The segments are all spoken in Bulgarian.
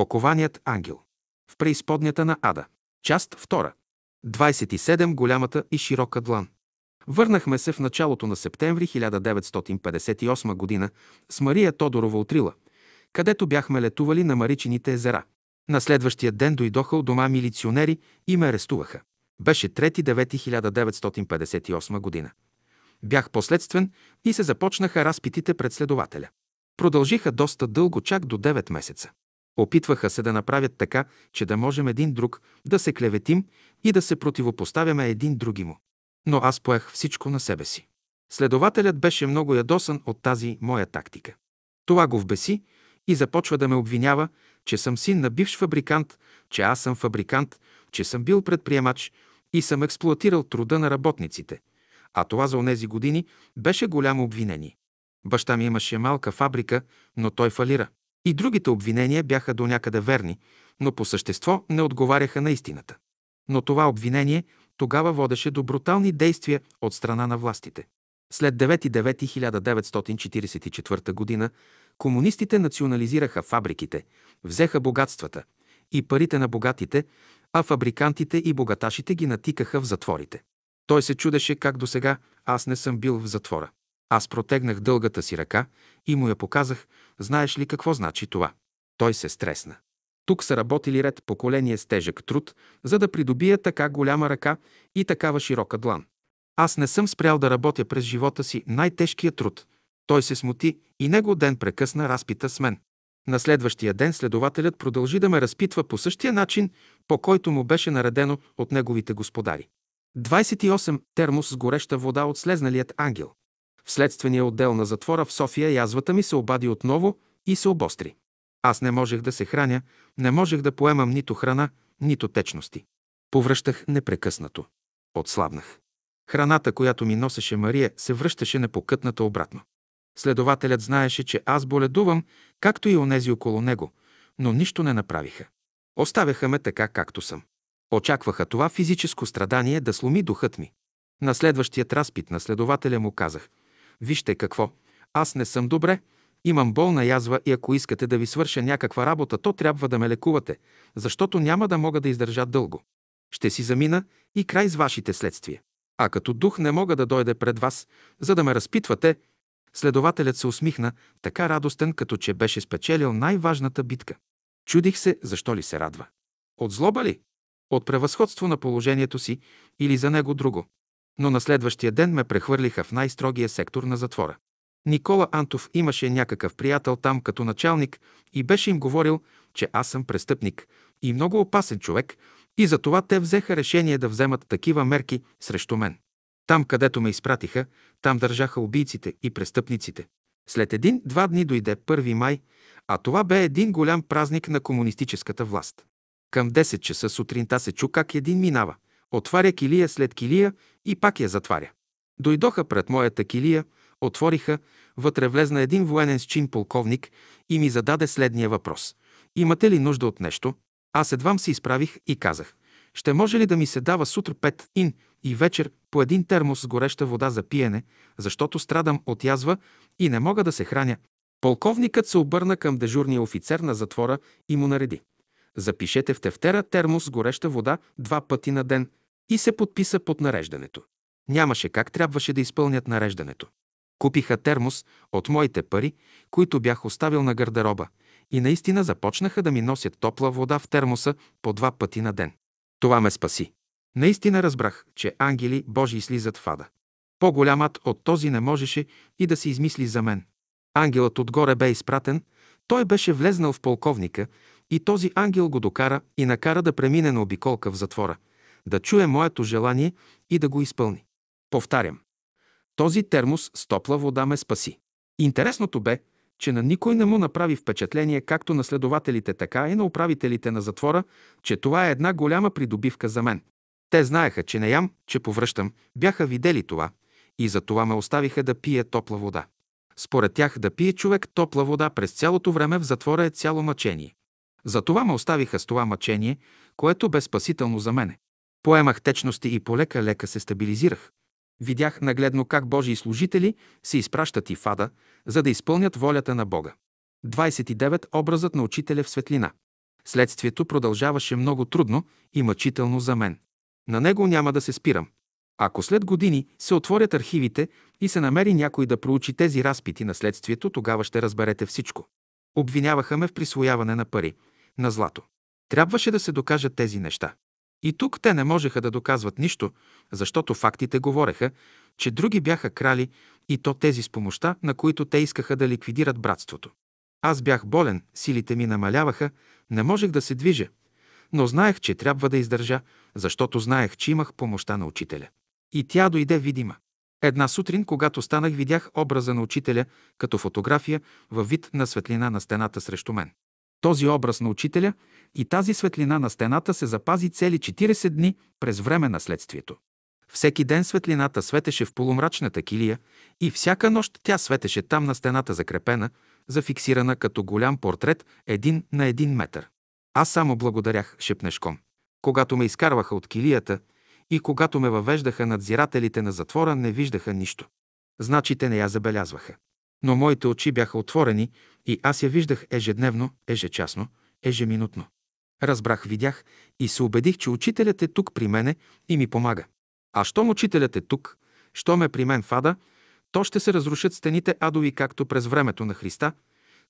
Окованият ангел. В преизподнята на Ада. Част 2. 27. Голямата и широка длан. Върнахме се в началото на септември 1958 г. с Мария Тодорова от Рила, където бяхме летували на Маричините езера. На следващия ден дойдоха от дома милиционери и ме арестуваха. Беше 3.9.1958 година. Бях последствен и се започнаха разпитите пред следователя. Продължиха доста дълго, чак до 9 месеца. Опитваха се да направят така, че да можем един друг да се клеветим и да се противопоставяме един други му. Но аз поех всичко на себе си. Следователят беше много ядосан от тази моя тактика. Това го вбеси и започва да ме обвинява, че съм син на бивш фабрикант, че аз съм фабрикант, че съм бил предприемач и съм експлуатирал труда на работниците. А това за онези години беше голямо обвинение. Баща ми имаше малка фабрика, но той фалира. И другите обвинения бяха до някъде верни, но по същество не отговаряха на истината. Но това обвинение тогава водеше до брутални действия от страна на властите. След 9.9.1944 г. комунистите национализираха фабриките, взеха богатствата и парите на богатите, а фабрикантите и богаташите ги натикаха в затворите. Той се чудеше как до сега аз не съм бил в затвора. Аз протегнах дългата си ръка и му я показах. Знаеш ли какво значи това? Той се стресна. Тук са работили ред поколение с тежък труд, за да придобия така голяма ръка и такава широка длан. Аз не съм спрял да работя през живота си най-тежкия труд. Той се смути и него ден прекъсна разпита с мен. На следващия ден следователят продължи да ме разпитва по същия начин, по който му беше наредено от неговите господари. 28. Термос с гореща вода от слезналият ангел. Следствения отдел на затвора в София язвата ми се обади отново и се обостри. Аз не можех да се храня, не можех да поемам нито храна, нито течности. Повръщах непрекъснато. Отслабнах. Храната, която ми носеше Мария, се връщаше непокътната обратно. Следователят знаеше, че аз боледувам, както и онези около него, но нищо не направиха. Оставяха ме така, както съм. Очакваха това физическо страдание да сломи духът ми. На следващият разпит на следователя му казах – Вижте какво. Аз не съм добре, имам болна язва и ако искате да ви свърша някаква работа, то трябва да ме лекувате, защото няма да мога да издържа дълго. Ще си замина и край с вашите следствия. А като дух не мога да дойде пред вас, за да ме разпитвате, следователят се усмихна, така радостен, като че беше спечелил най-важната битка. Чудих се, защо ли се радва. От злоба ли? От превъзходство на положението си или за него друго? Но на следващия ден ме прехвърлиха в най-строгия сектор на затвора. Никола Антов имаше някакъв приятел там като началник и беше им говорил, че аз съм престъпник и много опасен човек и затова те взеха решение да вземат такива мерки срещу мен. Там, където ме изпратиха, там държаха убийците и престъпниците. След един-два дни дойде 1 май, а това бе един голям празник на комунистическата власт. Към 10 часа сутринта се чу как един минава – Отваря килия след килия и пак я затваря. Дойдоха пред моята килия, отвориха, вътре влезна един военен с чин полковник и ми зададе следния въпрос. Имате ли нужда от нещо? Аз едвам се изправих и казах. Ще може ли да ми се дава сутр пет ин и вечер по един термос с гореща вода за пиене, защото страдам от язва и не мога да се храня? Полковникът се обърна към дежурния офицер на затвора и му нареди. Запишете в тефтера термос с гореща вода два пъти на ден и се подписа под нареждането. Нямаше как трябваше да изпълнят нареждането. Купиха термос от моите пари, които бях оставил на гардероба и наистина започнаха да ми носят топла вода в термоса по два пъти на ден. Това ме спаси. Наистина разбрах, че ангели Божии слизат в ада. По-голямат от този не можеше и да се измисли за мен. Ангелът отгоре бе изпратен, той беше влезнал в полковника и този ангел го докара и накара да премине на обиколка в затвора – да чуе моето желание и да го изпълни. Повтарям. Този термос с топла вода ме спаси. Интересното бе, че на никой не му направи впечатление както на следователите, така и на управителите на затвора, че това е една голяма придобивка за мен. Те знаеха, че не ям, че повръщам, бяха видели това и за това ме оставиха да пия топла вода. Според тях да пие човек топла вода през цялото време в затвора е цяло мъчение. Затова ме оставиха с това мъчение, което бе спасително за мене. Поемах течности и полека-лека се стабилизирах. Видях нагледно как Божии служители се изпращат и в за да изпълнят волята на Бога. 29. Образът на учителя в светлина. Следствието продължаваше много трудно и мъчително за мен. На него няма да се спирам. Ако след години се отворят архивите и се намери някой да проучи тези разпити на следствието, тогава ще разберете всичко. Обвиняваха ме в присвояване на пари, на злато. Трябваше да се докажат тези неща. И тук те не можеха да доказват нищо, защото фактите говореха, че други бяха крали и то тези с помощта, на които те искаха да ликвидират братството. Аз бях болен, силите ми намаляваха, не можех да се движа, но знаех, че трябва да издържа, защото знаех, че имах помощта на учителя. И тя дойде видима. Една сутрин, когато станах, видях образа на учителя като фотография във вид на светлина на стената срещу мен. Този образ на учителя и тази светлина на стената се запази цели 40 дни през време на следствието. Всеки ден светлината светеше в полумрачната килия и всяка нощ тя светеше там на стената закрепена, зафиксирана като голям портрет един на един метър. Аз само благодарях шепнешком. Когато ме изкарваха от килията и когато ме въвеждаха надзирателите на затвора, не виждаха нищо. Значи те не я забелязваха. Но моите очи бяха отворени и аз я виждах ежедневно, ежечасно, ежеминутно. Разбрах, видях и се убедих, че учителят е тук при мене и ми помага. А щом учителят е тук, щом е при мен в ада, то ще се разрушат стените адови, както през времето на Христа,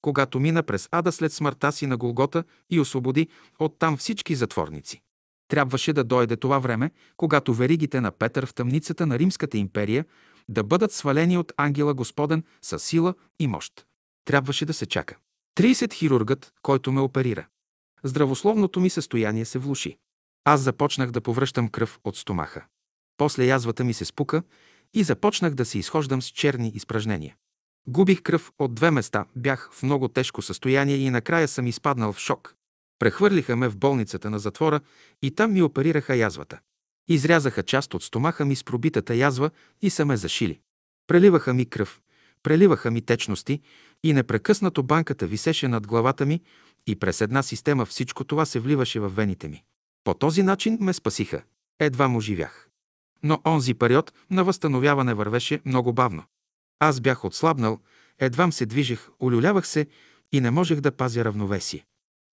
когато мина през ада след смъртта си на Голгота и освободи оттам всички затворници. Трябваше да дойде това време, когато веригите на Петър в тъмницата на Римската империя да бъдат свалени от ангела Господен с сила и мощ. Трябваше да се чака. 30 хирургът, който ме оперира. Здравословното ми състояние се влуши. Аз започнах да повръщам кръв от стомаха. После язвата ми се спука и започнах да се изхождам с черни изпражнения. Губих кръв от две места, бях в много тежко състояние и накрая съм изпаднал в шок. Прехвърлиха ме в болницата на затвора и там ми оперираха язвата. Изрязаха част от стомаха ми с пробитата язва и са ме зашили. Преливаха ми кръв, преливаха ми течности и непрекъснато банката висеше над главата ми и през една система всичко това се вливаше в вените ми. По този начин ме спасиха. Едва му живях. Но онзи период на възстановяване вървеше много бавно. Аз бях отслабнал, едвам се движех, олюлявах се и не можех да пазя равновесие.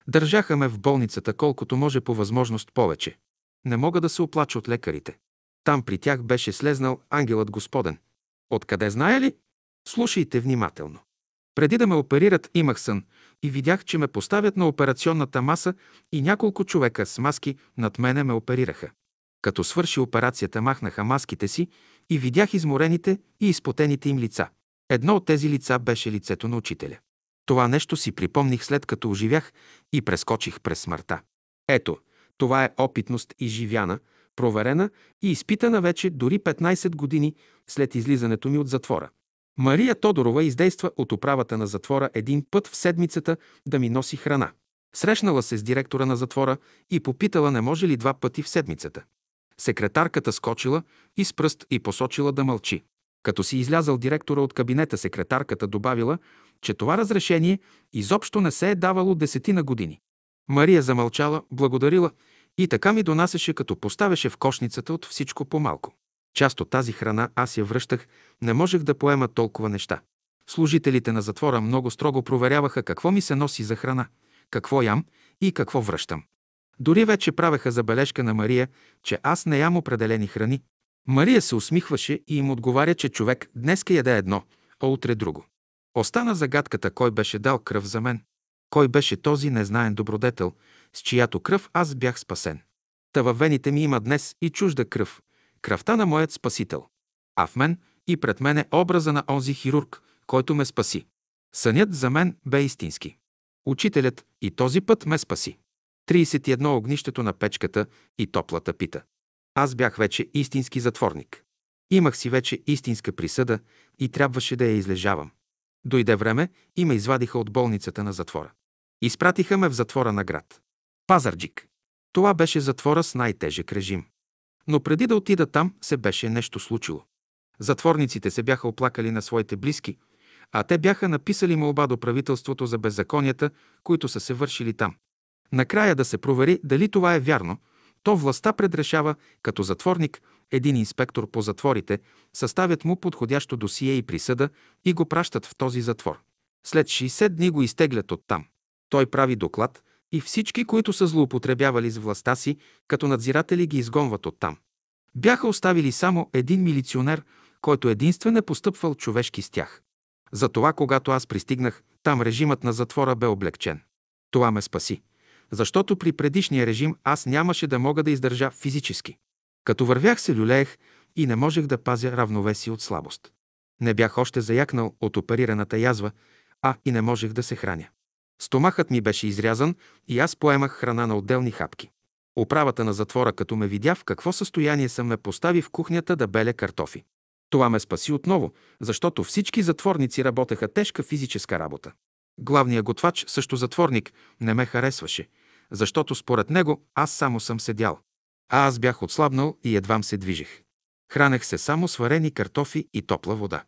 Държаха ме в болницата колкото може по възможност повече. Не мога да се оплача от лекарите. Там при тях беше слезнал ангелът Господен. Откъде знае ли? Слушайте внимателно. Преди да ме оперират, имах сън и видях, че ме поставят на операционната маса и няколко човека с маски над мене ме оперираха. Като свърши операцията, махнаха маските си и видях изморените и изпотените им лица. Едно от тези лица беше лицето на учителя. Това нещо си припомних след като оживях и прескочих през смъртта. Ето, това е опитност изживяна, проверена и изпитана вече дори 15 години след излизането ми от затвора. Мария Тодорова издейства от управата на затвора един път в седмицата да ми носи храна. Срещнала се с директора на затвора и попитала не може ли два пъти в седмицата. Секретарката скочила и с пръст и посочила да мълчи. Като си излязал директора от кабинета, секретарката добавила, че това разрешение изобщо не се е давало десетина години. Мария замълчала, благодарила и така ми донасеше, като поставяше в кошницата от всичко по-малко. Част от тази храна аз я връщах, не можех да поема толкова неща. Служителите на затвора много строго проверяваха какво ми се носи за храна, какво ям и какво връщам. Дори вече правеха забележка на Мария, че аз не ям определени храни. Мария се усмихваше и им отговаря, че човек днеска яде едно, а утре друго. Остана загадката кой беше дал кръв за мен. Кой беше този незнаен добродетел, с чиято кръв аз бях спасен. Та във вените ми има днес и чужда кръв, кръвта на моят Спасител. А в мен и пред мен е образа на онзи хирург, който ме спаси. Сънят за мен бе истински. Учителят и този път ме спаси. 31 огнището на печката и топлата пита. Аз бях вече истински затворник. Имах си вече истинска присъда и трябваше да я излежавам. Дойде време и ме извадиха от болницата на затвора. Изпратиха ме в затвора на град. Пазарджик. Това беше затвора с най-тежък режим. Но преди да отида там, се беше нещо случило. Затворниците се бяха оплакали на своите близки, а те бяха написали молба до правителството за беззаконията, които са се вършили там. Накрая да се провери дали това е вярно, то властта предрешава като затворник един инспектор по затворите, съставят му подходящо досие и присъда и го пращат в този затвор. След 60 дни го изтеглят оттам. Той прави доклад И всички, които са злоупотребявали с властта си, като надзиратели ги изгонват оттам. Бяха оставили само един милиционер, който единствен е постъпвал човешки с тях. Затова, когато аз пристигнах, там режимът на затвора бе облегчен. Това ме спаси. Защото при предишния режим аз нямаше да мога да издържа физически. Като вървях се люлеех и не можех да пазя равновесие от слабост. Не бях още заякнал от оперираната язва, а и не можех да се храня. Стомахът ми беше изрязан и аз поемах храна на отделни хапки. Управата на затвора, като ме видя в какво състояние съм ме постави в кухнята да беле картофи. Това ме спаси отново, защото всички затворници работеха тежка физическа работа. Главният готвач, също затворник, не ме харесваше, защото според него аз само съм седял. А аз бях отслабнал и едвам се движех. Хранех се само с варени картофи и топла вода.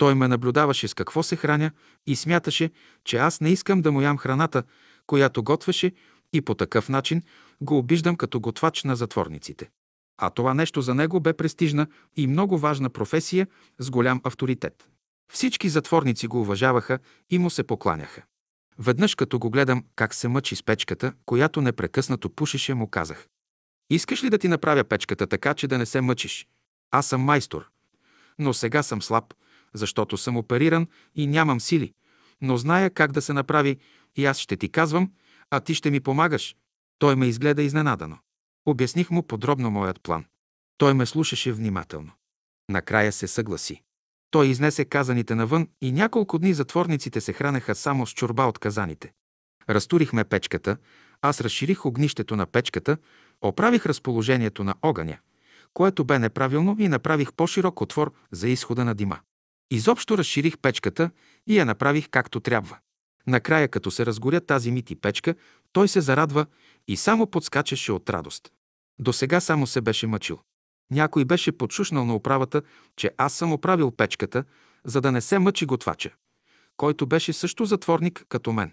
Той ме наблюдаваше с какво се храня и смяташе, че аз не искам да му ям храната, която готвеше и по такъв начин го обиждам като готвач на затворниците. А това нещо за него бе престижна и много важна професия с голям авторитет. Всички затворници го уважаваха и му се покланяха. Веднъж като го гледам как се мъчи с печката, която непрекъснато пушеше, му казах. Искаш ли да ти направя печката така, че да не се мъчиш? Аз съм майстор. Но сега съм слаб, защото съм опериран и нямам сили. Но зная как да се направи и аз ще ти казвам, а ти ще ми помагаш. Той ме изгледа изненадано. Обясних му подробно моят план. Той ме слушаше внимателно. Накрая се съгласи. Той изнесе казаните навън и няколко дни затворниците се хранеха само с чорба от казаните. Разтурихме печката, аз разширих огнището на печката, оправих разположението на огъня, което бе неправилно и направих по-широк отвор за изхода на дима. Изобщо разширих печката и я направих както трябва. Накрая, като се разгоря тази мити печка, той се зарадва и само подскачаше от радост. До сега само се беше мъчил. Някой беше подшушнал на управата, че аз съм оправил печката, за да не се мъчи готвача, който беше също затворник като мен.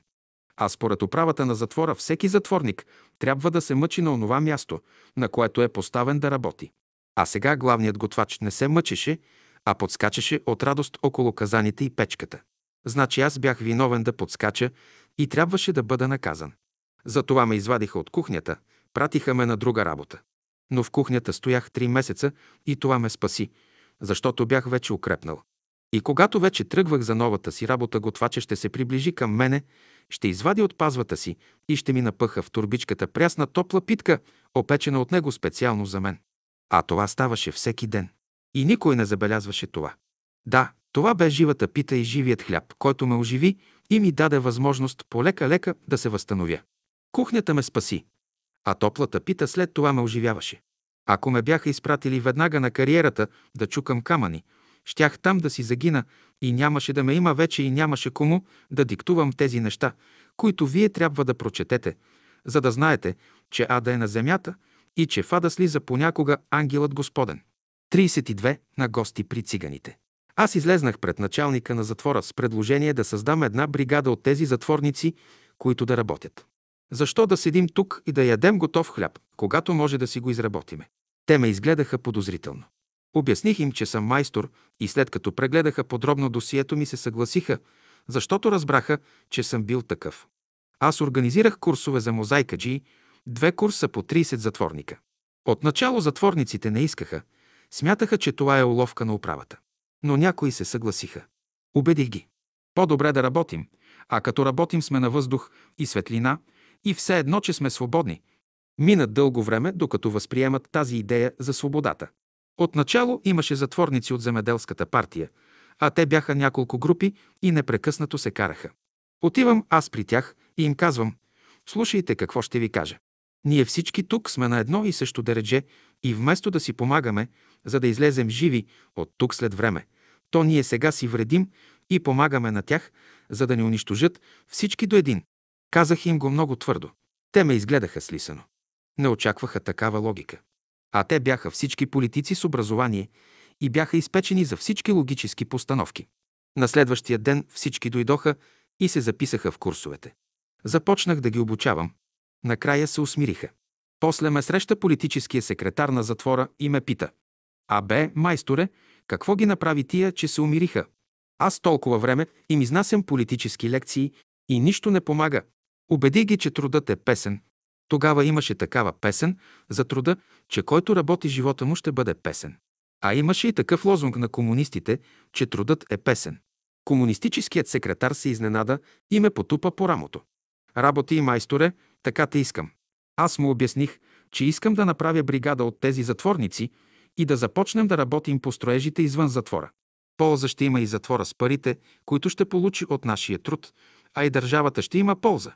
А според управата на затвора, всеки затворник трябва да се мъчи на онова място, на което е поставен да работи. А сега главният готвач не се мъчеше, а подскачаше от радост около казаните и печката. Значи аз бях виновен да подскача и трябваше да бъда наказан. Затова ме извадиха от кухнята, пратиха ме на друга работа. Но в кухнята стоях три месеца и това ме спаси, защото бях вече укрепнал. И когато вече тръгвах за новата си работа, готвача ще се приближи към мене, ще извади от пазвата си и ще ми напъха в турбичката прясна топла питка, опечена от него специално за мен. А това ставаше всеки ден. И никой не забелязваше това. Да, това бе живата пита и живият хляб, който ме оживи и ми даде възможност полека-лека да се възстановя. Кухнята ме спаси, а топлата пита след това ме оживяваше. Ако ме бяха изпратили веднага на кариерата да чукам камъни, щях там да си загина и нямаше да ме има вече и нямаше кому да диктувам тези неща, които вие трябва да прочетете, за да знаете, че Ада е на земята и че в Ада слиза понякога ангелът Господен. 32 на гости при циганите. Аз излезнах пред началника на затвора с предложение да създам една бригада от тези затворници, които да работят. Защо да седим тук и да ядем готов хляб, когато може да си го изработиме? Те ме изгледаха подозрително. Обясних им, че съм майстор и след като прегледаха подробно досието ми се съгласиха, защото разбраха, че съм бил такъв. Аз организирах курсове за мозайкаджи, две курса по 30 затворника. Отначало затворниците не искаха, смятаха, че това е уловка на управата. Но някои се съгласиха. Убедих ги. По-добре да работим, а като работим сме на въздух и светлина и все едно, че сме свободни. Минат дълго време, докато възприемат тази идея за свободата. Отначало имаше затворници от земеделската партия, а те бяха няколко групи и непрекъснато се караха. Отивам аз при тях и им казвам, слушайте какво ще ви кажа. Ние всички тук сме на едно и също дередже и вместо да си помагаме, за да излезем живи от тук след време, то ние сега си вредим и помагаме на тях, за да ни унищожат всички до един. Казах им го много твърдо. Те ме изгледаха слисано. Не очакваха такава логика. А те бяха всички политици с образование и бяха изпечени за всички логически постановки. На следващия ден всички дойдоха и се записаха в курсовете. Започнах да ги обучавам. Накрая се усмириха. После ме среща политическия секретар на затвора и ме пита. А бе, майсторе, какво ги направи тия, че се умириха? Аз толкова време им изнасям политически лекции и нищо не помага. Убеди ги, че трудът е песен. Тогава имаше такава песен за труда, че който работи живота му ще бъде песен. А имаше и такъв лозунг на комунистите, че трудът е песен. Комунистическият секретар се изненада и ме потупа по рамото. Работи и майсторе, така те искам. Аз му обясних, че искам да направя бригада от тези затворници и да започнем да работим по строежите извън затвора. Полза ще има и затвора с парите, които ще получи от нашия труд, а и държавата ще има полза,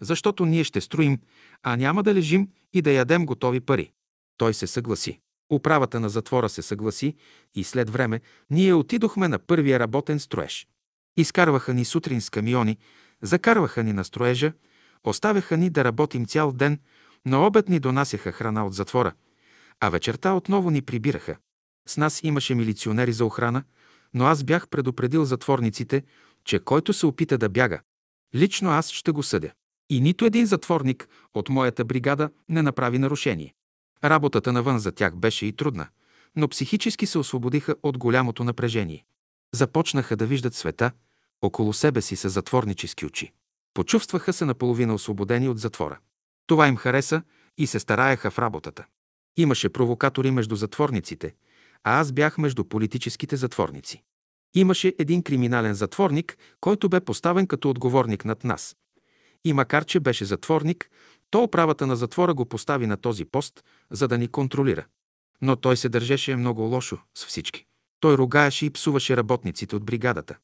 защото ние ще строим, а няма да лежим и да ядем готови пари. Той се съгласи. Управата на затвора се съгласи и след време ние отидохме на първия работен строеж. Изкарваха ни сутрин с камиони, закарваха ни на строежа, оставяха ни да работим цял ден, на обед ни донасяха храна от затвора, а вечерта отново ни прибираха. С нас имаше милиционери за охрана, но аз бях предупредил затворниците, че който се опита да бяга, лично аз ще го съдя. И нито един затворник от моята бригада не направи нарушение. Работата навън за тях беше и трудна, но психически се освободиха от голямото напрежение. Започнаха да виждат света около себе си с затворнически очи. Почувстваха се наполовина освободени от затвора. Това им хареса и се стараеха в работата. Имаше провокатори между затворниците, а аз бях между политическите затворници. Имаше един криминален затворник, който бе поставен като отговорник над нас. И макар, че беше затворник, то управата на затвора го постави на този пост, за да ни контролира. Но той се държеше много лошо с всички. Той ругаеше и псуваше работниците от бригадата.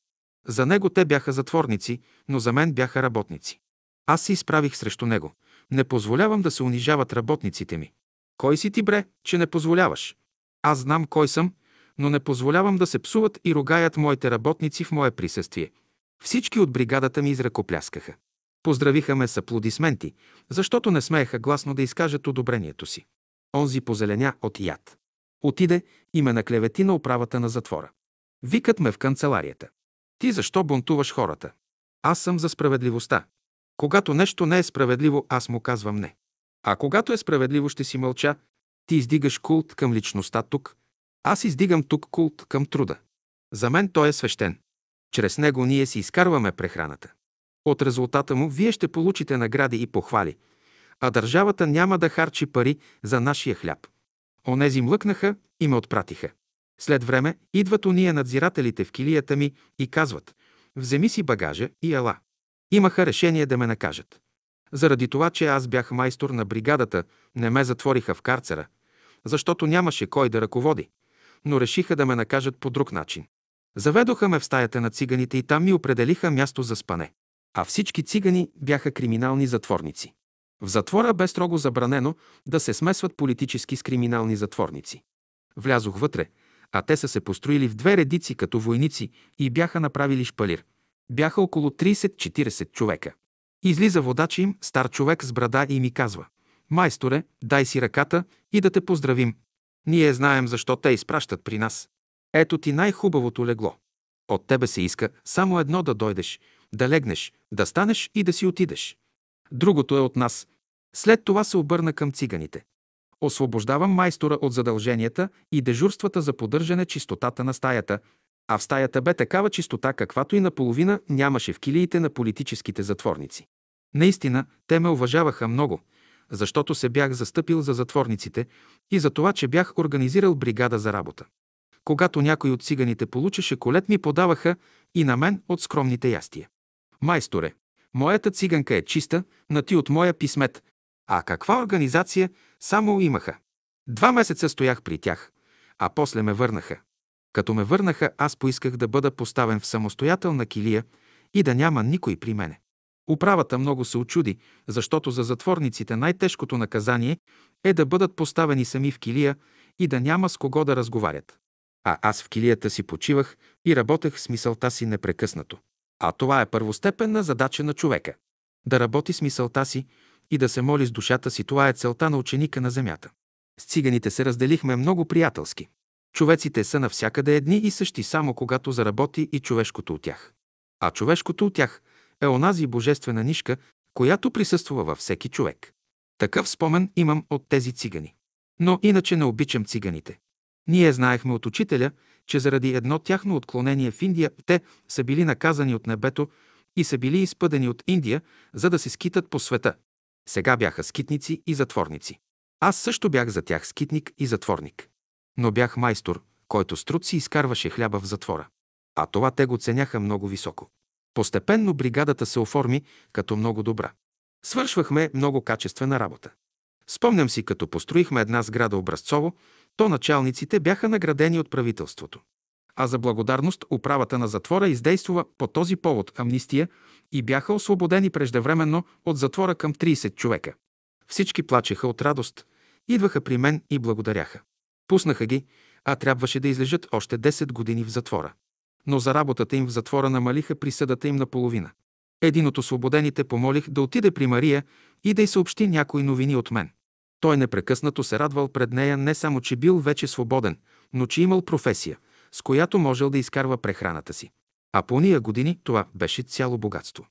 За него те бяха затворници, но за мен бяха работници. Аз се изправих срещу него. Не позволявам да се унижават работниците ми. Кой си ти, бре, че не позволяваш? Аз знам кой съм, но не позволявам да се псуват и рогаят моите работници в мое присъствие. Всички от бригадата ми изръкопляскаха. Поздравиха ме с аплодисменти, защото не смееха гласно да изкажат одобрението си. Онзи позеленя от яд. Отиде и ме наклевети на управата на затвора. Викат ме в канцеларията. Ти защо бунтуваш хората? Аз съм за справедливостта. Когато нещо не е справедливо, аз му казвам не. А когато е справедливо, ще си мълча. Ти издигаш култ към личността тук. Аз издигам тук култ към труда. За мен той е свещен. Чрез него ние си изкарваме прехраната. От резултата му вие ще получите награди и похвали, а държавата няма да харчи пари за нашия хляб. Онези млъкнаха и ме отпратиха. След време идват уния надзирателите в килията ми и казват «Вземи си багажа и ела». Имаха решение да ме накажат. Заради това, че аз бях майстор на бригадата, не ме затвориха в карцера, защото нямаше кой да ръководи, но решиха да ме накажат по друг начин. Заведоха ме в стаята на циганите и там ми определиха място за спане. А всички цигани бяха криминални затворници. В затвора бе строго забранено да се смесват политически с криминални затворници. Влязох вътре, а те са се построили в две редици като войници и бяха направили шпалир. Бяха около 30-40 човека. Излиза водач им, стар човек с брада и ми казва «Майсторе, дай си ръката и да те поздравим. Ние знаем защо те изпращат при нас. Ето ти най-хубавото легло. От тебе се иска само едно да дойдеш, да легнеш, да станеш и да си отидеш. Другото е от нас. След това се обърна към циганите. Освобождавам майстора от задълженията и дежурствата за поддържане чистотата на стаята, а в стаята бе такава чистота, каквато и наполовина нямаше в килиите на политическите затворници. Наистина, те ме уважаваха много, защото се бях застъпил за затворниците и за това, че бях организирал бригада за работа. Когато някой от циганите получеше колет, ми подаваха и на мен от скромните ястия. Майсторе, моята циганка е чиста, на ти от моя писмет. А каква организация само имаха? Два месеца стоях при тях, а после ме върнаха. Като ме върнаха, аз поисках да бъда поставен в самостоятелна килия и да няма никой при мене. Управата много се очуди, защото за затворниците най-тежкото наказание е да бъдат поставени сами в килия и да няма с кого да разговарят. А аз в килията си почивах и работех с мисълта си непрекъснато. А това е първостепенна задача на човека. Да работи с мисълта си и да се моли с душата си, това е целта на ученика на земята. С циганите се разделихме много приятелски. Човеците са навсякъде едни и същи, само когато заработи и човешкото от тях. А човешкото от тях е онази божествена нишка, която присъства във всеки човек. Такъв спомен имам от тези цигани. Но иначе не обичам циганите. Ние знаехме от учителя, че заради едно тяхно отклонение в Индия те са били наказани от небето и са били изпъдени от Индия, за да се скитат по света. Сега бяха скитници и затворници. Аз също бях за тях скитник и затворник. Но бях майстор, който с труд си изкарваше хляба в затвора. А това те го ценяха много високо. Постепенно бригадата се оформи като много добра. Свършвахме много качествена работа. Спомням си, като построихме една сграда образцово, то началниците бяха наградени от правителството. А за благодарност управата на затвора издействува по този повод амнистия и бяха освободени преждевременно от затвора към 30 човека. Всички плачеха от радост, идваха при мен и благодаряха. Пуснаха ги, а трябваше да излежат още 10 години в затвора. Но за работата им в затвора намалиха присъдата им наполовина. Един от освободените помолих да отиде при Мария и да й съобщи някои новини от мен. Той непрекъснато се радвал пред нея не само, че бил вече свободен, но че имал професия, с която можел да изкарва прехраната си. А по ния години това беше цяло богатство.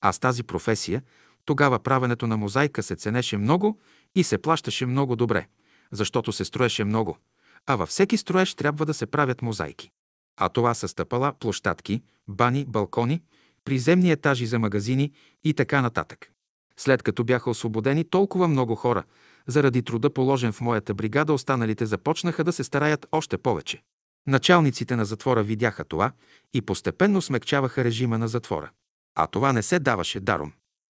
А с тази професия тогава правенето на мозайка се ценеше много и се плащаше много добре, защото се строеше много, а във всеки строеж трябва да се правят мозайки. А това са стъпала, площадки, бани, балкони, приземни етажи за магазини и така нататък. След като бяха освободени толкова много хора, заради труда положен в моята бригада, останалите започнаха да се стараят още повече. Началниците на затвора видяха това и постепенно смекчаваха режима на затвора. А това не се даваше даром.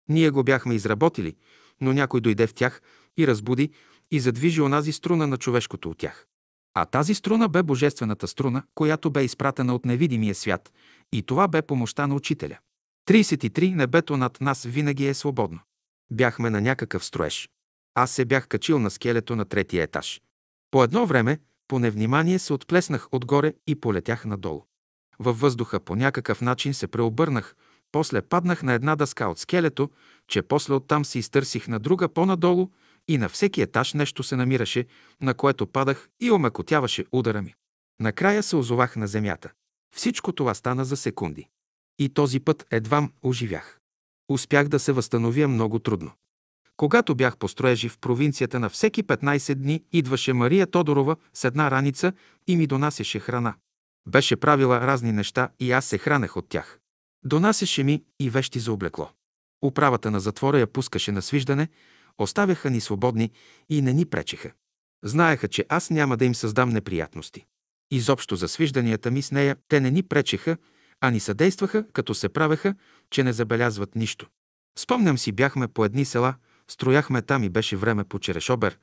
Ние го бяхме изработили, но някой дойде в тях и разбуди и задвижи онази струна на човешкото от тях. А тази струна бе божествената струна, която бе изпратена от невидимия свят, и това бе помощта на учителя. 33 небето над нас винаги е свободно. Бяхме на някакъв строеж. Аз се бях качил на скелето на третия етаж. По едно време, по невнимание се отплеснах отгоре и полетях надолу. Във въздуха по някакъв начин се преобърнах, после паднах на една дъска от скелето, че после оттам се изтърсих на друга по-надолу и на всеки етаж нещо се намираше, на което падах и омекотяваше удара ми. Накрая се озовах на земята. Всичко това стана за секунди. И този път едвам оживях. Успях да се възстановя много трудно. Когато бях по строежи в провинцията на всеки 15 дни, идваше Мария Тодорова с една раница и ми донасяше храна. Беше правила разни неща и аз се хранех от тях. Донасяше ми и вещи за облекло. Управата на затвора я пускаше на свиждане, оставяха ни свободни и не ни пречеха. Знаеха, че аз няма да им създам неприятности. Изобщо за свижданията ми с нея те не ни пречеха, а ни съдействаха, като се правеха, че не забелязват нищо. Спомням си, бяхме по едни села, строяхме там и беше време по черешобер,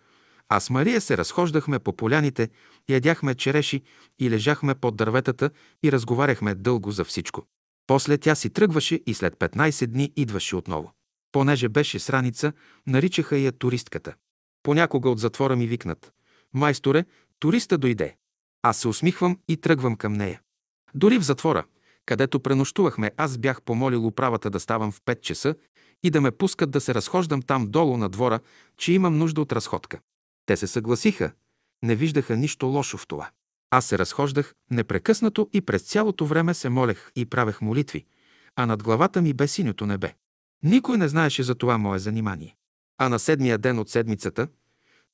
а с Мария се разхождахме по поляните, ядяхме череши и лежахме под дърветата и разговаряхме дълго за всичко. После тя си тръгваше и след 15 дни идваше отново. Понеже беше сраница, наричаха я туристката. Понякога от затвора ми викнат. Майсторе, туриста дойде. Аз се усмихвам и тръгвам към нея. Дори в затвора, където пренощувахме, аз бях помолил управата да ставам в 5 часа и да ме пускат да се разхождам там долу на двора, че имам нужда от разходка. Те се съгласиха, не виждаха нищо лошо в това. Аз се разхождах непрекъснато и през цялото време се молех и правех молитви, а над главата ми бе синьото небе. Никой не знаеше за това мое занимание. А на седмия ден от седмицата,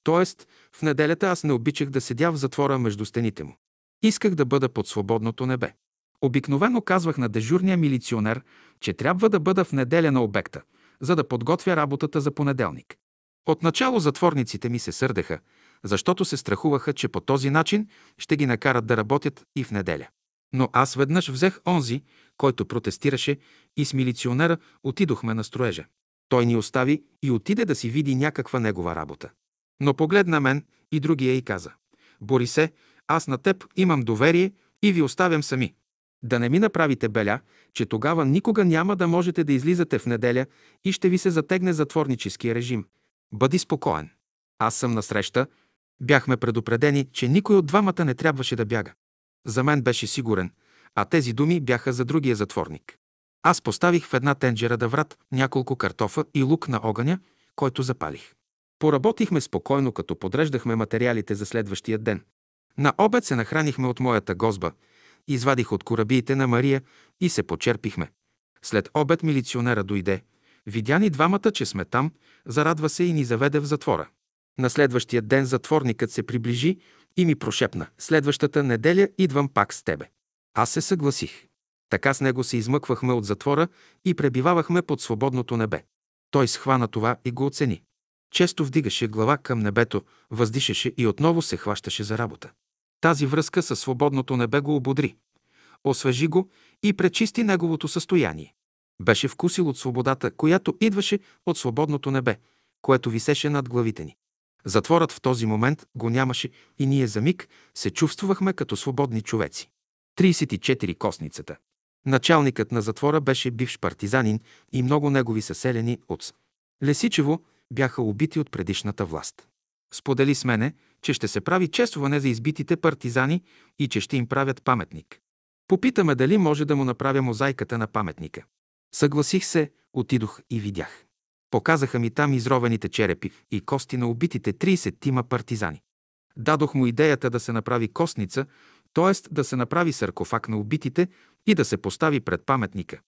т.е. в неделята аз не обичах да седя в затвора между стените му. Исках да бъда под свободното небе. Обикновено казвах на дежурния милиционер, че трябва да бъда в неделя на обекта, за да подготвя работата за понеделник. Отначало затворниците ми се сърдеха, защото се страхуваха, че по този начин ще ги накарат да работят и в неделя. Но аз веднъж взех онзи, който протестираше, и с милиционера отидохме на строежа. Той ни остави и отиде да си види някаква негова работа. Но погледна мен и другия и каза, Борисе, аз на теб имам доверие и ви оставям сами. Да не ми направите беля, че тогава никога няма да можете да излизате в неделя и ще ви се затегне затворническия режим. Бъди спокоен. Аз съм насреща. Бяхме предупредени, че никой от двамата не трябваше да бяга. За мен беше сигурен, а тези думи бяха за другия затворник. Аз поставих в една тенджера да врат няколко картофа и лук на огъня, който запалих. Поработихме спокойно, като подреждахме материалите за следващия ден. На обед се нахранихме от моята гозба, извадих от корабиите на Мария и се почерпихме. След обед милиционера дойде. Видя ни двамата, че сме там, зарадва се и ни заведе в затвора. На следващия ден затворникът се приближи и ми прошепна. Следващата неделя идвам пак с тебе. Аз се съгласих. Така с него се измъквахме от затвора и пребивавахме под свободното небе. Той схвана това и го оцени. Често вдигаше глава към небето, въздишаше и отново се хващаше за работа. Тази връзка със свободното небе го ободри. Освежи го и пречисти неговото състояние. Беше вкусил от свободата, която идваше от свободното небе, което висеше над главите ни. Затворът в този момент го нямаше и ние за миг се чувствахме като свободни човеци. 34. Косницата. Началникът на затвора беше бивш партизанин и много негови съселени от Лесичево бяха убити от предишната власт. Сподели с мене, че ще се прави честване за избитите партизани и че ще им правят паметник. Попитаме дали може да му направя мозайката на паметника. Съгласих се, отидох и видях. Показаха ми там изровените черепи и кости на убитите 30 тима партизани. Дадох му идеята да се направи костница, т.е. да се направи саркофаг на убитите и да се постави пред паметника,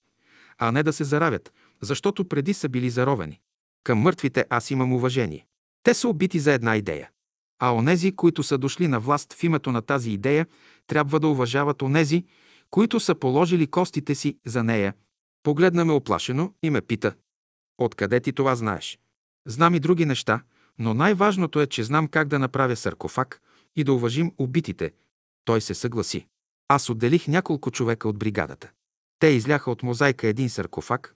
а не да се заравят, защото преди са били заровени. Към мъртвите аз имам уважение. Те са убити за една идея. А онези, които са дошли на власт в името на тази идея, трябва да уважават онези, които са положили костите си за нея. Погледна ме оплашено и ме пита. Откъде ти това знаеш? Знам и други неща, но най-важното е, че знам как да направя саркофаг и да уважим убитите. Той се съгласи. Аз отделих няколко човека от бригадата. Те изляха от мозайка един саркофаг,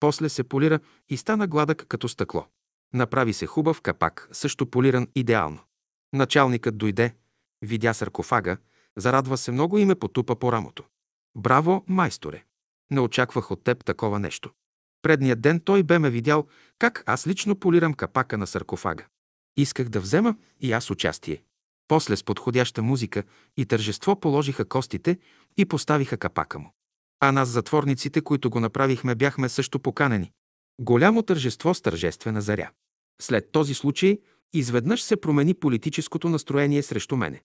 после се полира и стана гладък като стъкло. Направи се хубав капак, също полиран идеално. Началникът дойде, видя саркофага, зарадва се много и ме потупа по рамото. Браво, майсторе! Не очаквах от теб такова нещо. Предният ден той бе ме видял как аз лично полирам капака на саркофага. Исках да взема и аз участие. После с подходяща музика и тържество положиха костите и поставиха капака му. А нас, затворниците, които го направихме, бяхме също поканени. Голямо тържество с тържествена заря. След този случай изведнъж се промени политическото настроение срещу мене.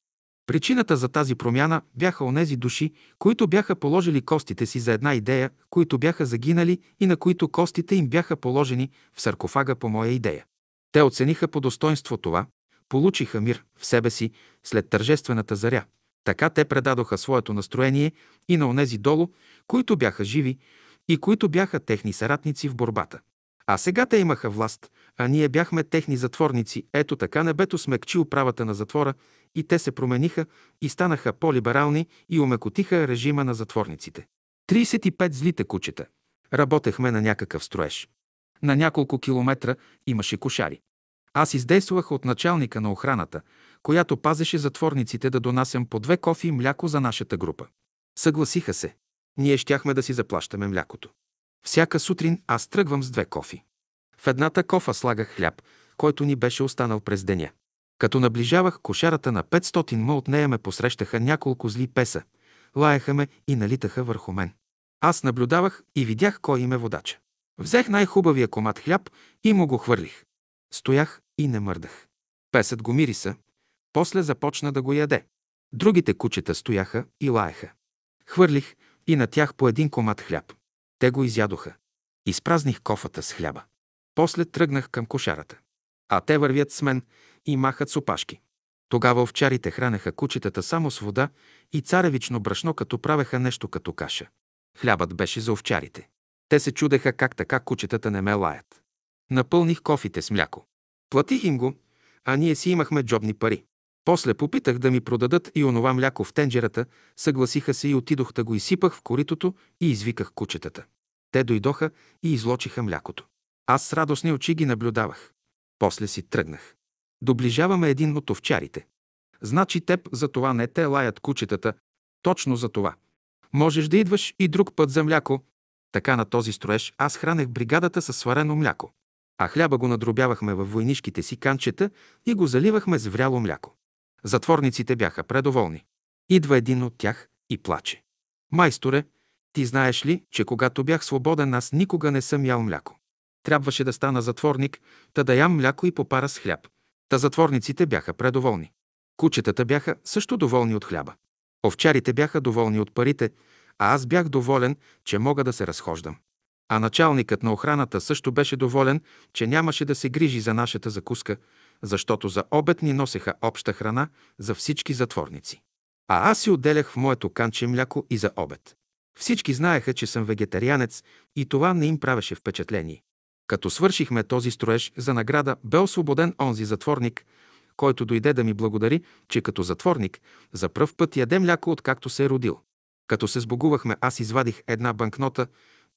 Причината за тази промяна бяха онези души, които бяха положили костите си за една идея, които бяха загинали и на които костите им бяха положени в саркофага по моя идея. Те оцениха по достоинство това, получиха мир в себе си след тържествената заря. Така те предадоха своето настроение и на онези долу, които бяха живи и които бяха техни съратници в борбата. А сега те имаха власт, а ние бяхме техни затворници. Ето така небето смекчи управата на затвора и те се промениха и станаха по-либерални и умекотиха режима на затворниците. 35 злите кучета. Работехме на някакъв строеж. На няколко километра имаше кошари. Аз издействах от началника на охраната, която пазеше затворниците да донасям по две кофи и мляко за нашата група. Съгласиха се. Ние щяхме да си заплащаме млякото. Всяка сутрин аз тръгвам с две кофи. В едната кофа слагах хляб, който ни беше останал през деня. Като наближавах кошарата на 500 м от нея ме посрещаха няколко зли песа, лаяха ме и налитаха върху мен. Аз наблюдавах и видях кой им е водача. Взех най-хубавия комат хляб и му го хвърлих. Стоях и не мърдах. Песът го мириса, после започна да го яде. Другите кучета стояха и лаеха. Хвърлих и на тях по един комат хляб. Те го изядоха. Изпразних кофата с хляба. После тръгнах към кошарата. А те вървят с мен и махат с опашки. Тогава овчарите хранеха кучетата само с вода и царевично брашно, като правеха нещо като каша. Хлябът беше за овчарите. Те се чудеха как така кучетата не ме лаят. Напълних кофите с мляко. Платих им го, а ние си имахме джобни пари. После попитах да ми продадат и онова мляко в тенджерата, съгласиха се и отидох да го изсипах в коритото и извиках кучетата. Те дойдоха и излочиха млякото. Аз с радостни очи ги наблюдавах. После си тръгнах. Доближаваме един от овчарите. Значи теб за това не те лаят кучетата, точно за това. Можеш да идваш и друг път за мляко. Така на този строеж аз хранех бригадата със сварено мляко. А хляба го надробявахме във войнишките си канчета и го заливахме с вряло мляко. Затворниците бяха предоволни. Идва един от тях и плаче. Майсторе, ти знаеш ли, че когато бях свободен, аз никога не съм ял мляко. Трябваше да стана затворник, та да ям мляко и попара с хляб. Та затворниците бяха предоволни. Кучетата бяха също доволни от хляба. Овчарите бяха доволни от парите, а аз бях доволен, че мога да се разхождам. А началникът на охраната също беше доволен, че нямаше да се грижи за нашата закуска, защото за обед ни носеха обща храна за всички затворници. А аз си отделях в моето канче мляко и за обед. Всички знаеха, че съм вегетарианец и това не им правеше впечатление. Като свършихме този строеж за награда, бе освободен онзи затворник, който дойде да ми благодари, че като затворник за пръв път яде мляко, откакто се е родил. Като се сбогувахме, аз извадих една банкнота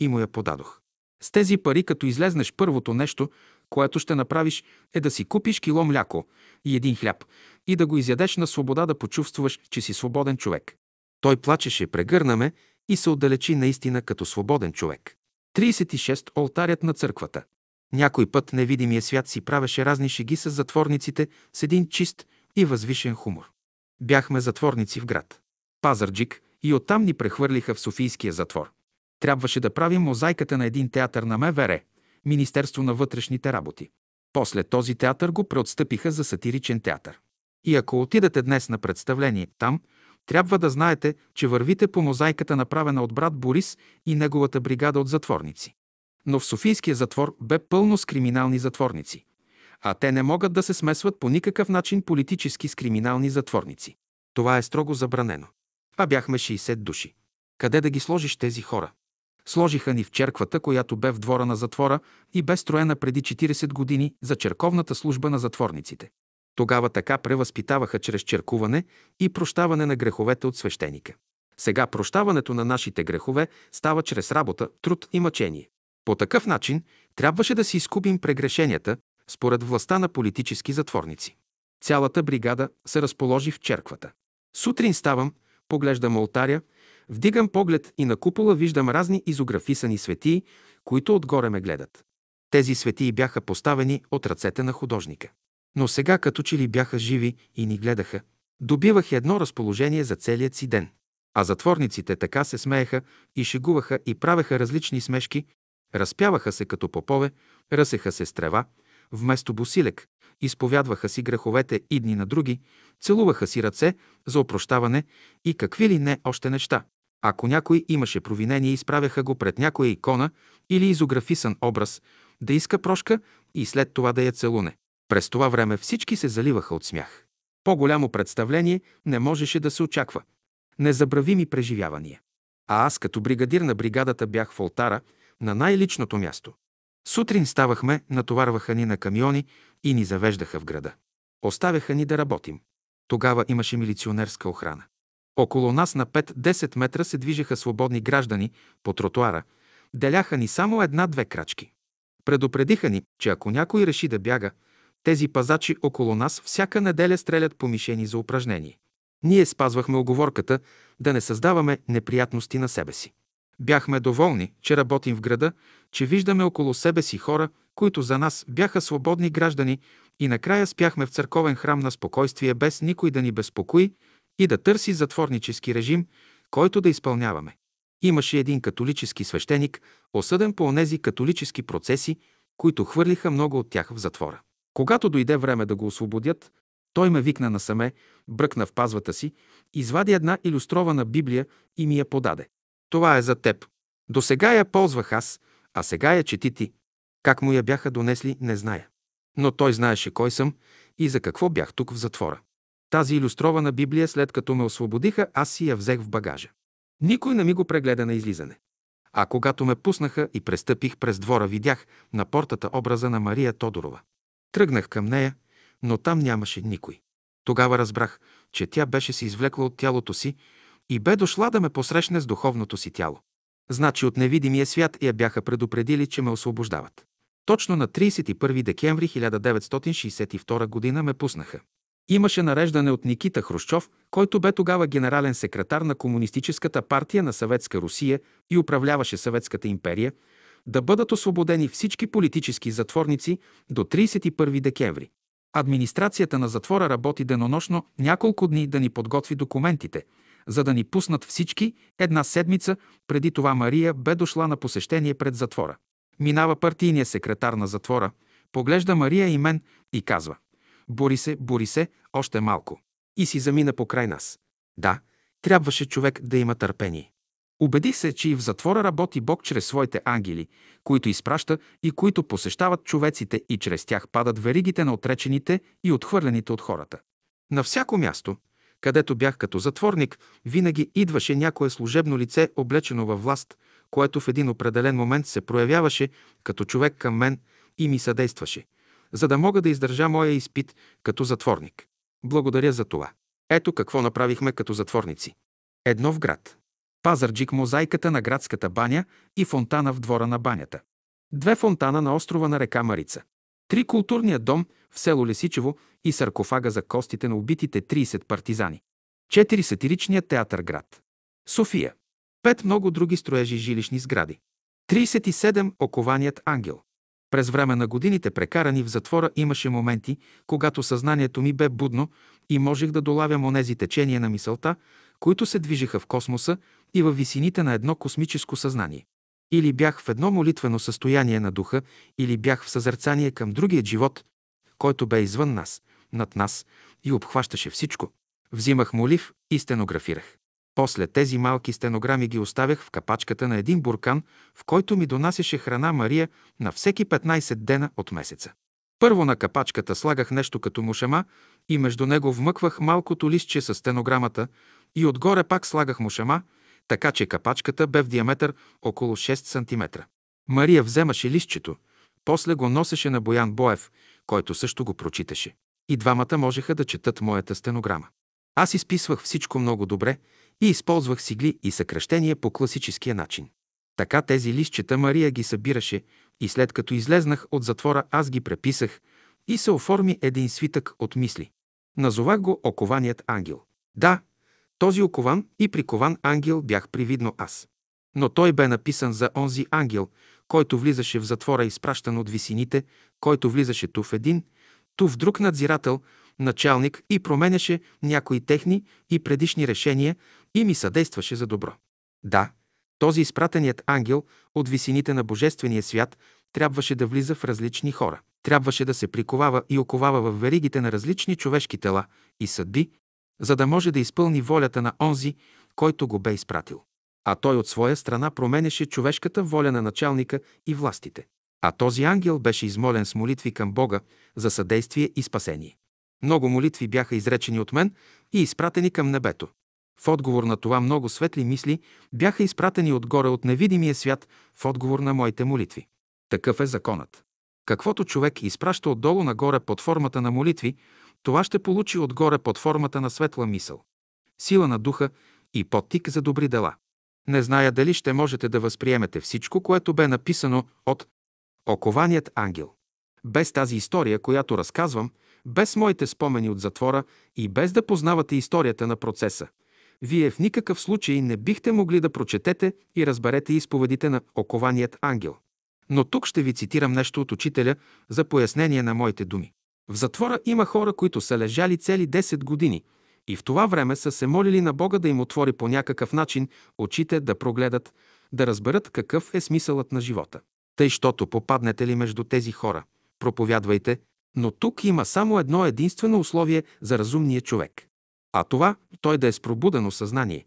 и му я подадох. С тези пари, като излезнеш първото нещо, което ще направиш, е да си купиш кило мляко и един хляб и да го изядеш на свобода да почувстваш, че си свободен човек. Той плачеше, прегърна ме и се отдалечи наистина като свободен човек. 36. Олтарят на църквата. Някой път невидимия свят си правеше разни шеги с затворниците с един чист и възвишен хумор. Бяхме затворници в град. Пазарджик и оттам ни прехвърлиха в Софийския затвор. Трябваше да правим мозайката на един театър на МВР, Министерство на вътрешните работи. После този театър го преотстъпиха за сатиричен театър. И ако отидете днес на представление там, трябва да знаете, че вървите по мозайката, направена от брат Борис и неговата бригада от затворници. Но в Софийския затвор бе пълно с криминални затворници. А те не могат да се смесват по никакъв начин политически с криминални затворници. Това е строго забранено. А бяхме 60 души. Къде да ги сложиш тези хора? Сложиха ни в черквата, която бе в двора на затвора и бе строена преди 40 години за черковната служба на затворниците. Тогава така превъзпитаваха чрез черкуване и прощаване на греховете от свещеника. Сега прощаването на нашите грехове става чрез работа, труд и мъчение. По такъв начин трябваше да си изкупим прегрешенията, според властта на политически затворници. Цялата бригада се разположи в черквата. Сутрин ставам, поглеждам алтаря, вдигам поглед и на купола виждам разни изографисани светии, които отгоре ме гледат. Тези светии бяха поставени от ръцете на художника. Но сега като че ли бяха живи и ни гледаха, добивах едно разположение за целият си ден. А затворниците така се смееха и шегуваха и правеха различни смешки, разпяваха се като попове, ръсеха се с трева, вместо босилек, изповядваха си греховете идни на други, целуваха си ръце за опрощаване и какви ли не още неща. Ако някой имаше провинение, изправяха го пред някоя икона или изографисан образ, да иска прошка и след това да я целуне. През това време всички се заливаха от смях. По-голямо представление не можеше да се очаква. Незабравими преживявания. А аз като бригадир на бригадата бях в алтара на най-личното място. Сутрин ставахме, натоварваха ни на камиони и ни завеждаха в града. Оставяха ни да работим. Тогава имаше милиционерска охрана. Около нас на 5-10 метра се движеха свободни граждани по тротуара. Деляха ни само една-две крачки. Предупредиха ни, че ако някой реши да бяга, тези пазачи около нас всяка неделя стрелят по мишени за упражнение. Ние спазвахме оговорката да не създаваме неприятности на себе си. Бяхме доволни, че работим в града, че виждаме около себе си хора, които за нас бяха свободни граждани и накрая спяхме в църковен храм на спокойствие, без никой да ни безпокои и да търси затворнически режим, който да изпълняваме. Имаше един католически свещеник, осъден по онези католически процеси, които хвърлиха много от тях в затвора. Когато дойде време да го освободят, той ме викна насаме, бръкна в пазвата си, извади една иллюстрована Библия и ми я подаде. Това е за теб. До сега я ползвах аз, а сега я чети ти. Как му я бяха донесли, не зная. Но той знаеше кой съм и за какво бях тук в затвора. Тази иллюстрована Библия, след като ме освободиха, аз си я взех в багажа. Никой не ми го прегледа на излизане. А когато ме пуснаха и престъпих през двора, видях на портата образа на Мария Тодорова. Тръгнах към нея, но там нямаше никой. Тогава разбрах, че тя беше се извлекла от тялото си и бе дошла да ме посрещне с духовното си тяло. Значи от невидимия свят я бяха предупредили, че ме освобождават. Точно на 31 декември 1962 г. ме пуснаха. Имаше нареждане от Никита Хрущов, който бе тогава генерален секретар на Комунистическата партия на Съветска Русия и управляваше Съветската империя, да бъдат освободени всички политически затворници до 31 декември. Администрацията на затвора работи денонощно няколко дни да ни подготви документите, за да ни пуснат всички една седмица преди това Мария бе дошла на посещение пред затвора. Минава партийния секретар на затвора, поглежда Мария и мен и казва «Бори се, бори се, още малко». И си замина покрай нас. Да, трябваше човек да има търпение. Убедих се, че и в затвора работи Бог чрез своите ангели, които изпраща и които посещават човеците и чрез тях падат веригите на отречените и отхвърлените от хората. На всяко място, където бях като затворник, винаги идваше някое служебно лице, облечено във власт, което в един определен момент се проявяваше като човек към мен и ми съдействаше, за да мога да издържа моя изпит като затворник. Благодаря за това. Ето какво направихме като затворници. Едно в град. Пазарджик мозайката на градската баня и фонтана в двора на банята. Две фонтана на острова на река Марица. Три културния дом в село Лесичево и саркофага за костите на убитите 30 партизани. Четири сатиричния театър град. София. Пет много други строежи жилищни сгради. 37 окованият ангел. През време на годините прекарани в затвора имаше моменти, когато съзнанието ми бе будно и можех да долавям онези течения на мисълта, които се движеха в космоса и във висините на едно космическо съзнание. Или бях в едно молитвено състояние на духа, или бях в съзерцание към другият живот, който бе извън нас, над нас и обхващаше всичко. Взимах молив и стенографирах. После тези малки стенограми ги оставях в капачката на един буркан, в който ми донасяше храна Мария на всеки 15 дена от месеца. Първо на капачката слагах нещо като мушама и между него вмъквах малкото листче с стенограмата и отгоре пак слагах мушама, така че капачката бе в диаметър около 6 см. Мария вземаше листчето, после го носеше на Боян Боев, който също го прочиташе. И двамата можеха да четат моята стенограма. Аз изписвах всичко много добре и използвах сигли и съкръщения по класическия начин. Така тези листчета Мария ги събираше и след като излезнах от затвора, аз ги преписах и се оформи един свитък от мисли. Назовах го Окованият ангел. Да, този окован и прикован ангел бях привидно аз. Но той бе написан за онзи ангел, който влизаше в затвора, изпращан от висините, който влизаше ту в един, ту в друг надзирател, началник и променяше някои техни и предишни решения и ми съдействаше за добро. Да, този изпратеният ангел от висините на Божествения свят трябваше да влиза в различни хора. Трябваше да се приковава и оковава в веригите на различни човешки тела и съдби, за да може да изпълни волята на онзи, който го бе изпратил. А той от своя страна променяше човешката воля на началника и властите. А този ангел беше измолен с молитви към Бога за съдействие и спасение. Много молитви бяха изречени от мен и изпратени към небето. В отговор на това много светли мисли бяха изпратени отгоре от невидимия свят в отговор на моите молитви. Такъв е законът. Каквото човек изпраща отдолу нагоре под формата на молитви, това ще получи отгоре под формата на светла мисъл, сила на духа и подтик за добри дела. Не зная дали ще можете да възприемете всичко, което бе написано от Окованият ангел. Без тази история, която разказвам, без моите спомени от затвора и без да познавате историята на процеса, вие в никакъв случай не бихте могли да прочетете и разберете изповедите на Окованият ангел. Но тук ще ви цитирам нещо от учителя за пояснение на моите думи. В затвора има хора, които са лежали цели 10 години и в това време са се молили на Бога да им отвори по някакъв начин очите да прогледат, да разберат какъв е смисълът на живота. Тъй, щото попаднете ли между тези хора, проповядвайте, но тук има само едно единствено условие за разумния човек. А това той да е с пробудено съзнание.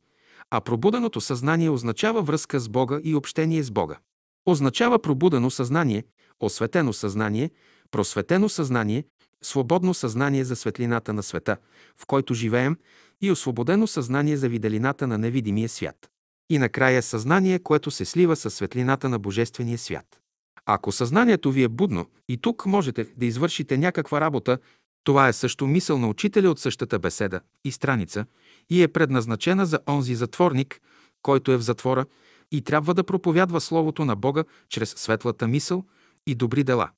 А пробуденото съзнание означава връзка с Бога и общение с Бога. Означава пробудено съзнание, осветено съзнание, просветено съзнание, свободно съзнание за светлината на света, в който живеем, и освободено съзнание за виделината на невидимия свят. И накрая съзнание, което се слива с светлината на Божествения свят. Ако съзнанието ви е будно и тук можете да извършите някаква работа, това е също мисъл на учителя от същата беседа и страница и е предназначена за онзи затворник, който е в затвора и трябва да проповядва Словото на Бога чрез светлата мисъл и добри дела.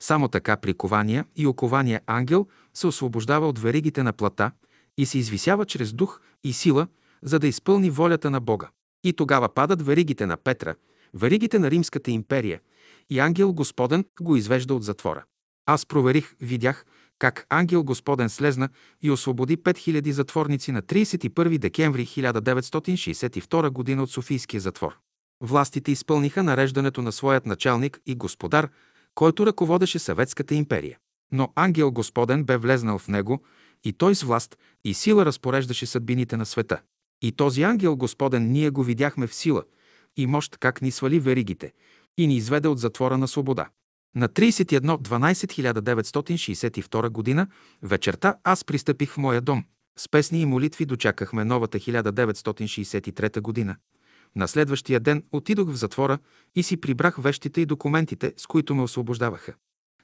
Само така прикования и окования ангел се освобождава от веригите на плата и се извисява чрез дух и сила, за да изпълни волята на Бога. И тогава падат веригите на Петра, веригите на Римската империя, и ангел Господен го извежда от затвора. Аз проверих, видях как ангел Господен слезна и освободи 5000 затворници на 31 декември 1962 г. от Софийския затвор. Властите изпълниха нареждането на своят началник и господар, който ръководеше Съветската империя. Но ангел Господен бе влезнал в него и той с власт и сила разпореждаше съдбините на света. И този ангел Господен ние го видяхме в сила и мощ как ни свали веригите и ни изведе от затвора на свобода. На 31.12.1962 г. вечерта аз пристъпих в моя дом. С песни и молитви дочакахме новата 1963 година. На следващия ден отидох в затвора и си прибрах вещите и документите, с които ме освобождаваха.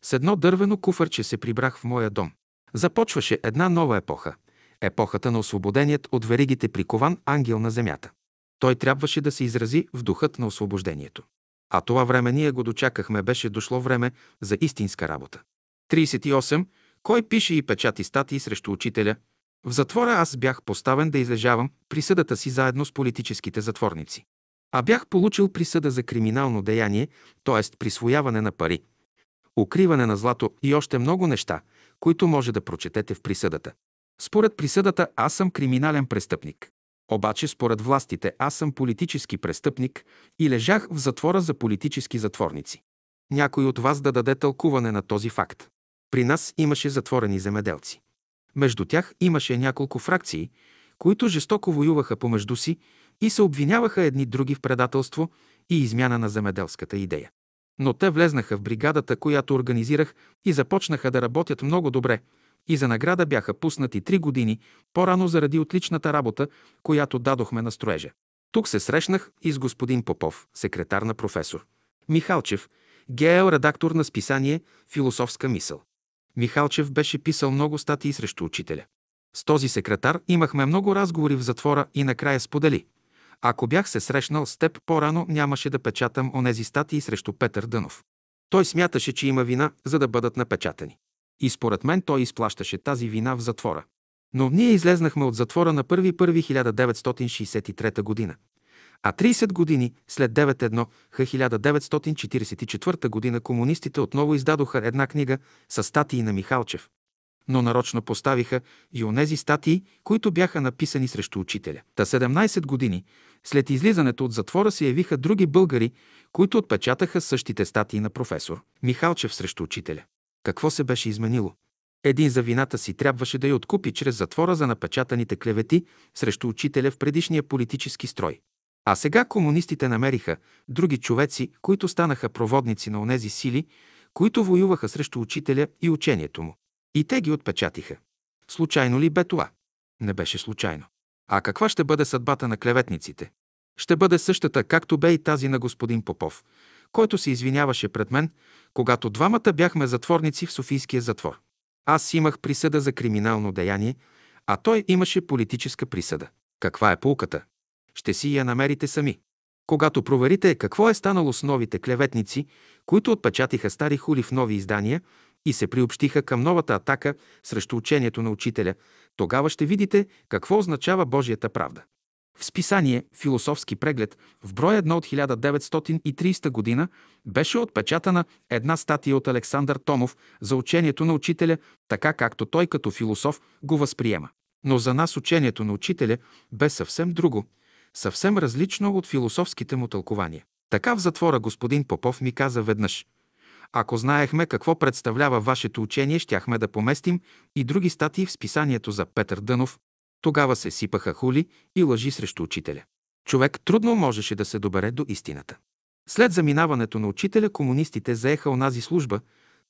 С едно дървено куфърче се прибрах в моя дом. Започваше една нова епоха. Епохата на освободеният от веригите прикован ангел на земята. Той трябваше да се изрази в духът на освобождението. А това време ние го дочакахме, беше дошло време за истинска работа. 38. Кой пише и печати статии срещу учителя? В затвора аз бях поставен да излежавам присъдата си заедно с политическите затворници. А бях получил присъда за криминално деяние, т.е. присвояване на пари, укриване на злато и още много неща, които може да прочетете в присъдата. Според присъдата аз съм криминален престъпник. Обаче според властите аз съм политически престъпник и лежах в затвора за политически затворници. Някой от вас да даде тълкуване на този факт. При нас имаше затворени земеделци. Между тях имаше няколко фракции, които жестоко воюваха помежду си и се обвиняваха едни други в предателство и измяна на земеделската идея. Но те влезнаха в бригадата, която организирах и започнаха да работят много добре и за награда бяха пуснати три години по-рано заради отличната работа, която дадохме на строежа. Тук се срещнах и с господин Попов, секретар на професор. Михалчев, ГЛ редактор на списание «Философска мисъл». Михалчев беше писал много статии срещу учителя. С този секретар имахме много разговори в затвора и накрая сподели. Ако бях се срещнал с теб по-рано, нямаше да печатам онези статии срещу Петър Дънов. Той смяташе, че има вина, за да бъдат напечатани. И според мен той изплащаше тази вина в затвора. Но ние излезнахме от затвора на 1.1.1963 година. А 30 години след 9.1 1944 година комунистите отново издадоха една книга с статии на Михалчев. Но нарочно поставиха и онези статии, които бяха написани срещу учителя. Та 17 години след излизането от затвора се явиха други българи, които отпечатаха същите статии на професор Михалчев срещу учителя. Какво се беше изменило? Един за вината си трябваше да я откупи чрез затвора за напечатаните клевети срещу учителя в предишния политически строй. А сега комунистите намериха други човеци, които станаха проводници на онези сили, които воюваха срещу учителя и учението му. И те ги отпечатиха. Случайно ли бе това? Не беше случайно. А каква ще бъде съдбата на клеветниците? Ще бъде същата, както бе и тази на господин Попов, който се извиняваше пред мен, когато двамата бяхме затворници в Софийския затвор. Аз имах присъда за криминално деяние, а той имаше политическа присъда. Каква е полката? Ще си я намерите сами. Когато проверите какво е станало с новите клеветници, които отпечатиха стари хули в нови издания и се приобщиха към новата атака срещу учението на учителя, тогава ще видите какво означава Божията правда. В списание «Философски преглед» в брой 1 от 1930 година беше отпечатана една статия от Александър Томов за учението на учителя, така както той като философ го възприема. Но за нас учението на учителя бе съвсем друго, съвсем различно от философските му тълкования. Така в затвора господин Попов ми каза веднъж – ако знаехме какво представлява вашето учение, щяхме да поместим и други статии в списанието за Петър Дънов, тогава се сипаха хули и лъжи срещу учителя. Човек трудно можеше да се добере до истината. След заминаването на учителя, комунистите заеха онази служба,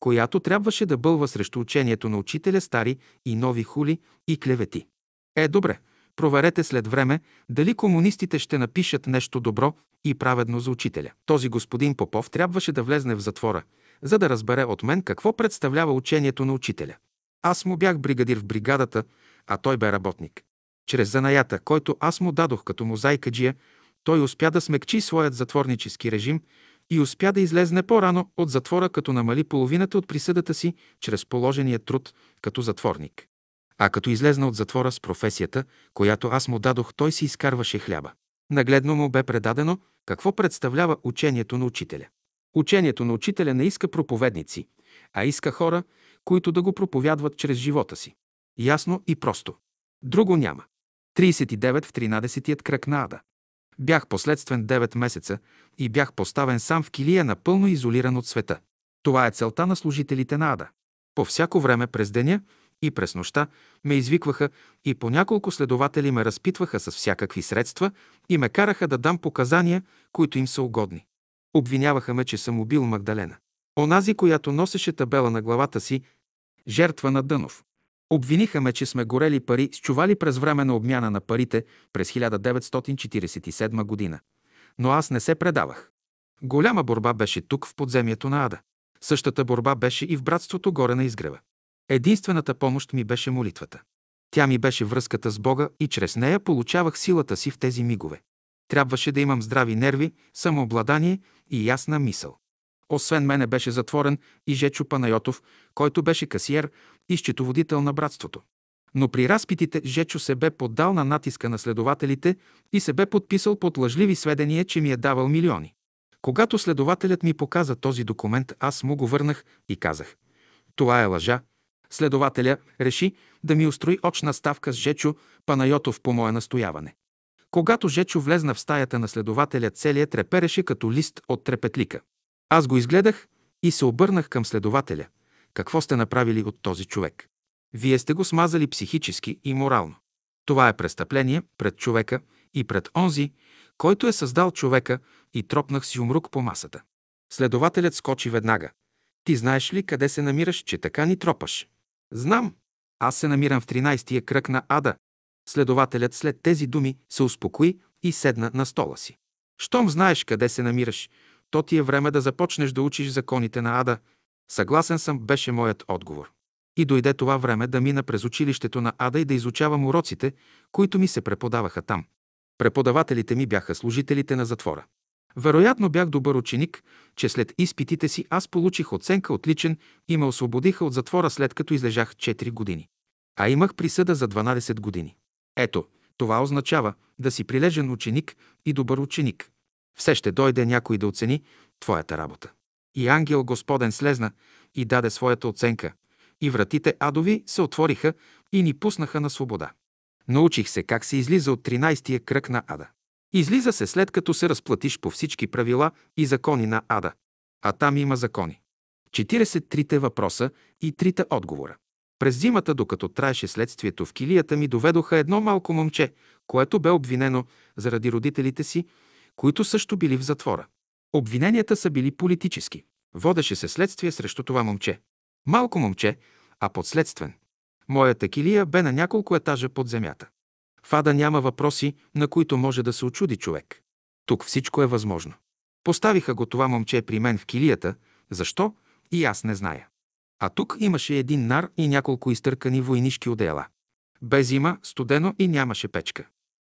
която трябваше да бълва срещу учението на учителя стари и нови хули и клевети. Е, добре, проверете след време дали комунистите ще напишат нещо добро и праведно за учителя. Този господин Попов трябваше да влезне в затвора, за да разбере от мен какво представлява учението на учителя. Аз му бях бригадир в бригадата, а той бе работник. Чрез занаята, който аз му дадох като мозайкаджия, той успя да смекчи своят затворнически режим и успя да излезне по-рано от затвора, като намали половината от присъдата си чрез положения труд като затворник. А като излезна от затвора с професията, която аз му дадох, той си изкарваше хляба. Нагледно му бе предадено какво представлява учението на учителя. Учението на учителя не иска проповедници, а иска хора, които да го проповядват чрез живота си. Ясно и просто. Друго няма. 39 в 13-тият кръг на Ада. Бях последствен 9 месеца и бях поставен сам в килия, напълно изолиран от света. Това е целта на служителите на Ада. По всяко време през деня и през нощта ме извикваха и по няколко следователи ме разпитваха с всякакви средства и ме караха да дам показания, които им са угодни. Обвиняваха ме, че съм убил Магдалена. Онази, която носеше табела на главата си, жертва на Дънов. Обвиниха ме, че сме горели пари с чували през време на обмяна на парите през 1947 година. Но аз не се предавах. Голяма борба беше тук в подземието на Ада. Същата борба беше и в братството горе на изгрева. Единствената помощ ми беше молитвата. Тя ми беше връзката с Бога и чрез нея получавах силата си в тези мигове. Трябваше да имам здрави нерви, самообладание и ясна мисъл. Освен мене беше затворен и Жечо Панайотов, който беше касиер и счетоводител на братството. Но при разпитите Жечо се бе поддал на натиска на следователите и се бе подписал под лъжливи сведения, че ми е давал милиони. Когато следователят ми показа този документ, аз му го върнах и казах. Това е лъжа. Следователя реши да ми устрои очна ставка с Жечо Панайотов по мое настояване. Когато Жечо влезна в стаята на следователя, целият трепереше като лист от трепетлика. Аз го изгледах и се обърнах към следователя. Какво сте направили от този човек? Вие сте го смазали психически и морално. Това е престъпление пред човека и пред онзи, който е създал човека и тропнах си умрук по масата. Следователят скочи веднага. Ти знаеш ли къде се намираш, че така ни тропаш? Знам. Аз се намирам в 13-тия кръг на Ада. Следователят след тези думи се успокои и седна на стола си. Щом знаеш къде се намираш, то ти е време да започнеш да учиш законите на Ада. Съгласен съм, беше моят отговор. И дойде това време да мина през училището на Ада и да изучавам уроците, които ми се преподаваха там. Преподавателите ми бяха служителите на затвора. Вероятно бях добър ученик, че след изпитите си аз получих оценка отличен и ме освободиха от затвора след като излежах 4 години. А имах присъда за 12 години. Ето, това означава да си прилежен ученик и добър ученик. Все ще дойде някой да оцени твоята работа. И ангел Господен слезна и даде своята оценка, и вратите адови се отвориха и ни пуснаха на свобода. Научих се как се излиза от 13-тия кръг на ада. Излиза се след като се разплатиш по всички правила и закони на ада. А там има закони. 43-те въпроса и трите отговора. През зимата, докато траеше следствието в килията ми, доведоха едно малко момче, което бе обвинено заради родителите си, които също били в затвора. Обвиненията са били политически. Водеше се следствие срещу това момче. Малко момче, а подследствен. Моята килия бе на няколко етажа под земята. В няма въпроси, на които може да се очуди човек. Тук всичко е възможно. Поставиха го това момче при мен в килията. Защо? И аз не зная. А тук имаше един нар и няколко изтъркани войнишки одеяла. Без зима, студено и нямаше печка.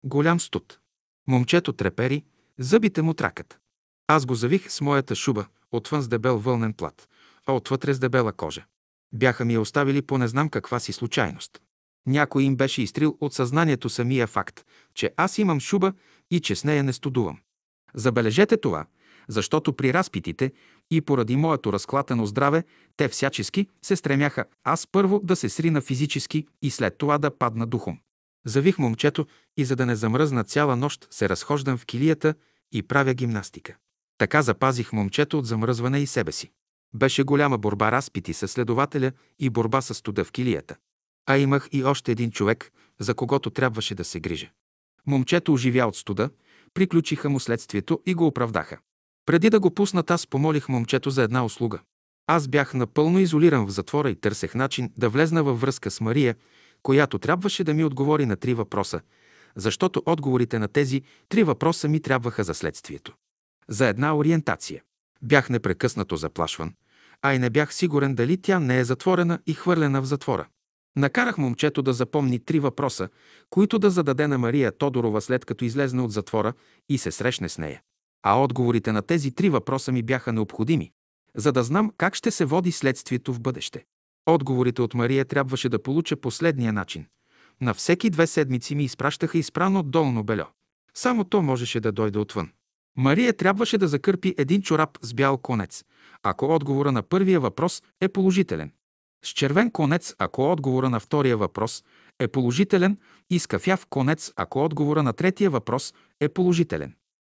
Голям студ. Момчето трепери, зъбите му тракат. Аз го завих с моята шуба, отвън с дебел вълнен плат, а отвътре с дебела кожа. Бяха ми я оставили по не знам каква си случайност. Някой им беше изтрил от съзнанието самия факт, че аз имам шуба и че с нея не студувам. Забележете това, защото при разпитите и поради моето разклатено здраве, те всячески се стремяха аз първо да се срина физически и след това да падна духом. Завих момчето и за да не замръзна цяла нощ, се разхождам в килията и правя гимнастика. Така запазих момчето от замръзване и себе си. Беше голяма борба разпити с следователя и борба с студа в килията. А имах и още един човек, за когото трябваше да се грижа. Момчето оживя от студа, приключиха му следствието и го оправдаха. Преди да го пуснат, аз помолих момчето за една услуга. Аз бях напълно изолиран в затвора и търсех начин да влезна във връзка с Мария, която трябваше да ми отговори на три въпроса, защото отговорите на тези три въпроса ми трябваха за следствието. За една ориентация. Бях непрекъснато заплашван, а и не бях сигурен дали тя не е затворена и хвърлена в затвора. Накарах момчето да запомни три въпроса, които да зададе на Мария Тодорова след като излезне от затвора и се срещне с нея. А отговорите на тези три въпроса ми бяха необходими, за да знам как ще се води следствието в бъдеще. Отговорите от Мария трябваше да получа последния начин. На всеки две седмици ми изпращаха изпрано долно бельо. Само то можеше да дойде отвън. Мария трябваше да закърпи един чорап с бял конец, ако отговора на първия въпрос е положителен. С червен конец, ако отговора на втория въпрос е положителен и с кафяв конец, ако отговора на третия въпрос е положителен.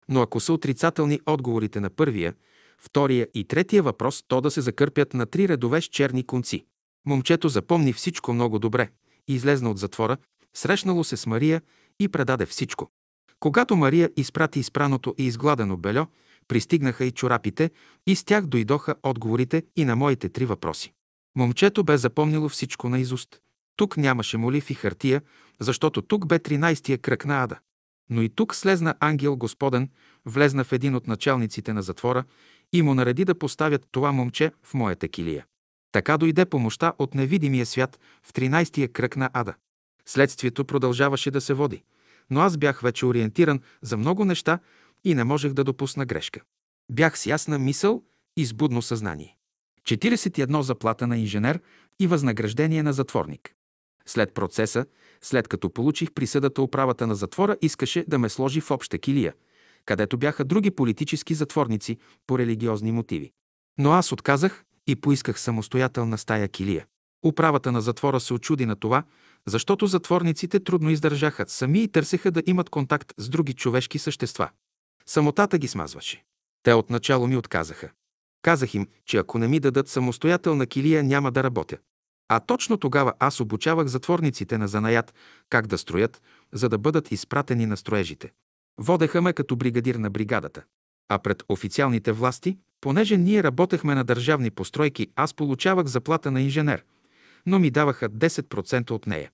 Но ако са отрицателни отговорите на първия, втория и третия въпрос, то да се закърпят на три редове с черни конци. Момчето запомни всичко много добре, излезна от затвора, срещнало се с Мария и предаде всичко. Когато Мария изпрати изпраното и изгладено бельо, пристигнаха и чорапите и с тях дойдоха отговорите и на моите три въпроси. Момчето бе запомнило всичко на изуст. Тук нямаше молив и хартия, защото тук бе 13-тия кръг на ада. Но и тук слезна ангел Господен, влезна в един от началниците на затвора и му нареди да поставят това момче в моята килия. Така дойде помощта от невидимия свят в 13-тия кръг на ада. Следствието продължаваше да се води, но аз бях вече ориентиран за много неща и не можех да допусна грешка. Бях с ясна мисъл и с будно съзнание. 41 заплата на инженер и възнаграждение на затворник. След процеса, след като получих присъдата, управата на затвора искаше да ме сложи в обща килия, където бяха други политически затворници по религиозни мотиви. Но аз отказах и поисках самостоятелна стая килия. Управата на затвора се очуди на това, защото затворниците трудно издържаха сами и търсеха да имат контакт с други човешки същества. Самотата ги смазваше. Те отначало ми отказаха. Казах им, че ако не ми дадат самостоятелна килия, няма да работя. А точно тогава аз обучавах затворниците на занаят как да строят, за да бъдат изпратени на строежите. Водеха ме като бригадир на бригадата. А пред официалните власти, понеже ние работехме на държавни постройки, аз получавах заплата на инженер, но ми даваха 10% от нея.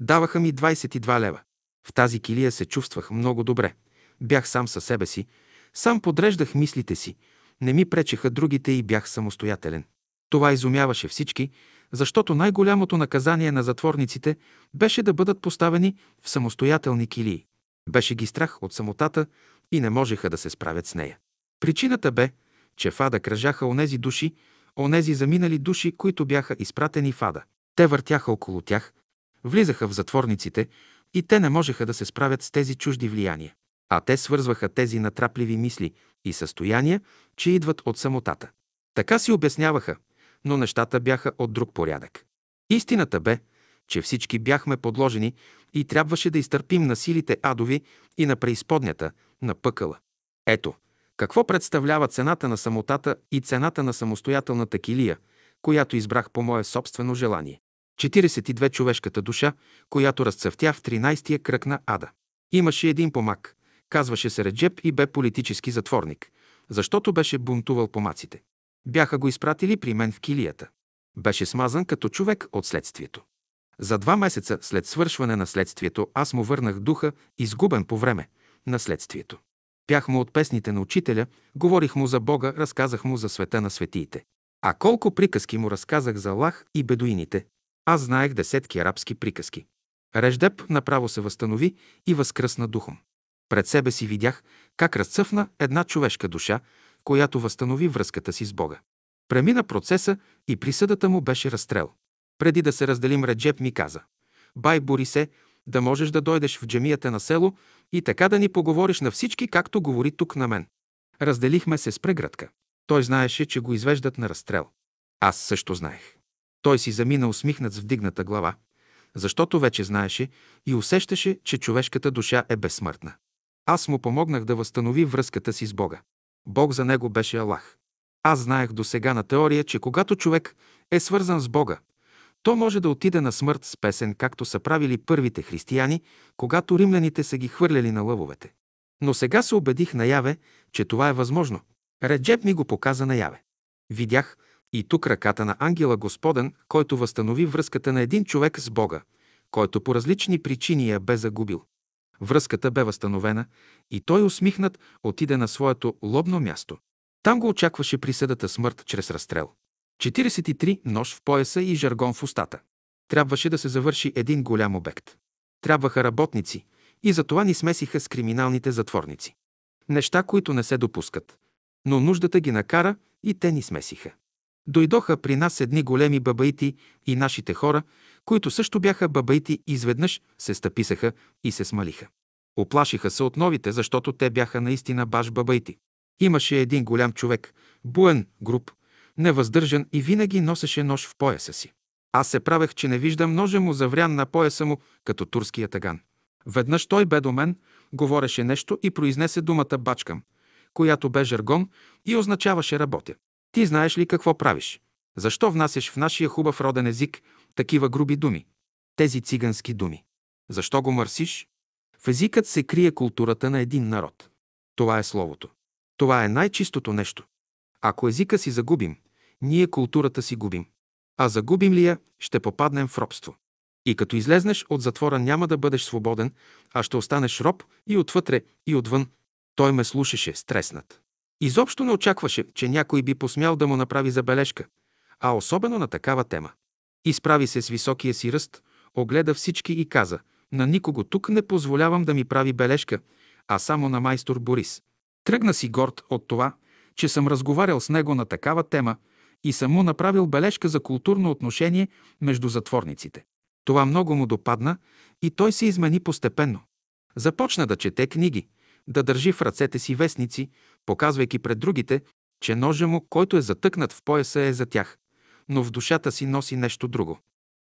Даваха ми 22 лева. В тази килия се чувствах много добре. Бях сам със себе си, сам подреждах мислите си, не ми пречеха другите и бях самостоятелен. Това изумяваше всички, защото най-голямото наказание на затворниците беше да бъдат поставени в самостоятелни килии. Беше ги страх от самотата и не можеха да се справят с нея. Причината бе, че в ада кръжаха онези души, онези заминали души, които бяха изпратени в ада. Те въртяха около тях, влизаха в затворниците и те не можеха да се справят с тези чужди влияния. А те свързваха тези натрапливи мисли и състояния, че идват от самотата. Така си обясняваха, но нещата бяха от друг порядък. Истината бе, че всички бяхме подложени и трябваше да изтърпим на силите адови и на преизподнята, на пъкъла. Ето, какво представлява цената на самотата и цената на самостоятелната килия, която избрах по мое собствено желание. 42 човешката душа, която разцъфтя в 13-тия кръг на ада. Имаше един помак, казваше се Реджеп и бе политически затворник, защото беше бунтувал помаците. Бяха го изпратили при мен в килията. Беше смазан като човек от следствието. За два месеца след свършване на следствието аз му върнах духа, изгубен по време на следствието. Пях му от песните на учителя, говорих му за Бога, разказах му за света на светиите. А колко приказки му разказах за Аллах и бедуините. Аз знаех десетки арабски приказки. Реждеп направо се възстанови и възкръсна духом. Пред себе си видях как разцъфна една човешка душа, която възстанови връзката си с Бога. Премина процеса и присъдата му беше разстрел. Преди да се разделим, Реджеп ми каза «Бай Борисе, да можеш да дойдеш в джамията на село и така да ни поговориш на всички, както говори тук на мен». Разделихме се с преградка. Той знаеше, че го извеждат на разстрел. Аз също знаех. Той си замина усмихнат с вдигната глава, защото вече знаеше и усещаше, че човешката душа е безсмъртна. Аз му помогнах да възстанови връзката си с Бога. Бог за него беше Аллах. Аз знаех до сега на теория, че когато човек е свързан с Бога, то може да отиде на смърт с песен, както са правили първите християни, когато римляните са ги хвърляли на лъвовете. Но сега се убедих наяве, че това е възможно. Реджеп ми го показа наяве. Видях и тук ръката на ангела Господен, който възстанови връзката на един човек с Бога, който по различни причини я бе загубил. Връзката бе възстановена и той усмихнат отиде на своето лобно място. Там го очакваше присъдата смърт чрез разстрел. 43 нож в пояса и жаргон в устата. Трябваше да се завърши един голям обект. Трябваха работници и затова ни смесиха с криминалните затворници. Неща, които не се допускат. Но нуждата ги накара и те ни смесиха. Дойдоха при нас едни големи бабаити и нашите хора, които също бяха бабаити, изведнъж се стъписаха и се смалиха. Оплашиха се от новите, защото те бяха наистина баш бабаити. Имаше един голям човек, буен, груб, невъздържан и винаги носеше нож в пояса си. Аз се правех, че не виждам ножа му заврян на пояса му, като турския таган. Веднъж той бе до мен, говореше нещо и произнесе думата бачкам, която бе жаргон и означаваше работя. Ти знаеш ли какво правиш? Защо внасяш в нашия хубав роден език такива груби думи? Тези цигански думи. Защо го мърсиш? В езикът се крие културата на един народ. Това е словото. Това е най-чистото нещо. Ако езика си загубим, ние културата си губим. А загубим ли я, ще попаднем в робство. И като излезнеш от затвора няма да бъдеш свободен, а ще останеш роб и отвътре, и отвън. Той ме слушаше, стреснат. Изобщо не очакваше, че някой би посмял да му направи забележка, а особено на такава тема. Изправи се с високия си ръст, огледа всички и каза – на никого тук не позволявам да ми прави бележка, а само на майстор Борис. Тръгна си горд от това, че съм разговарял с него на такава тема и съм му направил бележка за културно отношение между затворниците. Това много му допадна и той се измени постепенно. Започна да чете книги, да държи в ръцете си вестници, показвайки пред другите, че ножа му, който е затъкнат в пояса, е за тях, но в душата си носи нещо друго.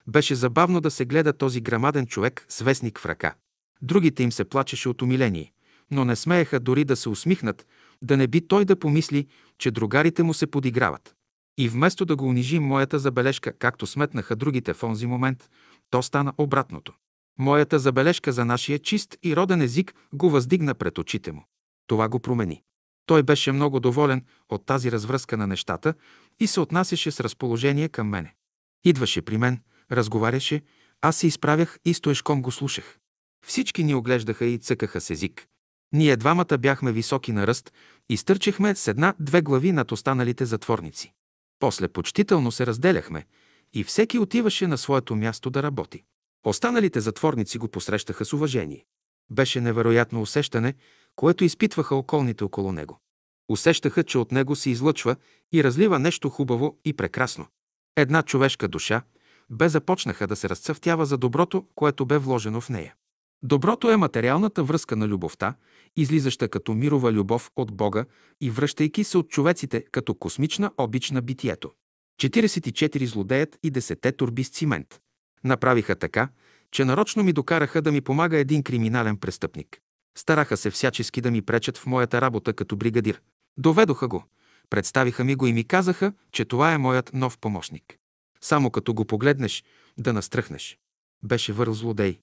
Беше забавно да се гледа този грамаден човек с вестник в ръка. Другите им се плачеше от умиление, но не смееха дори да се усмихнат, да не би той да помисли, че другарите му се подиграват. И вместо да го унижи моята забележка, както сметнаха другите в онзи момент, то стана обратното. Моята забележка за нашия чист и роден език го въздигна пред очите му. Това го промени. Той беше много доволен от тази развръзка на нещата и се отнасяше с разположение към мене. Идваше при мен, разговаряше, аз се изправях и стоешком го слушах. Всички ни оглеждаха и цъкаха с език. Ние двамата бяхме високи на ръст и стърчихме с една-две глави над останалите затворници. После почтително се разделяхме и всеки отиваше на своето място да работи. Останалите затворници го посрещаха с уважение. Беше невероятно усещане, което изпитваха околните около него. Усещаха, че от него се излъчва и разлива нещо хубаво и прекрасно. Една човешка душа, бе започнаха да се разцъфтява за доброто, което бе вложено в нея. Доброто е материалната връзка на любовта, излизаща като мирова любов от Бога и връщайки се от човеците като космична обич на битието. 44 злодеят и 10 турби с цимент. Направиха така, че нарочно ми докараха да ми помага един криминален престъпник. Стараха се всячески да ми пречат в моята работа като бригадир. Доведоха го, представиха ми го и ми казаха, че това е моят нов помощник. Само като го погледнеш, да настръхнеш. Беше върл злодей.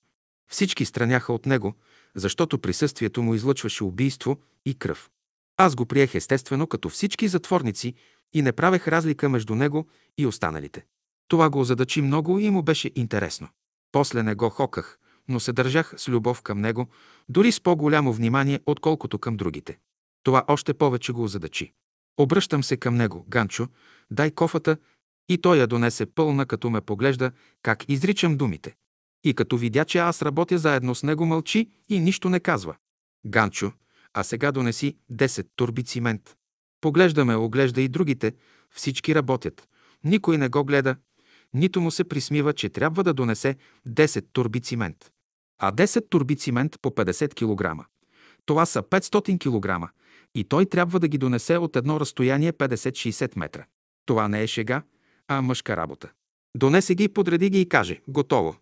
Всички страняха от него, защото присъствието му излъчваше убийство и кръв. Аз го приех естествено като всички затворници и не правех разлика между него и останалите. Това го озадачи много и му беше интересно. После не го хоках, но се държах с любов към него, дори с по-голямо внимание, отколкото към другите. Това още повече го озадачи. Обръщам се към него. Ганчо, дай кофата и той я донесе пълна, като ме поглежда как изричам думите. И като видя, че аз работя заедно с него, мълчи и нищо не казва. Ганчо, а сега донеси 10 турби цимент. Поглеждаме, оглежда и другите, всички работят. Никой не го гледа, нито му се присмива, че трябва да донесе 10 турби цимент. А 10 турби цимент по 50 кг. Това са 500 кг и той трябва да ги донесе от едно разстояние 50-60 метра. Това не е шега, а мъжка работа. Донесе ги, подреди ги и каже – готово.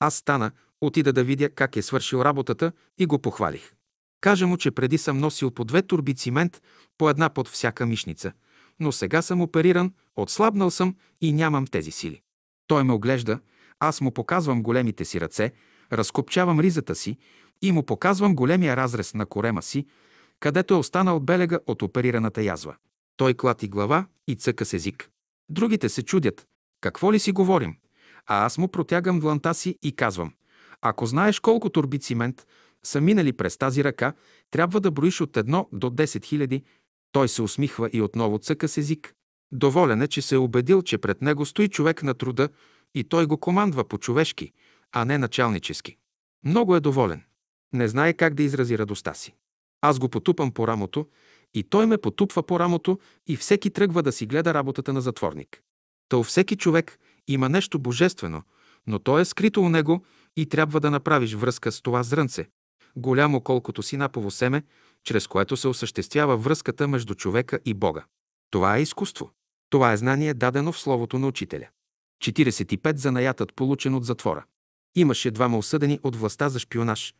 Аз стана, отида да видя как е свършил работата и го похвалих. Кажа му, че преди съм носил по две турби цимент, по една под всяка мишница, но сега съм опериран, отслабнал съм и нямам тези сили. Той ме оглежда, аз му показвам големите си ръце, разкопчавам ризата си и му показвам големия разрез на корема си, където е останал белега от оперираната язва. Той клати глава и цъка с език. Другите се чудят. Какво ли си говорим? А аз му протягам дланта си и казвам. Ако знаеш колко турби цимент са минали през тази ръка, трябва да броиш от едно до 10 хиляди. Той се усмихва и отново цъка с език. Доволен е, че се е убедил, че пред него стои човек на труда и той го командва по-човешки, а не началнически. Много е доволен. Не знае как да изрази радостта си. Аз го потупам по рамото и той ме потупва по рамото и всеки тръгва да си гледа работата на затворник. Та всеки човек има нещо божествено, но то е скрито у него и трябва да направиш връзка с това зрънце, голямо колкото си напово семе, чрез което се осъществява връзката между човека и Бога. Това е изкуство. Това е знание дадено в словото на учителя. 45 занаятът, получен от затвора. Имаше двама осъдени от властта за шпионаж.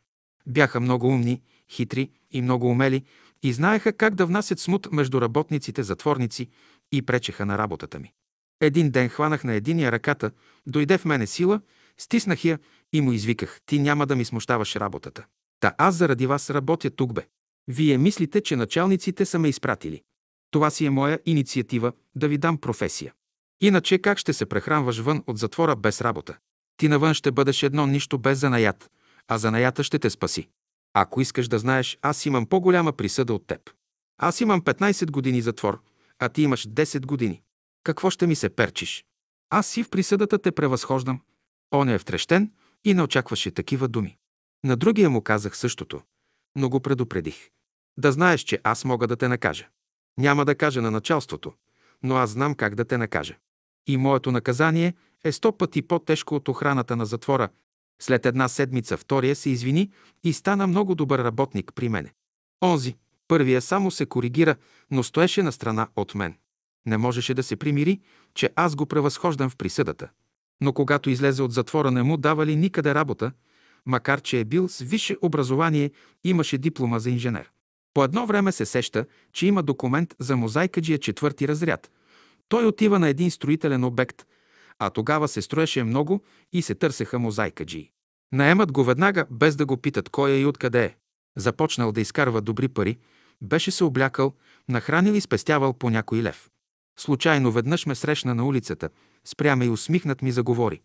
Бяха много умни, хитри и много умели и знаеха как да внасят смут между работниците, затворници и пречеха на работата ми. Един ден хванах на единия ръката, дойде в мене сила, стиснах я и му извиках, ти няма да ми смущаваш работата. Та аз заради вас работя тук бе. Вие мислите, че началниците са ме изпратили. Това си е моя инициатива да ви дам професия. Иначе как ще се прехранваш вън от затвора без работа? Ти навън ще бъдеш едно нищо без занаят, а занаята ще те спаси. Ако искаш да знаеш, аз имам по-голяма присъда от теб. Аз имам 15 години затвор, а ти имаш 10 години. Какво ще ми се перчиш? Аз си в присъдата те превъзхождам. Он е втрещен и не очакваше такива думи. На другия му казах същото, но го предупредих. Да знаеш, че аз мога да те накажа. Няма да кажа на началството, но аз знам как да те накажа. И моето наказание е сто пъти по-тежко от охраната на затвора. След една седмица втория се извини и стана много добър работник при мене. Онзи, първия само се коригира, но стоеше на страна от мен. Не можеше да се примири, че аз го превъзхождам в присъдата. Но когато излезе от затвора, не му давали никъде работа, макар че е бил с висше образование, имаше диплома за инженер. По едно време се сеща, че има документ за мозайкаджия четвърти разряд. Той отива на един строителен обект, а тогава се строеше много и се търсеха мозайкаджии. Наемат го веднага, без да го питат кой е и откъде е. Започнал да изкарва добри пари, беше се облякал, нахранил и спестявал по някой лев. Случайно веднъж ме срещна на улицата, спряме и усмихнат ми заговори.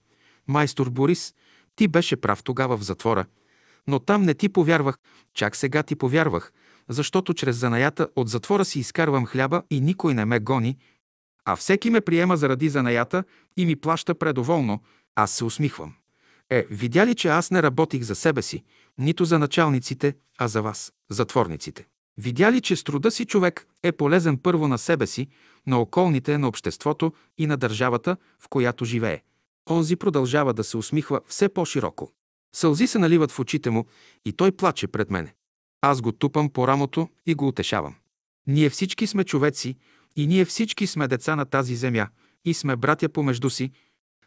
Майстор Борис, ти беше прав тогава в затвора, но там не ти повярвах, чак сега ти повярвах, защото чрез занаята от затвора си изкарвам хляба и никой не ме гони, а всеки ме приема заради занаята и ми плаща предоволно, аз се усмихвам. Е, видя ли, че аз не работих за себе си, нито за началниците, а за вас, затворниците? Видя ли, че с труда си човек е полезен първо на себе си, на околните, на обществото и на държавата, в която живее? Онзи продължава да се усмихва все по-широко. Сълзи се наливат в очите му и той плаче пред мене. Аз го тупам по рамото и го утешавам. Ние всички сме човеци и ние всички сме деца на тази земя и сме братя помежду си.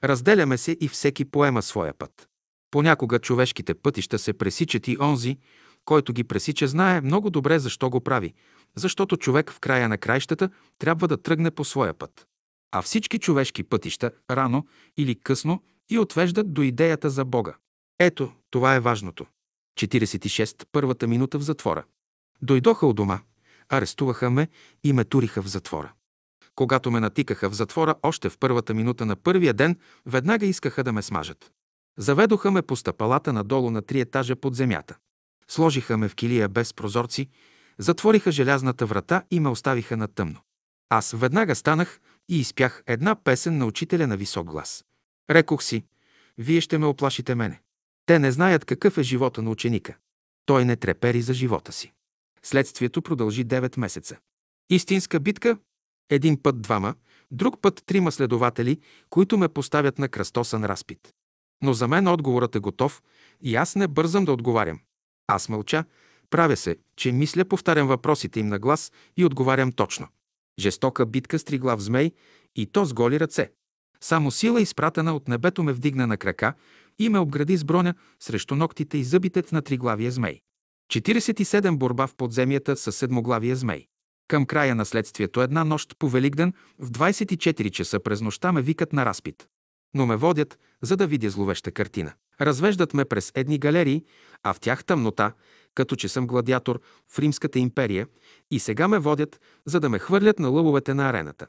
Разделяме се и всеки поема своя път. Понякога човешките пътища се пресичат и онзи, който ги пресича, знае много добре защо го прави, защото човек в края на краищата трябва да тръгне по своя път. А всички човешки пътища, рано или късно, и отвеждат до идеята за Бога. Ето, това е важното. 46. Първата минута в затвора. Дойдоха у дома, арестуваха ме и ме туриха в затвора. Когато ме натикаха в затвора, още в първата минута на първия ден, веднага искаха да ме смажат. Заведоха ме по стъпалата надолу на три етажа под земята. Сложиха ме в килия без прозорци, затвориха желязната врата и ме оставиха на тъмно. Аз веднага станах и изпях една песен на учителя на висок глас. Рекох си, вие ще ме оплашите мене. Те не знаят какъв е живота на ученика. Той не трепери за живота си. Следствието продължи 9 месеца. Истинска битка – един път двама, друг път трима следователи, които ме поставят на кръстосан разпит. Но за мен отговорът е готов и аз не бързам да отговарям. Аз мълча, правя се, че мисля, повтарям въпросите им на глас и отговарям точно. Жестока битка с триглав змей и то с голи ръце. Само сила, изпратена от небето, ме вдигна на крака и ме обгради с броня срещу ногтите и зъбите на триглавия змей. 47 борба в подземията с седмоглавия змей. Към края на следствието една нощ по Великден в 24 часа през нощта ме викат на разпит. Но ме водят, за да видя зловеща картина. Развеждат ме през едни галерии, а в тях тъмнота, като че съм гладиатор в Римската империя и сега ме водят, за да ме хвърлят на лъвовете на арената.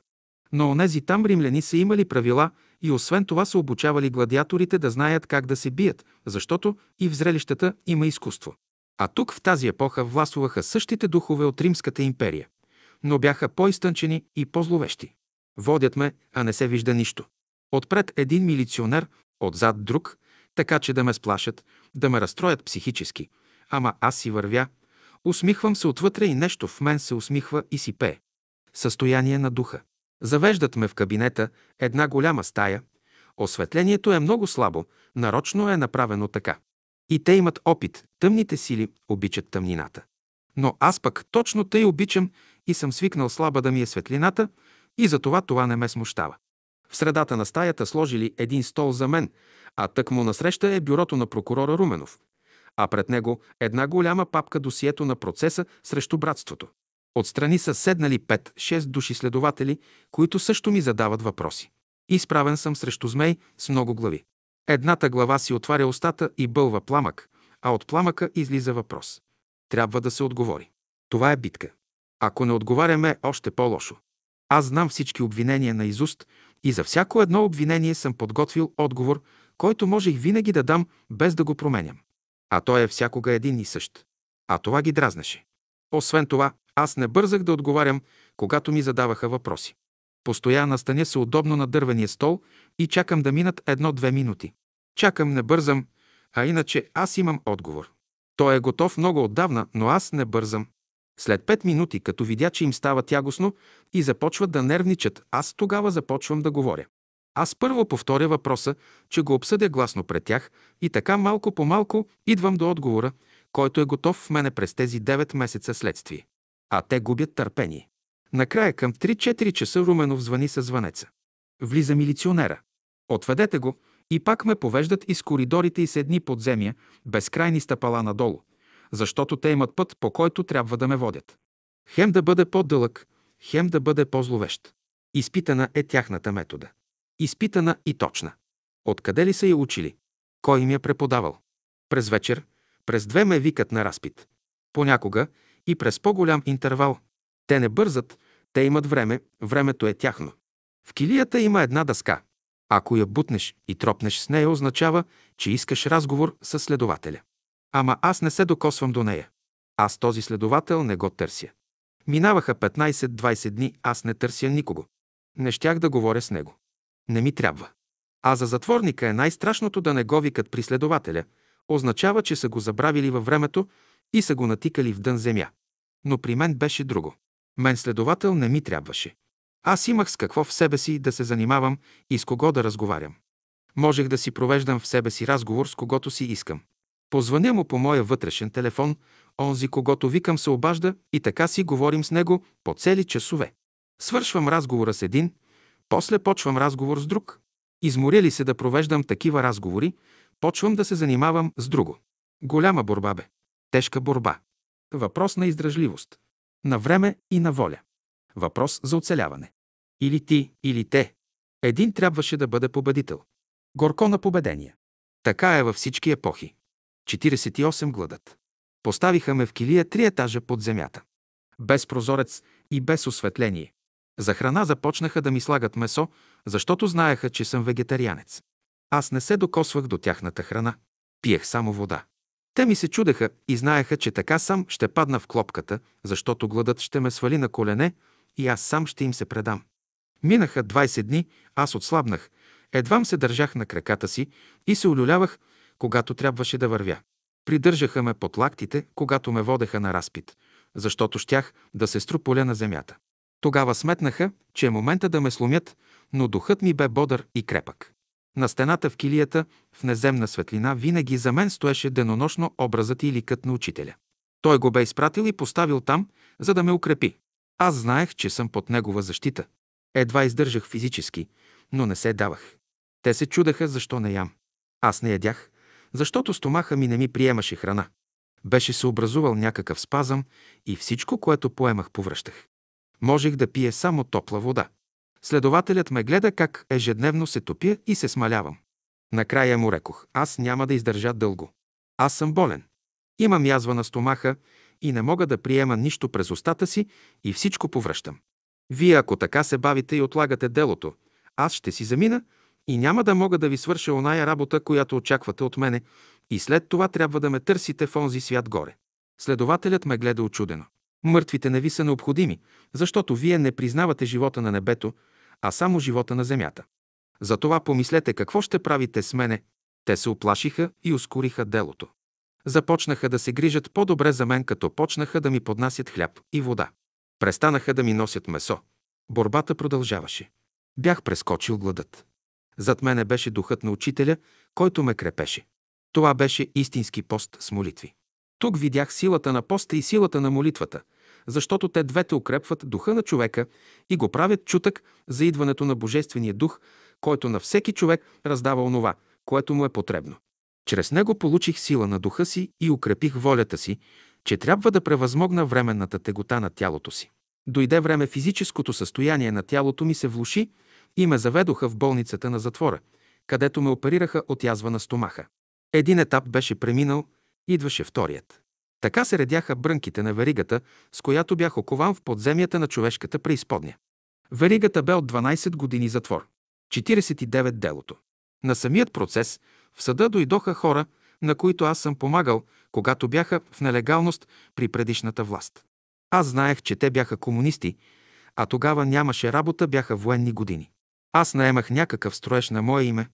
Но онези там римляни са имали правила и освен това са обучавали гладиаторите да знаят как да се бият, защото и в зрелищата има изкуство. А тук в тази епоха властвуваха същите духове от Римската империя, но бяха по-изтънчени и по-зловещи. Водят ме, а не се вижда нищо. Отпред един милиционер, отзад друг, така че да ме сплашат, да ме разстроят психически. Ама аз си вървя, усмихвам се отвътре и нещо в мен се усмихва и си пее. Състояние на духа. Завеждат ме в кабинета, една голяма стая. Осветлението е много слабо, нарочно е направено така. И те имат опит, тъмните сили обичат тъмнината. Но аз пък точно тъй обичам и съм свикнал слаба да ми е светлината и затова това не ме смущава. В средата на стаята сложили един стол за мен, а тък му насреща е бюрото на прокурора Руменов, а пред него една голяма папка досието на процеса срещу братството. Отстрани са седнали 5-6 души следователи, които също ми задават въпроси. Изправен съм срещу змей с много глави. Едната глава си отваря устата и бълва пламък, а от пламъка излиза въпрос. Трябва да се отговори. Това е битка. Ако не отговаряме, още по-лошо. Аз знам всички обвинения на изуст и за всяко едно обвинение съм подготвил отговор, който можех винаги да дам, без да го променям. А той е всякога един и същ. А това ги дразнеше. Освен това, аз не бързах да отговарям, когато ми задаваха въпроси. Постоя настаня се удобно на дървения стол и чакам да минат едно-две минути. Чакам, не бързам, а иначе аз имам отговор. Той е готов много отдавна, но аз не бързам. След пет минути, като видя, че им става тягостно и започват да нервничат, аз тогава започвам да говоря. Аз първо повторя въпроса, че го обсъдя гласно пред тях и така малко по малко идвам до отговора, който е готов в мене през тези 9 месеца следствие. А те губят търпение. Накрая към 3-4 часа Руменов звъни със звънеца. Влиза милиционера. Отведете го и пак ме повеждат из коридорите и седни подземия, безкрайни стъпала надолу, защото те имат път, по който трябва да ме водят. Хем да бъде по-дълъг, хем да бъде по-зловещ. Изпитана е тяхната метода. Изпитана и точна. Откъде ли са я учили? Кой им я преподавал? През вечер, през две ме викат на разпит. Понякога и през по-голям интервал. Те не бързат, те имат време, времето е тяхно. В килията има една дъска. Ако я бутнеш и тропнеш с нея, означава, че искаш разговор с следователя. Ама аз не се докосвам до нея. Аз този следовател не го търся. Минаваха 15-20 дни, аз не търся никого. Не щях да говоря с него. Не ми трябва. А за затворника е най-страшното да не го викат при следователя. Означава, че са го забравили във времето и са го натикали в дън земя. Но при мен беше друго. Мен следовател не ми трябваше. Аз имах с какво в себе си да се занимавам и с кого да разговарям. Можех да си провеждам в себе си разговор с когото си искам. Позвъня му по моя вътрешен телефон, онзи, когато викам се обажда и така си говорим с него по цели часове. Свършвам разговора с един, после почвам разговор с друг. Изморя се да провеждам такива разговори, почвам да се занимавам с друго. Голяма борба бе. Тежка борба. Въпрос на издръжливост. На време и на воля. Въпрос за оцеляване. Или ти, или те. Един трябваше да бъде победител. Горко на победение. Така е във всички епохи. 48 гладът. Поставиха ме в килия три етажа под земята. Без прозорец и без осветление. За храна започнаха да ми слагат месо, защото знаеха, че съм вегетарианец. Аз не се докосвах до тяхната храна. Пиех само вода. Те ми се чудеха и знаеха, че така сам ще падна в клопката, защото гладът ще ме свали на колене и аз сам ще им се предам. Минаха 20 дни, аз отслабнах, едвам се държах на краката си и се олюлявах, когато трябваше да вървя. Придържаха ме под лактите, когато ме водеха на разпит, защото щях да се струполя на земята. Тогава сметнаха, че е момента да ме сломят, но духът ми бе бодър и крепък. На стената в килията, в неземна светлина, винаги за мен стоеше денонощно образът и ликът на учителя. Той го бе изпратил и поставил там, за да ме укрепи. Аз знаех, че съм под негова защита. Едва издържах физически, но не се давах. Те се чудеха защо не ям. Аз не ядях, защото стомаха ми не ми приемаше храна. Беше се образувал някакъв спазъм и всичко, което поемах, повръщах. Можех да пие само топла вода. Следователят ме гледа как ежедневно се топя и се смалявам. Накрая му рекох, аз няма да издържа дълго. Аз съм болен. Имам язва на стомаха и не мога да приема нищо през устата си и всичко повръщам. Вие, ако така се бавите и отлагате делото, аз ще си замина и няма да мога да ви свърша оная работа, която очаквате от мене, и след това трябва да ме търсите в онзи свят горе. Следователят ме гледа очудено. Мъртвите не ви са необходими, защото вие не признавате живота на небето, а само живота на земята. Затова помислете какво ще правите с мене. Те се оплашиха и ускориха делото. Започнаха да се грижат по-добре за мен, като почнаха да ми поднасят хляб и вода. Престанаха да ми носят месо. Борбата продължаваше. Бях прескочил гладът. Зад мене беше духът на учителя, който ме крепеше. Това беше истински пост с молитви. Тук видях силата на поста и силата на молитвата, защото те двете укрепват духа на човека и го правят чутък за идването на Божествения дух, който на всеки човек раздава онова, което му е потребно. Чрез него получих сила на духа си и укрепих волята си, че трябва да превъзмогна временната тегота на тялото си. Дойде време физическото състояние на тялото ми се влуши и ме заведоха в болницата на затвора, където ме оперираха от язва на стомаха. Един етап беше преминал, идваше вторият. Така се редяха брънките на веригата, с която бях окован в подземията на човешката преизподня. Веригата бе от 12 години затвор. 49 делото. На самият процес в съда дойдоха хора, на които аз съм помагал, когато бяха в нелегалност при предишната власт. Аз знаех, че те бяха комунисти, а тогава нямаше работа, бяха военни години. Аз наемах някакъв строеж на мое име,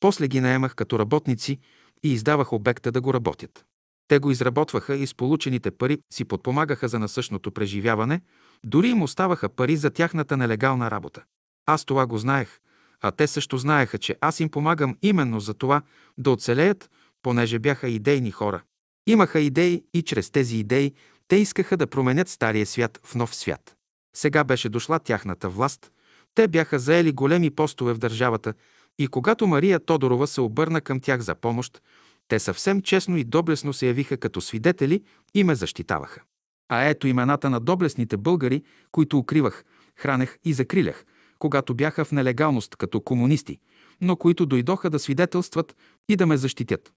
после ги наемах като работници и издавах обекта да го работят. Те го изработваха и с получените пари си подпомагаха за насъщното преживяване, дори им оставаха пари за тяхната нелегална работа. Аз това го знаех, а те също знаеха, че аз им помагам именно за това да оцелеят, понеже бяха идейни хора. Имаха идеи и чрез тези идеи те искаха да променят стария свят в нов свят. Сега беше дошла тяхната власт, те бяха заели големи постове в държавата и когато Мария Тодорова се обърна към тях за помощ, те съвсем честно и доблесно се явиха като свидетели и ме защитаваха. А ето имената на доблесните българи, които укривах, хранех и закрилях, когато бяха в нелегалност като комунисти, но които дойдоха да свидетелстват и да ме защитят.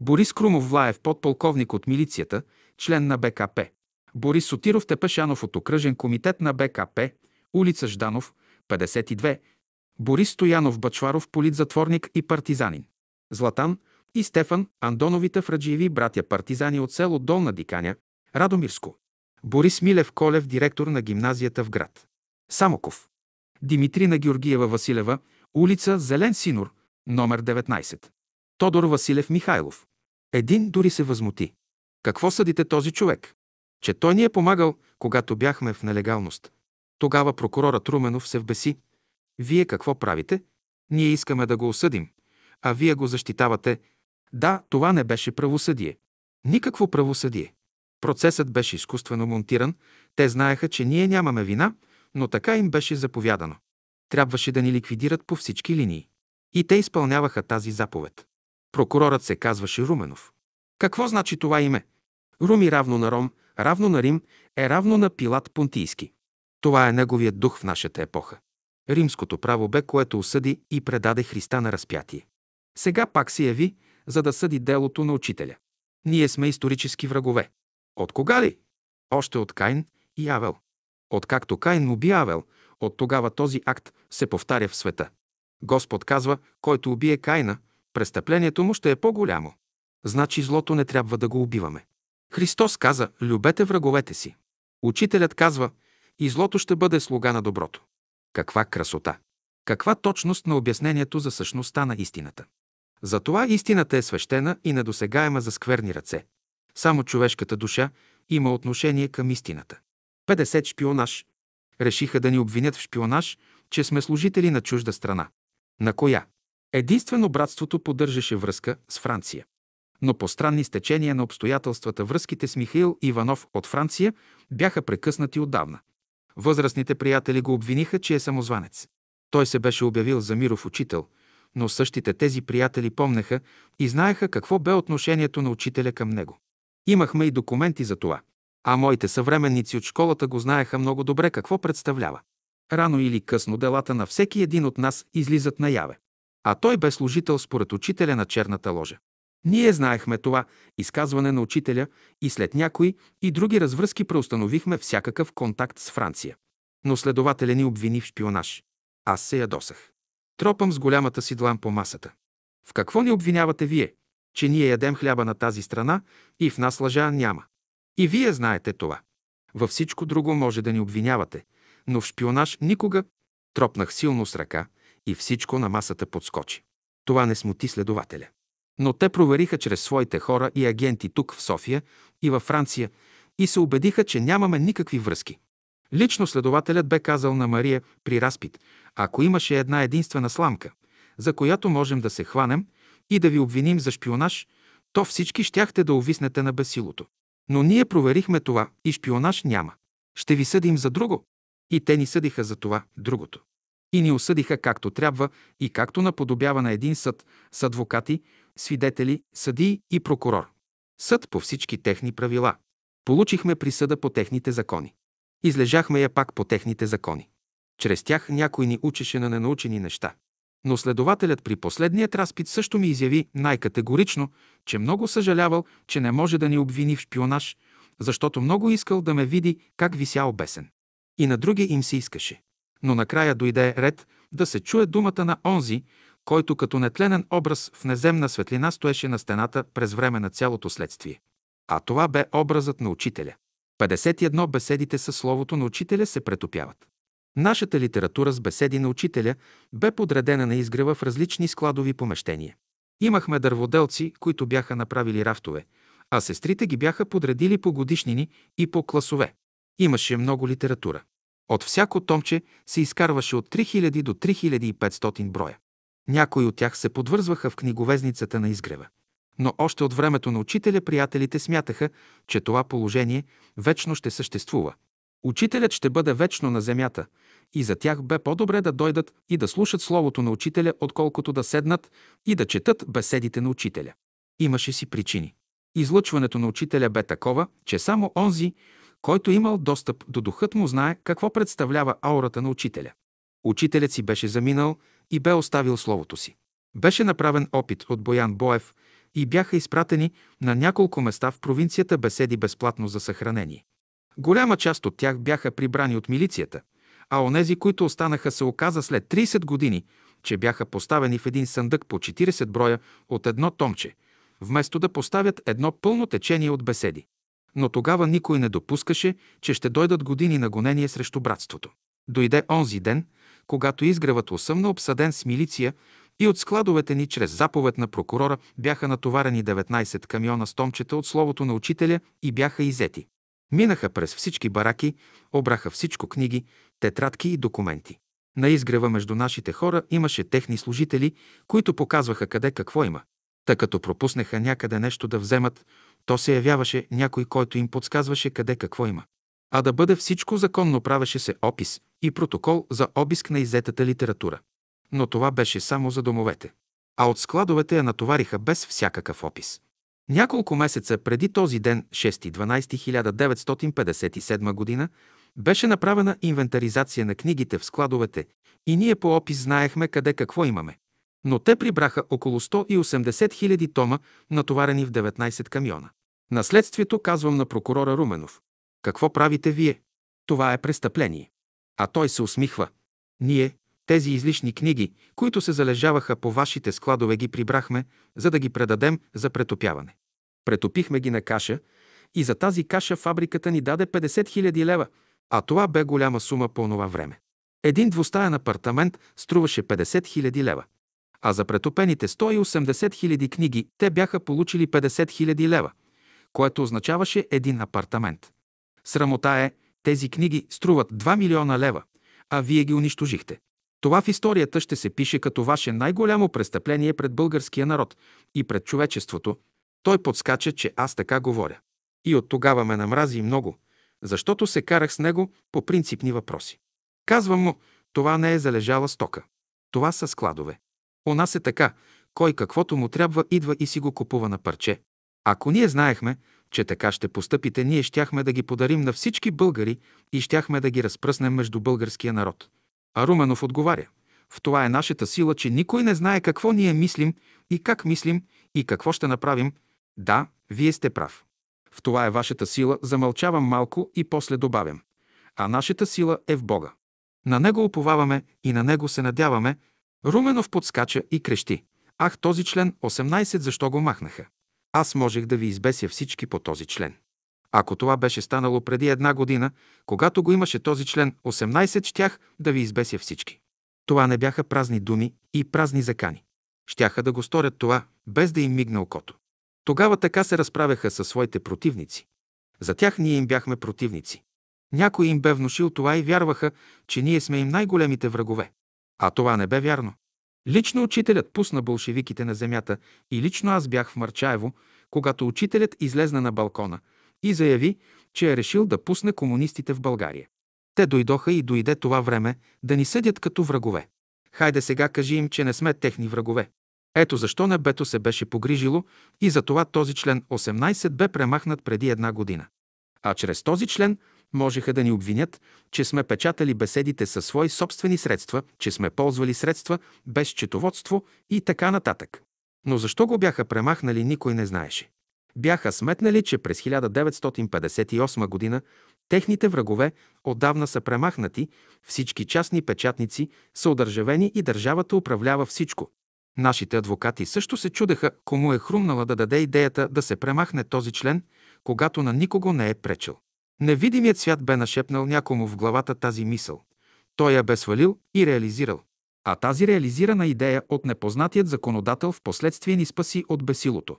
Борис Крумов Влаев, подполковник от милицията, член на БКП. Борис Сотиров Тепешанов от окръжен комитет на БКП, улица Жданов, 52. Борис Стоянов Бачваров, политзатворник и партизанин. Златан и Стефан Андоновите Фраджиеви, братя партизани от село Долна Диканя, Радомирско. Борис Милев Колев, директор на гимназията в град. Самоков. Димитрина Георгиева Василева, улица Зелен Синор, номер 19. Тодор Василев Михайлов. Един дори се възмути. Какво съдите този човек? Че той ни е помагал, когато бяхме в нелегалност. Тогава прокурорът Руменов се вбеси. Вие какво правите? Ние искаме да го осъдим. А вие го защитавате. Да, това не беше правосъдие. Никакво правосъдие. Процесът беше изкуствено монтиран. Те знаеха, че ние нямаме вина, но така им беше заповядано. Трябваше да ни ликвидират по всички линии. И те изпълняваха тази заповед. Прокурорът се казваше Руменов. Какво значи това име? Руми равно на Ром, равно на Рим е равно на Пилат Понтийски. Това е неговият дух в нашата епоха. Римското право бе, което осъди и предаде Христа на разпятие. Сега пак се яви, за да съди делото на учителя. Ние сме исторически врагове. От кога ли? Още от Кайн и Авел. Откакто Кайн уби Авел, от тогава този акт се повтаря в света. Господ казва, който убие Кайна, престъплението му ще е по-голямо. Значи злото не трябва да го убиваме. Христос каза, любете враговете си. Учителят казва, и злото ще бъде слуга на доброто. Каква красота! Каква точност на обяснението за същността на истината! Затова истината е свещена и недосегаема за скверни ръце. Само човешката душа има отношение към истината. 50 шпионаж. Решиха да ни обвинят в шпионаж, че сме служители на чужда страна. На коя? Единствено братството поддържаше връзка с Франция. Но по странни стечения на обстоятелствата връзките с Михаил Иванов от Франция бяха прекъснати отдавна. Възрастните приятели го обвиниха, че е самозванец. Той се беше обявил за миров учител, но същите тези приятели помнеха и знаеха какво бе отношението на учителя към него. Имахме и документи за това. А моите съвременници от школата го знаеха много добре какво представлява. Рано или късно делата на всеки един от нас излизат наяве. А той бе служител според учителя на черната ложа. Ние знаехме това изказване на учителя и след някои и други развръзки преустановихме всякакъв контакт с Франция. Но следователя ни обвини в шпионаж. Аз се ядосах. Тропам с голямата си длан по масата. В какво ни обвинявате вие? Че ние ядем хляба на тази страна и в нас лъжа няма. И вие знаете това. Във всичко друго може да ни обвинявате, но в шпионаж никога. Тропнах силно с ръка и всичко на масата подскочи. Това не смути следователя. Но те провериха чрез своите хора и агенти тук в София и във Франция и се убедиха, че нямаме никакви връзки. Лично следователят бе казал на Мария при разпит, ако имаше една единствена сламка, за която можем да се хванем и да ви обвиним за шпионаж, то всички щяхте да увиснете на бесилото. Но ние проверихме това и шпионаж няма. Ще ви съдим за друго. И те ни съдиха за това другото. И ни осъдиха както трябва и както наподобява на един съд с адвокати, свидетели, съдии и прокурор. Съд по всички техни правила. Получихме присъда по техните закони. Излежахме я пак по техните закони. Чрез тях някой ни учеше на ненаучени неща. Но следователят при последният разпит също ми изяви най-категорично, че много съжалявал, че не може да ни обвини в шпионаж, защото много искал да ме види как вися обесен. И на други им се искаше. Но накрая дойде ред да се чуе думата на онзи, който като нетленен образ в неземна светлина стоеше на стената през време на цялото следствие. А това бе образът на учителя. 51 беседите със словото на учителя се претопяват. Нашата литература с беседи на учителя бе подредена на изгрева в различни складови помещения. Имахме дърводелци, които бяха направили рафтове, а сестрите ги бяха подредили по годишнини и по класове. Имаше много литература. От всяко томче се изкарваше от 3000 до 3500 броя. Някои от тях се подвързваха в книговезницата на изгрева. Но още от времето на учителя приятелите смятаха, че това положение вечно ще съществува. Учителят ще бъде вечно на земята и за тях бе по-добре да дойдат и да слушат словото на учителя, отколкото да седнат и да четат беседите на учителя. Имаше си причини. Излъчването на учителя бе такова, че само онзи, който имал достъп до духът му, знае какво представлява аурата на учителя. Учителят си беше заминал и бе оставил словото си. Беше направен опит от Боян Боев и бяха изпратени на няколко места в провинцията беседи безплатно за съхранение. Голяма част от тях бяха прибрани от милицията, а онези, които останаха, се оказа след 30 години, че бяха поставени в един съндък по 40 броя от едно томче, вместо да поставят едно пълно течение от беседи. Но тогава никой не допускаше, че ще дойдат години на гонение срещу братството. Дойде онзи ден, когато изгревът усъмна обсаден с милиция и от складовете ни чрез заповед на прокурора бяха натоварени 19 камиона с томчета от словото на учителя и бяха изети. Минаха през всички бараки, обраха всичко книги, тетрадки и документи. На изгрева между нашите хора имаше техни служители, които показваха къде какво има. Та като пропуснеха някъде нещо да вземат, то се явяваше някой, който им подсказваше къде какво има. А да бъде всичко законно правеше се опис и протокол за обиск на изетата литература. Но това беше само за домовете. А от складовете я натовариха без всякакъв опис. Няколко месеца преди този ден, 6.12.1957 година, беше направена инвентаризация на книгите в складовете и ние по опис знаехме къде какво имаме. Но те прибраха около 180 хиляди тома, натоварени в 19 камиона. Наследствието казвам на прокурора Руменов. Какво правите вие? Това е престъпление. А той се усмихва. Ние, тези излишни книги, които се залежаваха по вашите складове, ги прибрахме, за да ги предадем за претопяване. Претопихме ги на каша и за тази каша фабриката ни даде 50 000 лева, а това бе голяма сума по това време. Един двустаен апартамент струваше 50 000 лева. А за претопените 180 000 книги те бяха получили 50 000 лева, което означаваше един апартамент. Срамота е, тези книги струват 2 милиона лева, а вие ги унищожихте. Това в историята ще се пише като ваше най-голямо престъпление пред българския народ и пред човечеството. Той подскача, че аз така говоря. И от тогава ме намрази много, защото се карах с него по принципни въпроси. Казвам му, това не е залежала стока. Това са складове. У нас е така, кой каквото му трябва идва и си го купува на парче. Ако ние знаехме, че така ще постъпите, ние щяхме да ги подарим на всички българи и щяхме да ги разпръснем между българския народ. А Руменов отговаря. В това е нашата сила, че никой не знае какво ние мислим и как мислим и какво ще направим. Да, вие сте прав. В това е вашата сила, замълчавам малко и после добавям. А нашата сила е в Бога. На Него уповаваме и на Него се надяваме. Руменов подскача и крещи. Ах, този член 18, защо го махнаха? Аз можех да ви избеся всички по този член. Ако това беше станало преди една година, когато го имаше този член 18, щях да ви избеся всички. Това не бяха празни думи и празни закани. Щяха да го сторят това, без да им мигне окото. Тогава така се разправяха със своите противници. За тях ние им бяхме противници. Някой им бе внушил това и вярваха, че ние сме им най-големите врагове. А това не бе вярно. Лично учителят пусна болшевиките на земята и лично аз бях в Марчаево, когато учителят излезна на балкона и заяви, че е решил да пусне комунистите в България. Те дойдоха и дойде това време да ни съдят като врагове. Хайде сега кажи им, че не сме техни врагове. Ето защо небето се беше погрижило и за това този член 18 бе премахнат преди една година. А чрез този член можеха да ни обвинят, че сме печатали беседите със свои собствени средства, че сме ползвали средства без четоводство и така нататък. Но защо го бяха премахнали, никой не знаеше. Бяха сметнали, че през 1958 година техните врагове отдавна са премахнати, всички частни печатници са одържавени и държавата управлява всичко. Нашите адвокати също се чудеха кому е хрумнала да даде идеята да се премахне този член, когато на никого не е пречил. Невидимият свят бе нашепнал някому в главата тази мисъл. Той я бе свалил и реализирал. А тази реализирана идея от непознатият законодател в последствие ни спаси от бесилото.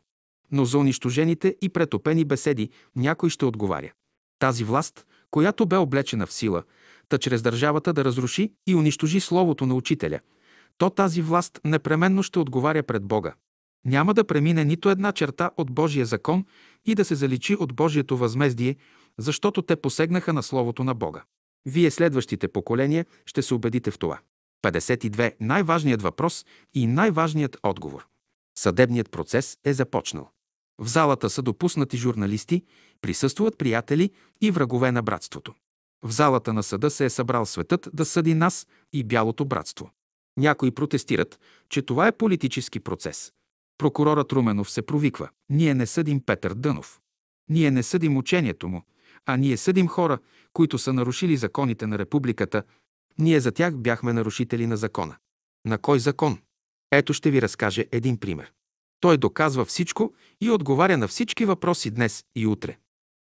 Но за унищожените и претопени беседи някой ще отговаря. Тази власт, която бе облечена в сила, та чрез държавата да разруши и унищожи словото на учителя, то тази власт непременно ще отговаря пред Бога. Няма да премине нито една черта от Божия закон и да се заличи от Божието възмездие, защото те посегнаха на Словото на Бога. Вие следващите поколения ще се убедите в това. 52. Най-важният въпрос и най-важният отговор. Съдебният процес е започнал. В залата са допуснати журналисти, присъстват приятели и врагове на братството. В залата на съда се е събрал светът да съди нас и бялото братство. Някои протестират, че това е политически процес. Прокурорът Руменов се провиква. Ние не съдим Петър Дънов. Ние не съдим учението му, а ние съдим хора, които са нарушили законите на републиката. Ние за тях бяхме нарушители на закона. На кой закон? Ето ще ви разкаже един пример. Той доказва всичко и отговаря на всички въпроси днес и утре.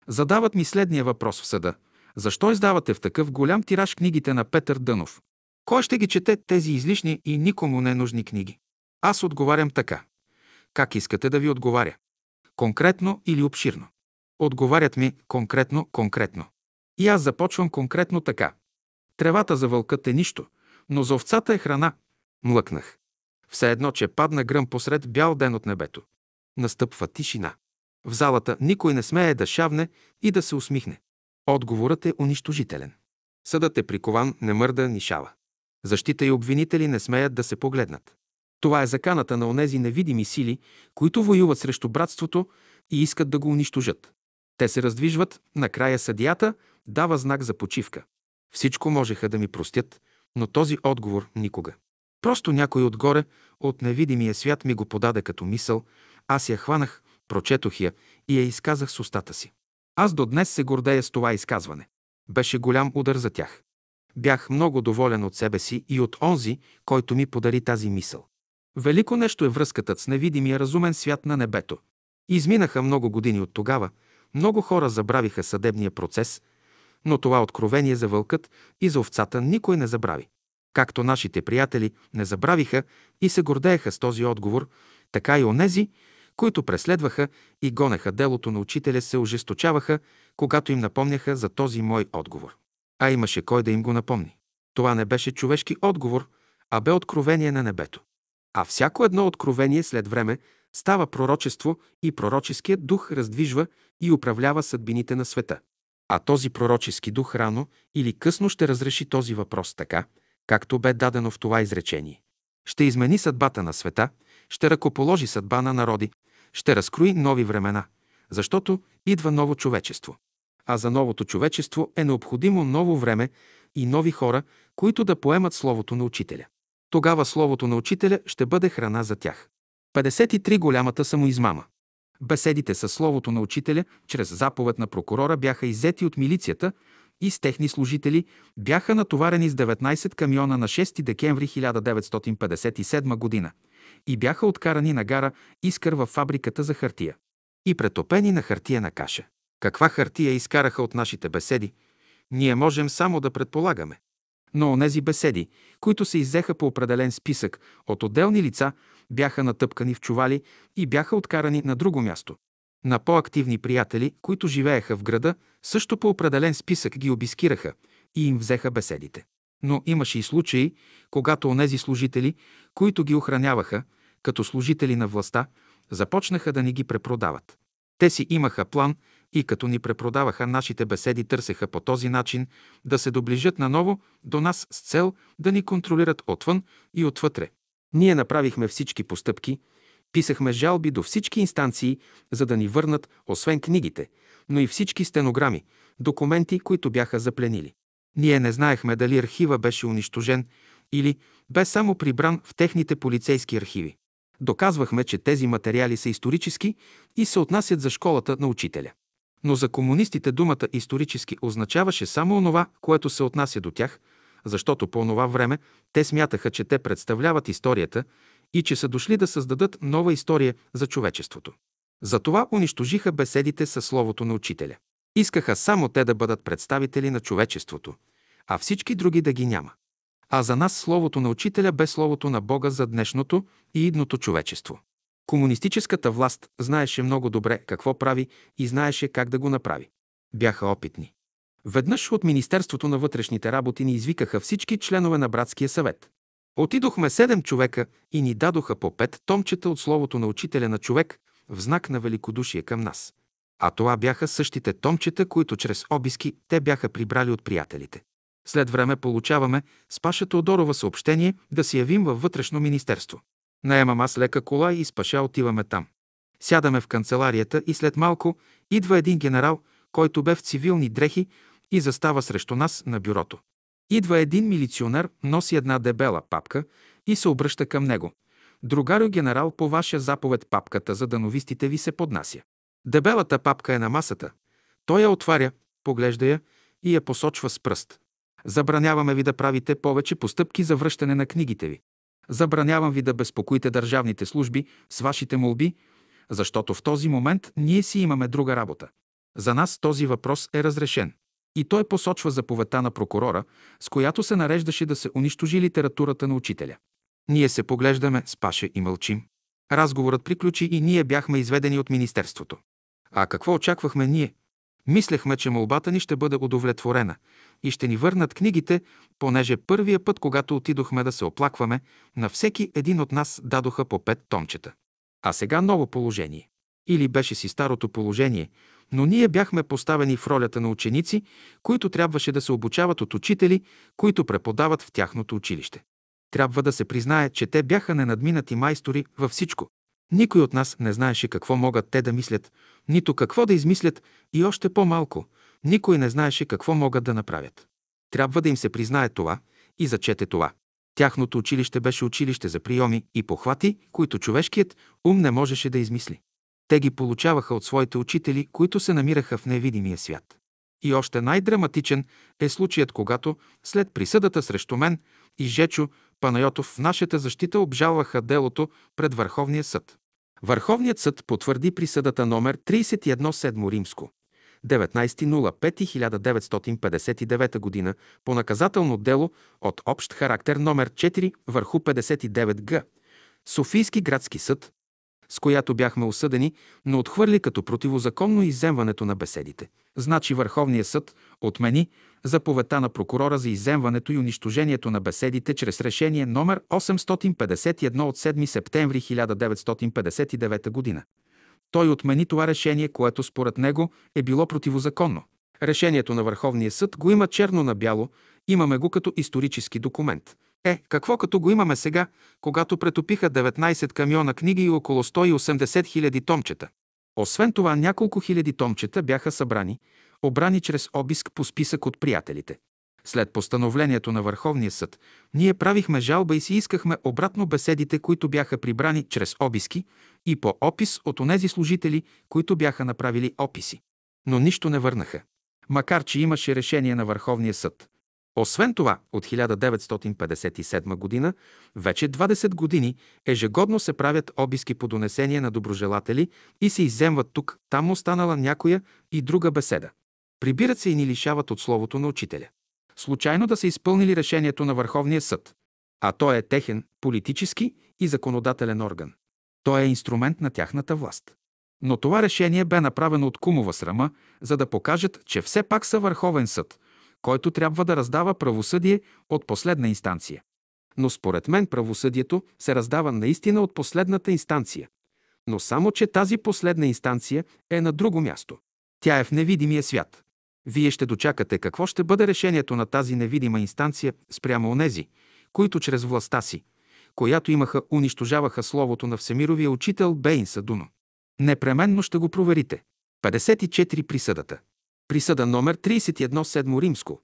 Задават ми следния въпрос в съда. Защо издавате в такъв голям тираж книгите на Петър Дънов? Кой ще ги чете тези излишни и никому не нужни книги? Аз отговарям така. Как искате да ви отговаря? Конкретно или обширно? Отговарят ми конкретно, конкретно. И аз започвам конкретно така. Тревата за вълкът е нищо, но за овцата е храна. Млъкнах. Все едно, че падна гръм посред бял ден от небето. Настъпва тишина. В залата никой не смее да шавне и да се усмихне. Отговорът е унищожителен. Съдът е прикован, не мърда ни шава. Защита и обвинители не смеят да се погледнат. Това е заканата на онези невидими сили, които воюват срещу братството и искат да го унищожат. Те се раздвижват, накрая съдията дава знак за почивка. Всичко можеха да ми простят, но този отговор никога. Просто някой отгоре, от невидимия свят ми го подаде като мисъл, аз я хванах, прочетох я и я изказах с устата си. Аз до днес се гордея с това изказване. Беше голям удар за тях. Бях много доволен от себе си и от онзи, който ми подари тази мисъл. Велико нещо е връзката с невидимия разумен свят на небето. Изминаха много години от тогава, много хора забравиха съдебния процес, но това откровение за вълкът и за овцата никой не забрави. Както нашите приятели не забравиха и се гордееха с този отговор, така и онези, които преследваха и гонеха делото на учителя, се ожесточаваха, когато им напомняха за този мой отговор. А имаше кой да им го напомни. Това не беше човешки отговор, а бе откровение на небето. А всяко едно откровение след време става пророчество и пророческият дух раздвижва и управлява съдбините на света. А този пророчески дух рано или късно ще разреши този въпрос така, както бе дадено в това изречение. Ще измени съдбата на света, ще ръкоположи съдба на народи, ще разкрои нови времена, защото идва ново човечество. А за новото човечество е необходимо ново време и нови хора, които да поемат Словото на Учителя. Тогава Словото на Учителя ще бъде храна за тях. 53. Голямата самоизмама. Беседите със Словото на Учителя чрез заповед на прокурора бяха иззети от милицията и с техни служители бяха натоварени с 19 камиона на 6 декември 1957 година и бяха откарани на гара Искър във фабриката за хартия и претопени на хартия на каша. Каква хартия изкараха от нашите беседи, ние можем само да предполагаме. Но онези беседи, които се иззеха по определен списък от отделни лица, бяха натъпкани в чували и бяха откарани на друго място. На по-активни приятели, които живееха в града, също по определен списък ги обискираха и им взеха беседите. Но имаше и случаи, когато онези служители, които ги охраняваха, като служители на властта, започнаха да ни ги препродават. Те си имаха план и като ни препродаваха нашите беседи, търсеха по този начин да се доближат наново до нас с цел да ни контролират отвън и отвътре. Ние направихме всички постъпки, писахме жалби до всички инстанции, за да ни върнат, освен книгите, но и всички стенограми, документи, които бяха запленили. Ние не знаехме дали архива беше унищожен или бе само прибран в техните полицейски архиви. Доказвахме, че тези материали са исторически и се отнасят за школата на учителя. Но за комунистите думата исторически означаваше само онова, което се отнася до тях, защото по онова време те смятаха, че те представляват историята и че са дошли да създадат нова история за човечеството. Затова унищожиха беседите със Словото на Учителя. Искаха само те да бъдат представители на човечеството, а всички други да ги няма. А за нас Словото на Учителя бе Словото на Бога за днешното и идното човечество. Комунистическата власт знаеше много добре какво прави и знаеше как да го направи. Бяха опитни. Веднъж от Министерството на вътрешните работи ни извикаха всички членове на братския съвет. Отидохме седем човека и ни дадоха по пет томчета от Словото на Учителя на човек в знак на великодушие към нас. А това бяха същите томчета, които чрез обиски те бяха прибрали от приятелите. След време получаваме с Паша Теодорова съобщение да се явим във вътрешно министерство. Наемам аз лека кола и с Паша отиваме там. Сядаме в канцеларията и след малко идва един генерал, който бе в цивилни дрехи и застава срещу нас на бюрото. Идва един милиционер, носи една дебела папка и се обръща към него. Другарю генерал, по ваша заповед папката за дановистите ви се поднася. Дебелата папка е на масата. Той я отваря, поглежда я и я посочва с пръст. Забраняваме ви да правите повече постъпки за връщане на книгите ви. Забранявам ви да безпокоите държавните служби с вашите молби, защото в този момент ние си имаме друга работа. За нас този въпрос е разрешен. И той посочва заповедта на прокурора, с която се нареждаше да се унищожи литературата на учителя. Ние се поглеждаме с Паша и мълчим. Разговорът приключи и ние бяхме изведени от Министерството. А какво очаквахме ние? Мислехме, че молбата ни ще бъде удовлетворена и ще ни върнат книгите, понеже първия път, когато отидохме да се оплакваме, на всеки един от нас дадоха по пет томчета. А сега ново положение. Или беше си старото положение, но ние бяхме поставени в ролята на ученици, които трябваше да се обучават от учители, които преподават в тяхното училище. Трябва да се признае, че те бяха ненадминати майстори във всичко. Никой от нас не знаеше какво могат те да мислят, нито какво да измислят и още по-малко. Никой не знаеше какво могат да направят. Трябва да им се признае това и зачете това. Тяхното училище беше училище за приеми и похвати, които човешкият ум не можеше да измисли. Те ги получаваха от своите учители, които се намираха в невидимия свят. И още най-драматичен е случаят, когато след присъдата срещу мен и Жечо Панайотов в нашата защита обжалваха делото пред Върховния съд. Върховният съд потвърди присъдата номер 31 седмо римско. 19.05.1959 г. по наказателно дело от общ характер номер 4 върху 59 г. Софийски градски съд, с която бяхме осъдени, но отхвърли като противозаконно иземването на беседите. Значи Върховният съд отмени заповедта на прокурора за иземването и унищожението на беседите чрез решение номер 851 от 7 септември 1959 г. Той отмени това решение, което според него е било противозаконно. Решението на Върховния съд го има черно на бяло, имаме го като исторически документ. Е, какво като го имаме сега, когато претопиха 19 камиона книги и около 180 хиляди томчета? Освен това, няколко хиляди томчета бяха събрани, обрани чрез обиск по списък от приятелите. След постановлението на Върховния съд, ние правихме жалба и си искахме обратно беседите, които бяха прибрани чрез обиски и по опис от онези служители, които бяха направили описи. Но нищо не върнаха. Макар, че имаше решение на Върховния съд. Освен това, от 1957 година, вече 20 години, ежегодно се правят обиски по донесение на доброжелатели и се иземват тук, там останала някоя и друга беседа. Прибират се и ни лишават от словото на учителя. Случайно да са изпълнили решението на Върховния съд. А той е техен, политически и законодателен орган. Той е инструмент на тяхната власт. Но това решение бе направено от кумова срама, за да покажат, че все пак са Върховен съд – който трябва да раздава правосъдие от последна инстанция. Но според мен правосъдието се раздава наистина от последната инстанция. Но само, че тази последна инстанция е на друго място. Тя е в невидимия свят. Вие ще дочакате какво ще бъде решението на тази невидима инстанция спрямо онези, които чрез властта си, която имаха, унищожаваха словото на всемировия учител Бейн Садуно. Непременно ще го проверите. 54 присъдата. Присъда номер 31 Седмо Римско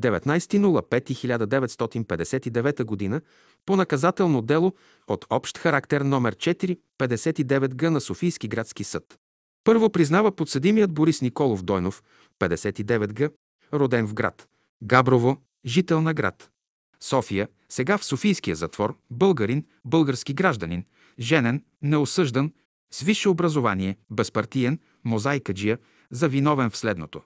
19.05.1959 г. по наказателно дело от общ характер номер 4 59 г на Софийски градски съд. Първо признава подсъдимият Борис Николов Дойнов, 59 г, роден в град Габрово, жител на град София, сега в Софийския затвор, българин, български гражданин, женен, неосъждан, с висше образование, безпартиен, мозайкаджия, за виновен в следното.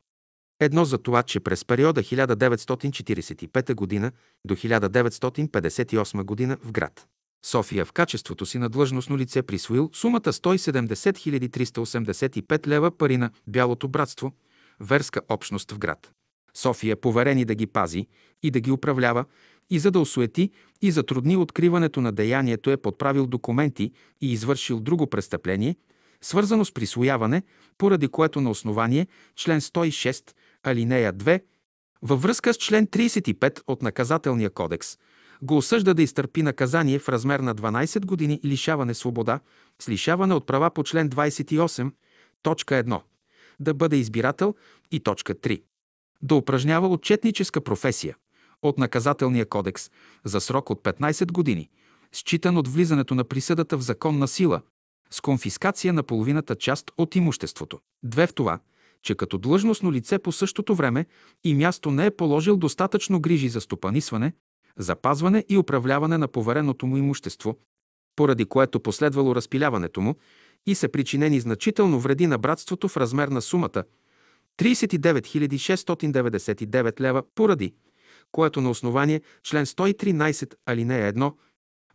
Едно за това, че през периода 1945 г. до 1958 г. в град София в качеството си на длъжностно лице присвоил сумата 170 385 лева пари на Бялото братство, верска общност в град. София поверени да ги пази и да ги управлява, и за да осуети и затрудни откриването на деянието е подправил документи и извършил друго престъпление, свързано с присвояване, поради което на основание член 106, алинея 2, във връзка с член 35 от наказателния кодекс, го осъжда да изтърпи наказание в размер на 12 години лишаване свобода с лишаване от права по член 28, точка 1, да бъде избирател и точка 3, да упражнява отчетническа професия от наказателния кодекс за срок от 15 години, считан от влизането на присъдата в законна сила, с конфискация на половината част от имуществото. Две в това, че като длъжностно лице по същото време и място не е положил достатъчно грижи за стопанисване, запазване и управляване на повереното му имущество, поради което последвало разпиляването му и са причинени значително вреди на братството в размер на сумата 39 699 лева, поради което на основание член 113 алинея 1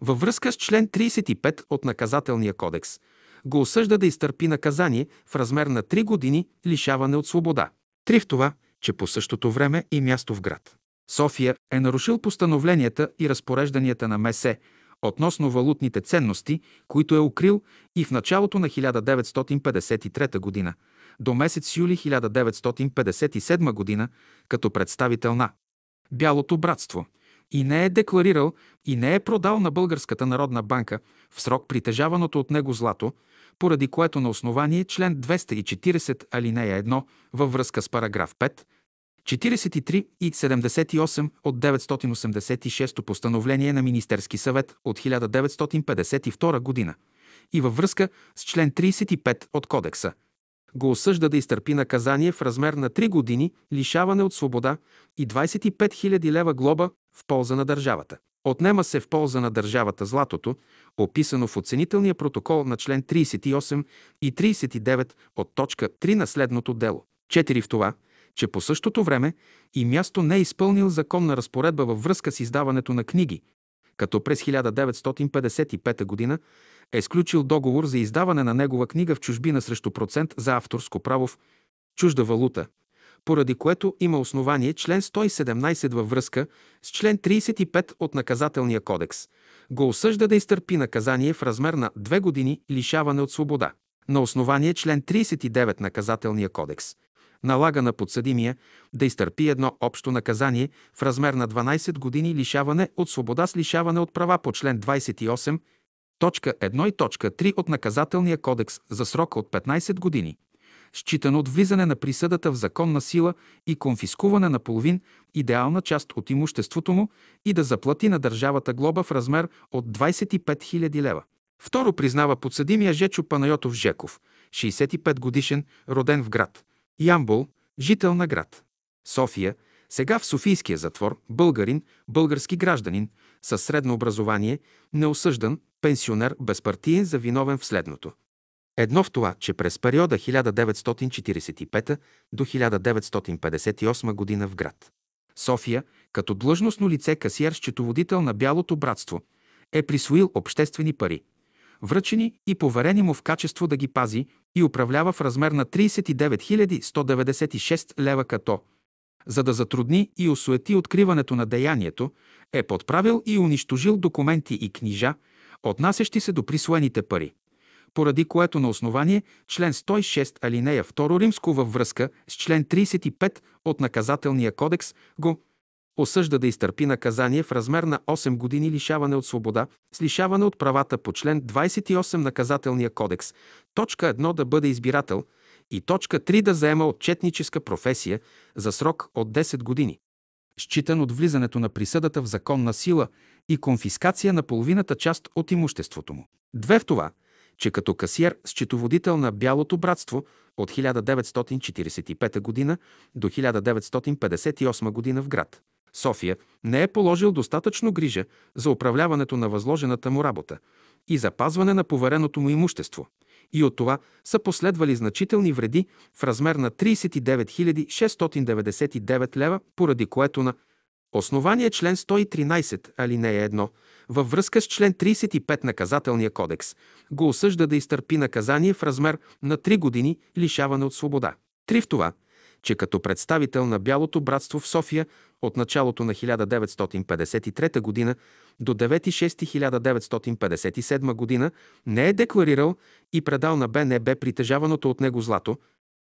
във връзка с член 35 от наказателния кодекс го осъжда да изтърпи наказание в размер на 3 години лишаване от свобода. Три в това, че по същото време и място в град. София е нарушил постановленията и разпорежданията на МСЕ относно валутните ценности, които е укрил и в началото на 1953 г. до месец юли 1957 г. като представител на Бялото братство и не е декларирал и не е продал на Българската народна банка в срок притежаваното от него злато, поради което на основание член 240 алинея 1 във връзка с параграф 5, 43 и 78 от 986 постановление на Министерски съвет от 1952 г. и във връзка с член 35 от Кодекса го осъжда да изтърпи наказание в размер на 3 години лишаване от свобода и 25 000 лева глоба в полза на държавата. Отнема се в полза на държавата златото, описано в оценителния протокол на член 38 и 39 от точка 3 на следното дело. Четири в това, че по същото време и място не е изпълнил законна разпоредба във връзка с издаването на книги, като през 1955 г. е сключил договор за издаване на негова книга в чужбина срещу процент за авторско право в чужда валута, поради което има основание член 117 във връзка с член 35 от наказателния кодекс. Го осъжда да изтърпи наказание в размер на 2 години лишаване от свобода. На основание член 39 наказателния кодекс налага на подсъдимия да изтърпи едно общо наказание в размер на 12 години лишаване от свобода с лишаване от права по член 28, точка 1 и точка 3 от наказателния кодекс за срока от 15 години, считано от влизане на присъдата в законна сила и конфискуване на половин идеална част от имуществото му и да заплати на държавата глоба в размер от 25 000 лева. Второ признава подсъдимия Жечо Панайотов Жеков, 65 годишен, роден в град Ямбол, жител на град. София, сега в Софийския затвор, българин, български гражданин, със средно образование, неосъждан, пенсионер, безпартиен за виновен в следното. Едно в това, че през периода 1945 до 1958 година в град София, като длъжностно лице касиер-счетоводител на Бялото братство, е присвоил обществени пари – връчени и поверени му в качество да ги пази и управлява в размер на 39 196 лева като. За да затрудни и осуети откриването на деянието, е подправил и унищожил документи и книжа, отнасящи се до присвоените пари, поради което на основание член 106 алинея 2 римско във връзка с член 35 от наказателния кодекс го осъжда да изтърпи наказание в размер на 8 години лишаване от свобода с лишаване от правата по член 28 наказателния кодекс, точка 1 да бъде избирател и точка 3 да заема отчетническа професия за срок от 10 години, считан от влизането на присъдата в законна сила и конфискация на половината част от имуществото му. Две в това, че като касиер, счетоводител на Бялото братство от 1945 г. до 1958 г. в град София, не е положил достатъчно грижа за управляването на възложената му работа и запазване на повереното му имущество. И от това са последвали значителни вреди в размер на 39 699 лева, поради което на основание член 113, алинея 1, във връзка с член 35 наказателния кодекс, го осъжда да изтърпи наказание в размер на 3 години лишаване от свобода. Три в това, че като представител на Бялото братство в София от началото на 1953 г. до 9.6.1957 г. не е декларирал и предал на БНБ притежаваното от него злато,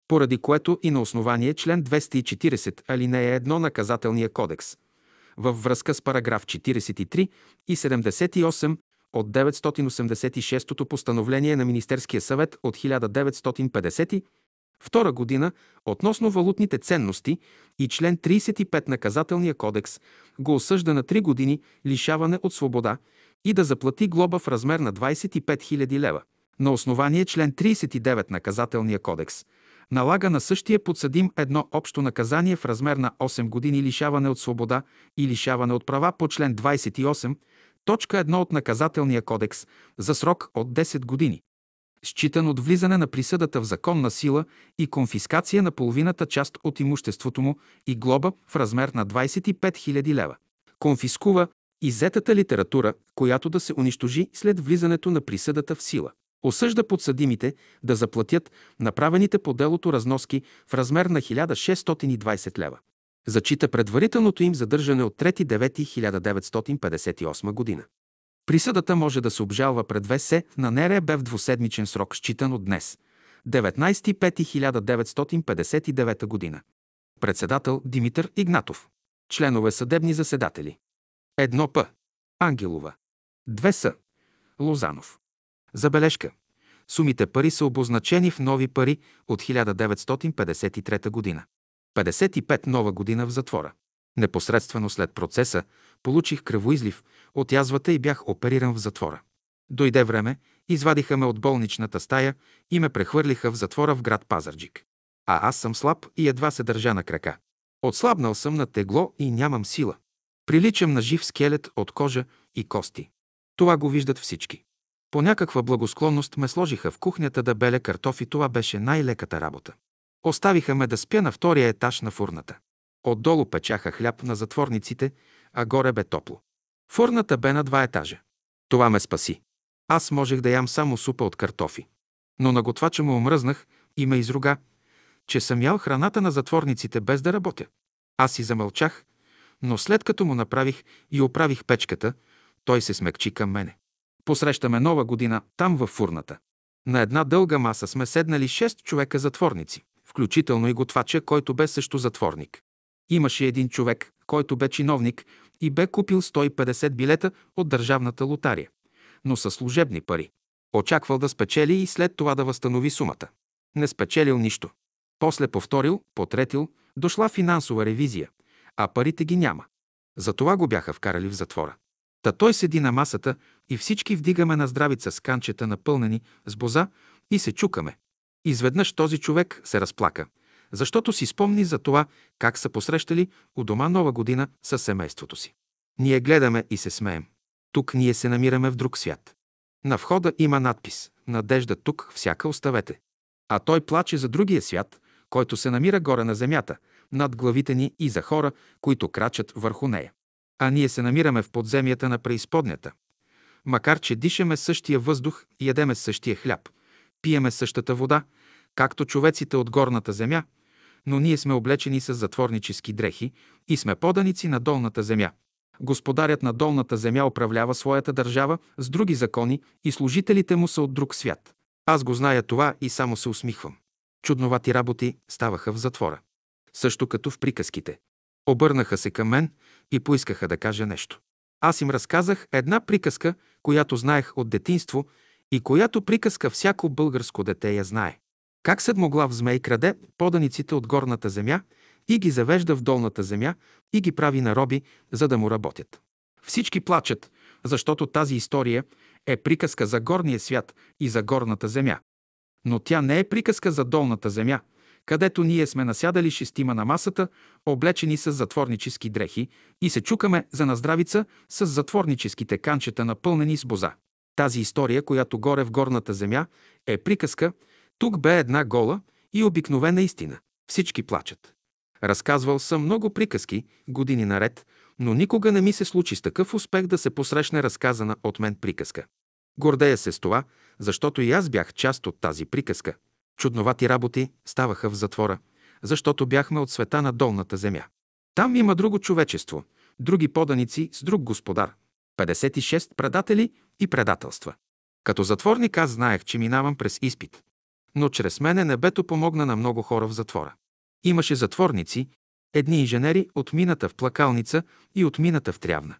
поради което и на основание член 240 алинея 1 наказателния кодекс във връзка с параграф 43 и 78 от 986-то постановление на Министерския съвет от 1950 Втора година относно валутните ценности и член 35 наказателния кодекс го осъжда на 3 години лишаване от свобода и да заплати глоба в размер на 25 000 лева. На основание член 39 наказателния кодекс налага на същия подсъдим едно общо наказание в размер на 8 години лишаване от свобода и лишаване от права по член 28, точка 1 от наказателния кодекс за срок от 10 години считан от влизане на присъдата в законна сила и конфискация на половината част от имуществото му и глоба в размер на 25 000 лева. Конфискува иззетата литература, която да се унищожи след влизането на присъдата в сила. Осъжда подсъдимите да заплатят направените по делото разноски в размер на 1620 лева. Зачита предварителното им задържане от 3.9.1958 година. Присъдата може да се обжалва пред ВС на НРБ в двуседмичен срок, считан от днес, 19.5.1959 година. Председател Димитър Игнатов. Членове съдебни заседатели. 1 П. Ангелова. 2 С. Лозанов. Забележка. Сумите пари са обозначени в нови пари от 1953 година. 55 нова година в затвора. Непосредствено след процеса получих кръвоизлив от язвата и бях опериран в затвора. Дойде време, извадиха ме от болничната стая и ме прехвърлиха в затвора в град Пазарджик. А аз съм слаб и едва се държа на крака. Отслабнал съм на тегло и нямам сила. Приличам на жив скелет от кожа и кости. Това го виждат всички. По някаква благосклонност ме сложиха в кухнята да беля картофи. Това беше най-леката работа. Оставиха ме да спя на втория етаж на фурната. Отдолу печаха хляб на затворниците, а горе бе топло. Фурната бе на два етажа. Това ме спаси. Аз можех да ям само супа от картофи. Но на готвача му омръзнах и ме изруга, че съм ял храната на затворниците без да работя. Аз си замълчах, но след като му направих и оправих печката, той се смекчи към мене. Посрещаме нова година там във фурната. На една дълга маса сме седнали шест човека затворници, включително и готвача, който бе също затворник. Имаше един човек, който бе чиновник и бе купил 150 билета от държавната лотария, но със служебни пари. Очаквал да спечели и след това да възстанови сумата. Не спечелил нищо. После повторил, потретил, дошла финансова ревизия, а парите ги няма. Затова го бяха вкарали в затвора. Та той седи на масата и всички вдигаме на здравица с канчета напълнени с боза и се чукаме. Изведнъж този човек се разплака – защото си спомни за това как са посрещали у дома Нова година със семейството си. Ние гледаме и се смеем. Тук ние се намираме в друг свят. На входа има надпис «Надежда тук, всяка оставете». А той плаче за другия свят, който се намира горе на земята, над главите ни и за хора, които крачат върху нея. А ние се намираме в подземията на преизподнята. Макар, че дишаме същия въздух ядеме същия хляб, пиеме същата вода, както човеците от горната земя, но ние сме облечени с затворнически дрехи и сме поданици на долната земя. Господарят на долната земя управлява своята държава с други закони и служителите му са от друг свят. Аз го зная това и само се усмихвам. Чудновати работи ставаха в затвора. Също като в приказките. Обърнаха се към мен и поискаха да кажа нещо. Аз им разказах една приказка, която знаех от детинство и която приказка всяко българско дете я знае. Как седмоглав змей краде поданиците от горната земя и ги завежда в долната земя и ги прави на роби, за да му работят. Всички плачат, защото тази история е приказка за горния свят и за горната земя. Но тя не е приказка за долната земя, където ние сме насядали шестима на масата, облечени с затворнически дрехи и се чукаме за наздравица с затворническите канчета, напълнени с боза. Тази история, която горе в горната земя е приказка, тук бе една гола и обикновена истина. Всички плачат. Разказвал съм много приказки, години наред, но никога не ми се случи с такъв успех да се посрещне разказана от мен приказка. Гордея се с това, защото и аз бях част от тази приказка. Чудновати работи ставаха в затвора, защото бяхме от света на долната земя. Там има друго човечество, други поданици с друг господар, 56 предатели и предателства. Като затворник аз знаех, че минавам през изпит. Но чрез мене небето помогна на много хора в затвора. Имаше затворници, едни инженери от мината в плакалница и от мината в трявна.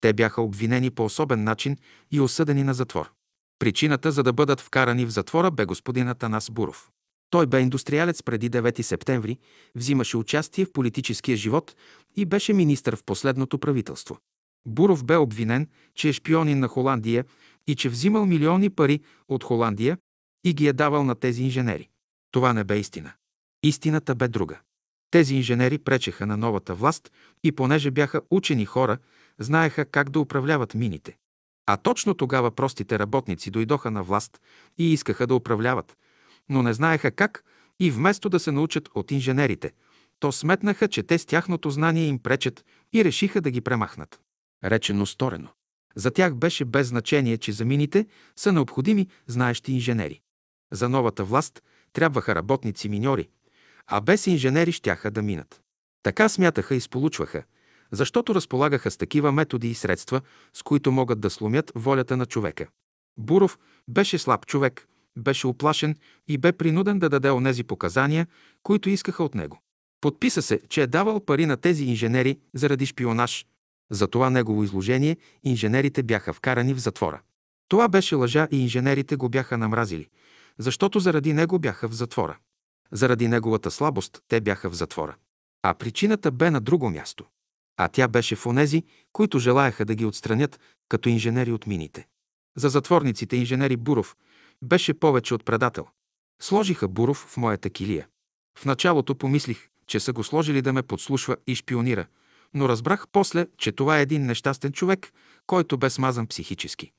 Те бяха обвинени по особен начин и осъдени на затвор. Причината за да бъдат вкарани в затвора бе господин Атанас Буров. Той бе индустриалец преди 9 септември, взимаше участие в политическия живот и беше министър в последното правителство. Буров бе обвинен, че е шпионин на Холандия и че взимал милиони пари от Холандия и ги е давал на тези инженери. Това не бе истина. Истината бе друга. Тези инженери пречеха на новата власт и понеже бяха учени хора, знаеха как да управляват мините. А точно тогава простите работници дойдоха на власт и искаха да управляват, но не знаеха как и вместо да се научат от инженерите, то сметнаха, че те с тяхното знание им пречат и решиха да ги премахнат. Речено сторено. За тях беше без значение, че за мините са необходими знаещи инженери. За новата власт трябваха работници-миньори, а без инженери щяха да минат. Така смятаха и сполучваха, защото разполагаха с такива методи и средства, с които могат да сломят волята на човека. Буров беше слаб човек, беше оплашен и бе принуден да даде онези показания, които искаха от него. Подписа се, че е давал пари на тези инженери заради шпионаж. За това негово изложение инженерите бяха вкарани в затвора. Това беше лъжа и инженерите го бяха намразили, защото заради него бяха в затвора. Заради неговата слабост те бяха в затвора. А причината бе на друго място. А тя беше в онези, които желаяха да ги отстранят като инженери от мините. За затворниците инженери Буров беше повече от предател. Сложиха Буров в моята килия. В началото помислих, че са го сложили да ме подслушва и шпионира, но разбрах после, че това е един нещастен човек, който бе смазан психически.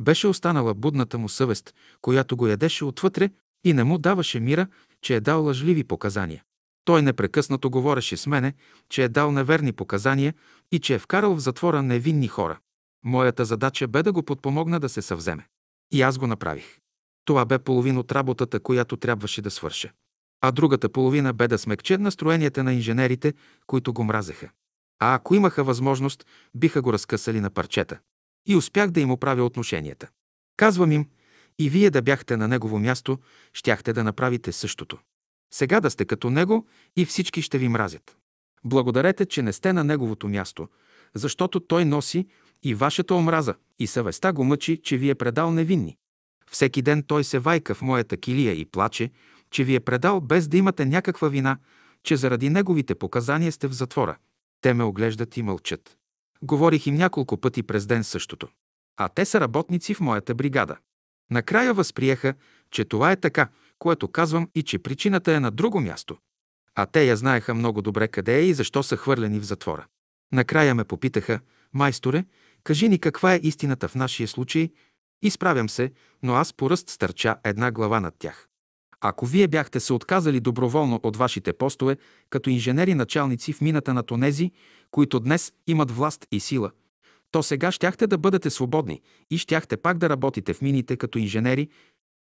Беше останала будната му съвест, която го ядеше отвътре и не му даваше мира, че е дал лъжливи показания. Той непрекъснато говореше с мене, че е дал неверни показания и че е вкарал в затвора невинни хора. Моята задача бе да го подпомогна да се съвземе. И аз го направих. Това бе половин от работата, която трябваше да свърша. А другата половина бе да смекче настроенията на инженерите, които го мразеха. А ако имаха възможност, биха го разкъсали на парчета. И успях да им оправя отношенията. Казвам им, и вие да бяхте на негово място, щяхте да направите същото. Сега да сте като него и всички ще ви мразят. Благодарете, че не сте на неговото място, защото той носи и вашата омраза, и съвестта го мъчи, че ви е предал невинни. Всеки ден той се вайка в моята килия и плаче, че ви е предал без да имате някаква вина, че заради неговите показания сте в затвора. Те ме оглеждат и мълчат. Говорих им няколко пъти през ден същото. А те са работници в моята бригада. Накрая възприеха, че това е така, което казвам и че причината е на друго място. А те я знаеха много добре къде е и защо са хвърлени в затвора. Накрая ме попитаха, майсторе, кажи ни каква е истината в нашия случай. Изправям се, но аз по ръст стърча една глава над тях. Ако вие бяхте се отказали доброволно от вашите постове, като инженери-началници в мината на тонези, които днес имат власт и сила, то сега щяхте да бъдете свободни и щяхте пак да работите в мините като инженери,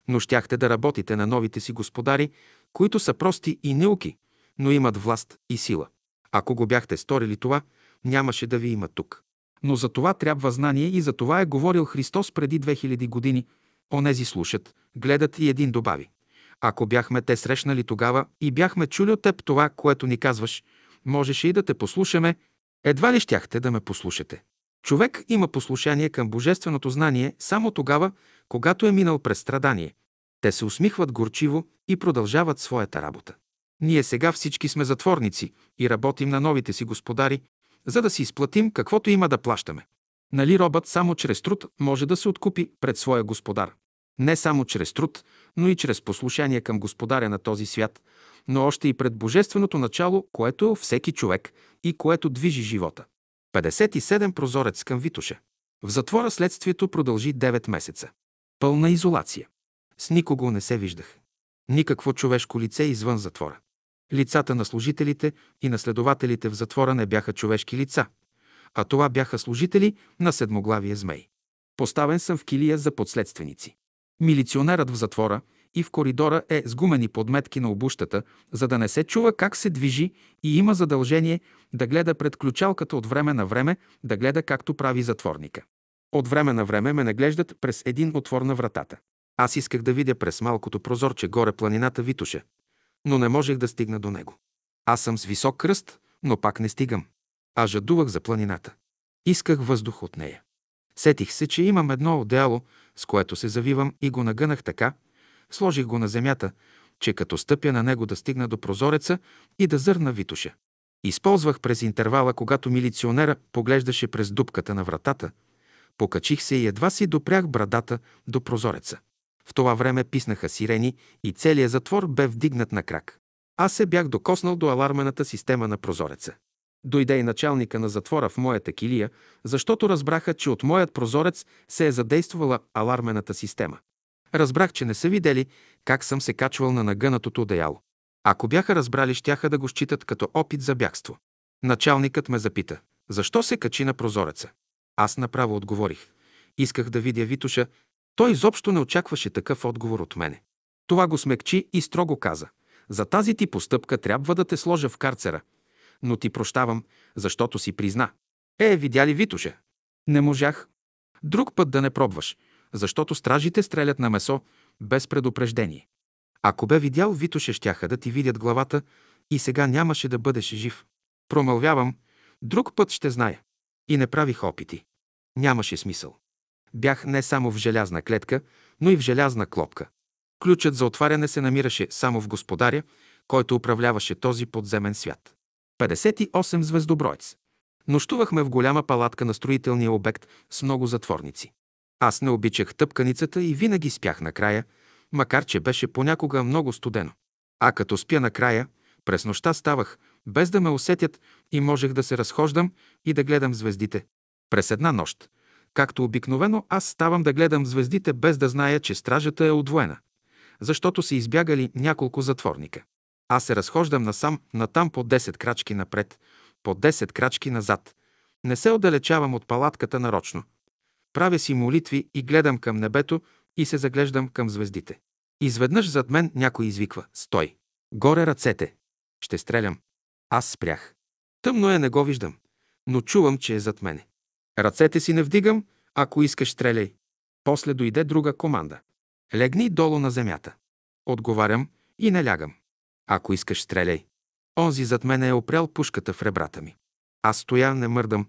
но щяхте да работите на новите си господари, които са прости и неуки, но имат власт и сила. Ако го бяхте сторили това, нямаше да ви има тук. Но за това трябва знание и за това е говорил Христос преди 2000 години. Онези слушат, гледат и един добави. Ако бяхме те срещнали тогава и бяхме чули от теб това, което ни казваш, можеше и да те послушаме, едва ли щяхте да ме послушате. Човек има послушание към божественото знание само тогава, когато е минал през страдание. Те се усмихват горчиво и продължават своята работа. Ние сега всички сме затворници и работим на новите си господари, за да си изплатим каквото има да плащаме. Нали робът само чрез труд може да се откупи пред своя господар? Не само чрез труд, но и чрез послушание към господаря на този свят, но още и пред божественото начало, което е всеки човек и което движи живота. 57 прозорец към Витуша. В затвора следствието продължи 9 месеца. Пълна изолация. С никого не се виждах. Никакво човешко лице извън затвора. Лицата на служителите и на следователите в затвора не бяха човешки лица, а това бяха служители на седмоглавия змей. Поставен съм в килия за подследственици. Милиционерът в затвора и в коридора е с гумени подметки на обущата, за да не се чува как се движи и има задължение да гледа пред ключалката от време на време, да гледа както прави затворника. От време на време ме наглеждат през един отвор на вратата. Аз исках да видя през малкото прозорче горе планината Витуша, но не можех да стигна до него. Аз съм с висок кръст, но пак не стигам. А жадувах за планината. Исках въздух от нея. Сетих се, че имам едно одеяло, с което се завивам и го нагънах така, сложих го на земята, че като стъпя на него да стигна до прозореца и да зърна Витуша. Използвах през интервала, когато милиционера поглеждаше през дупката на вратата, покачих се и едва си допрях брадата до прозореца. В това време писнаха сирени и целият затвор бе вдигнат на крак. Аз се бях докоснал до алармената система на прозореца. Дойде и началника на затвора в моята килия, защото разбраха, че от моят прозорец се е задействала алармената система. Разбрах, че не са видели как съм се качвал на нагънатото одеяло. Ако бяха разбрали, щяха да го считат като опит за бягство. Началникът ме запита, защо се качи на прозореца. Аз направо отговорих. Исках да видя Витуша. Той изобщо не очакваше такъв отговор от мене. Това го смекчи и строго каза. За тази ти постъпка трябва да те сложа в карцера. Но ти прощавам, защото си призна. Е, видя ли Витуша? Не можах. Друг път да не пробваш, защото стражите стрелят на месо без предупреждение. Ако бе видял Витуше, щяха да ти видят главата и сега нямаше да бъдеш жив. Промълвявам, друг път ще зная. И не правих опити. Нямаше смисъл. Бях не само в желязна клетка, но и в желязна клопка. Ключът за отваряне се намираше само в господаря, който управляваше този подземен свят. 58 звездоброец. Нощувахме в голяма палатка на строителния обект с много затворници. Аз не обичах тъпканицата и винаги спях накрая, макар че беше понякога много студено. А като спя накрая, през нощта ставах, без да ме усетят и можех да се разхождам и да гледам звездите. През една нощ, както обикновено, аз ставам да гледам звездите без да зная, че стражата е отвоена, защото са избягали няколко затворника. Аз се разхождам насам, натам по 10 крачки напред, по 10 крачки назад. Не се отдалечавам от палатката нарочно. Правя си молитви и гледам към небето и се заглеждам към звездите. Изведнъж зад мен някой извиква «Стой!» Горе ръцете. Ще стрелям. Аз спрях. Тъмно е, не го виждам, но чувам, че е зад мене. Ръцете си не вдигам, ако искаш стреляй. После дойде друга команда. Легни долу на земята. Отговарям и не лягам. Ако искаш стреляй. Онзи зад мене е опрял пушката в ребрата ми. Аз стоя, не мърдам.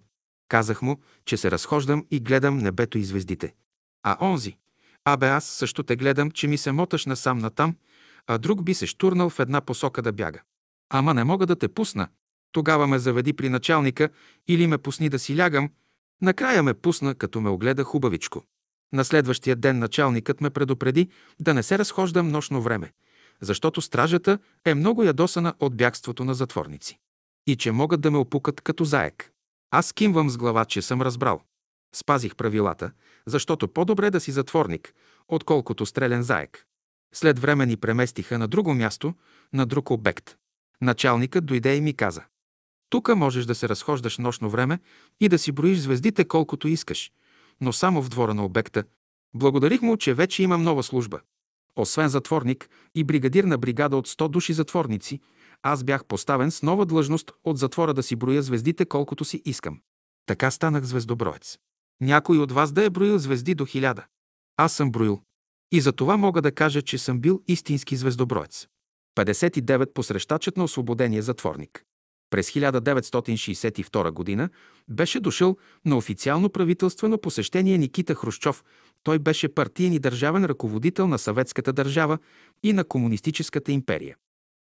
Казах му, че се разхождам и гледам небето и звездите. А онзи, абе аз също те гледам, че ми се моташ насам натам, а друг би се штурнал в една посока да бяга. Ама не мога да те пусна. Тогава ме заведи при началника или ме пусни да си лягам. Накрая ме пусна, като ме огледа хубавичко. На следващия ден началникът ме предупреди да не се разхождам нощно време, защото стражата е много ядосана от бягството на затворници. И че могат да ме опукат като заек. Аз кимвам с глава, че съм разбрал. Спазих правилата, защото по-добре да си затворник, отколкото стрелен заек. След време ни преместиха на друго място, на друг обект. Началникът дойде и ми каза. Тука можеш да се разхождаш нощно време и да си броиш звездите колкото искаш, но само в двора на обекта. Благодарих му, че вече имам нова служба. Освен затворник и бригадир на бригада от 100 души затворници, аз бях поставен с нова длъжност от затвора да си броя звездите колкото си искам. Така станах звездоброец. Някой от вас да е броил звезди до хиляда. Аз съм броил. И за това мога да кажа, че съм бил истински звездоброец. 59 посрещачът на освободения затворник. През 1962 г. беше дошъл на официално правителствено посещение Никита Хрущов. Той беше партиен и държавен ръководител на съветската държава и на комунистическата империя.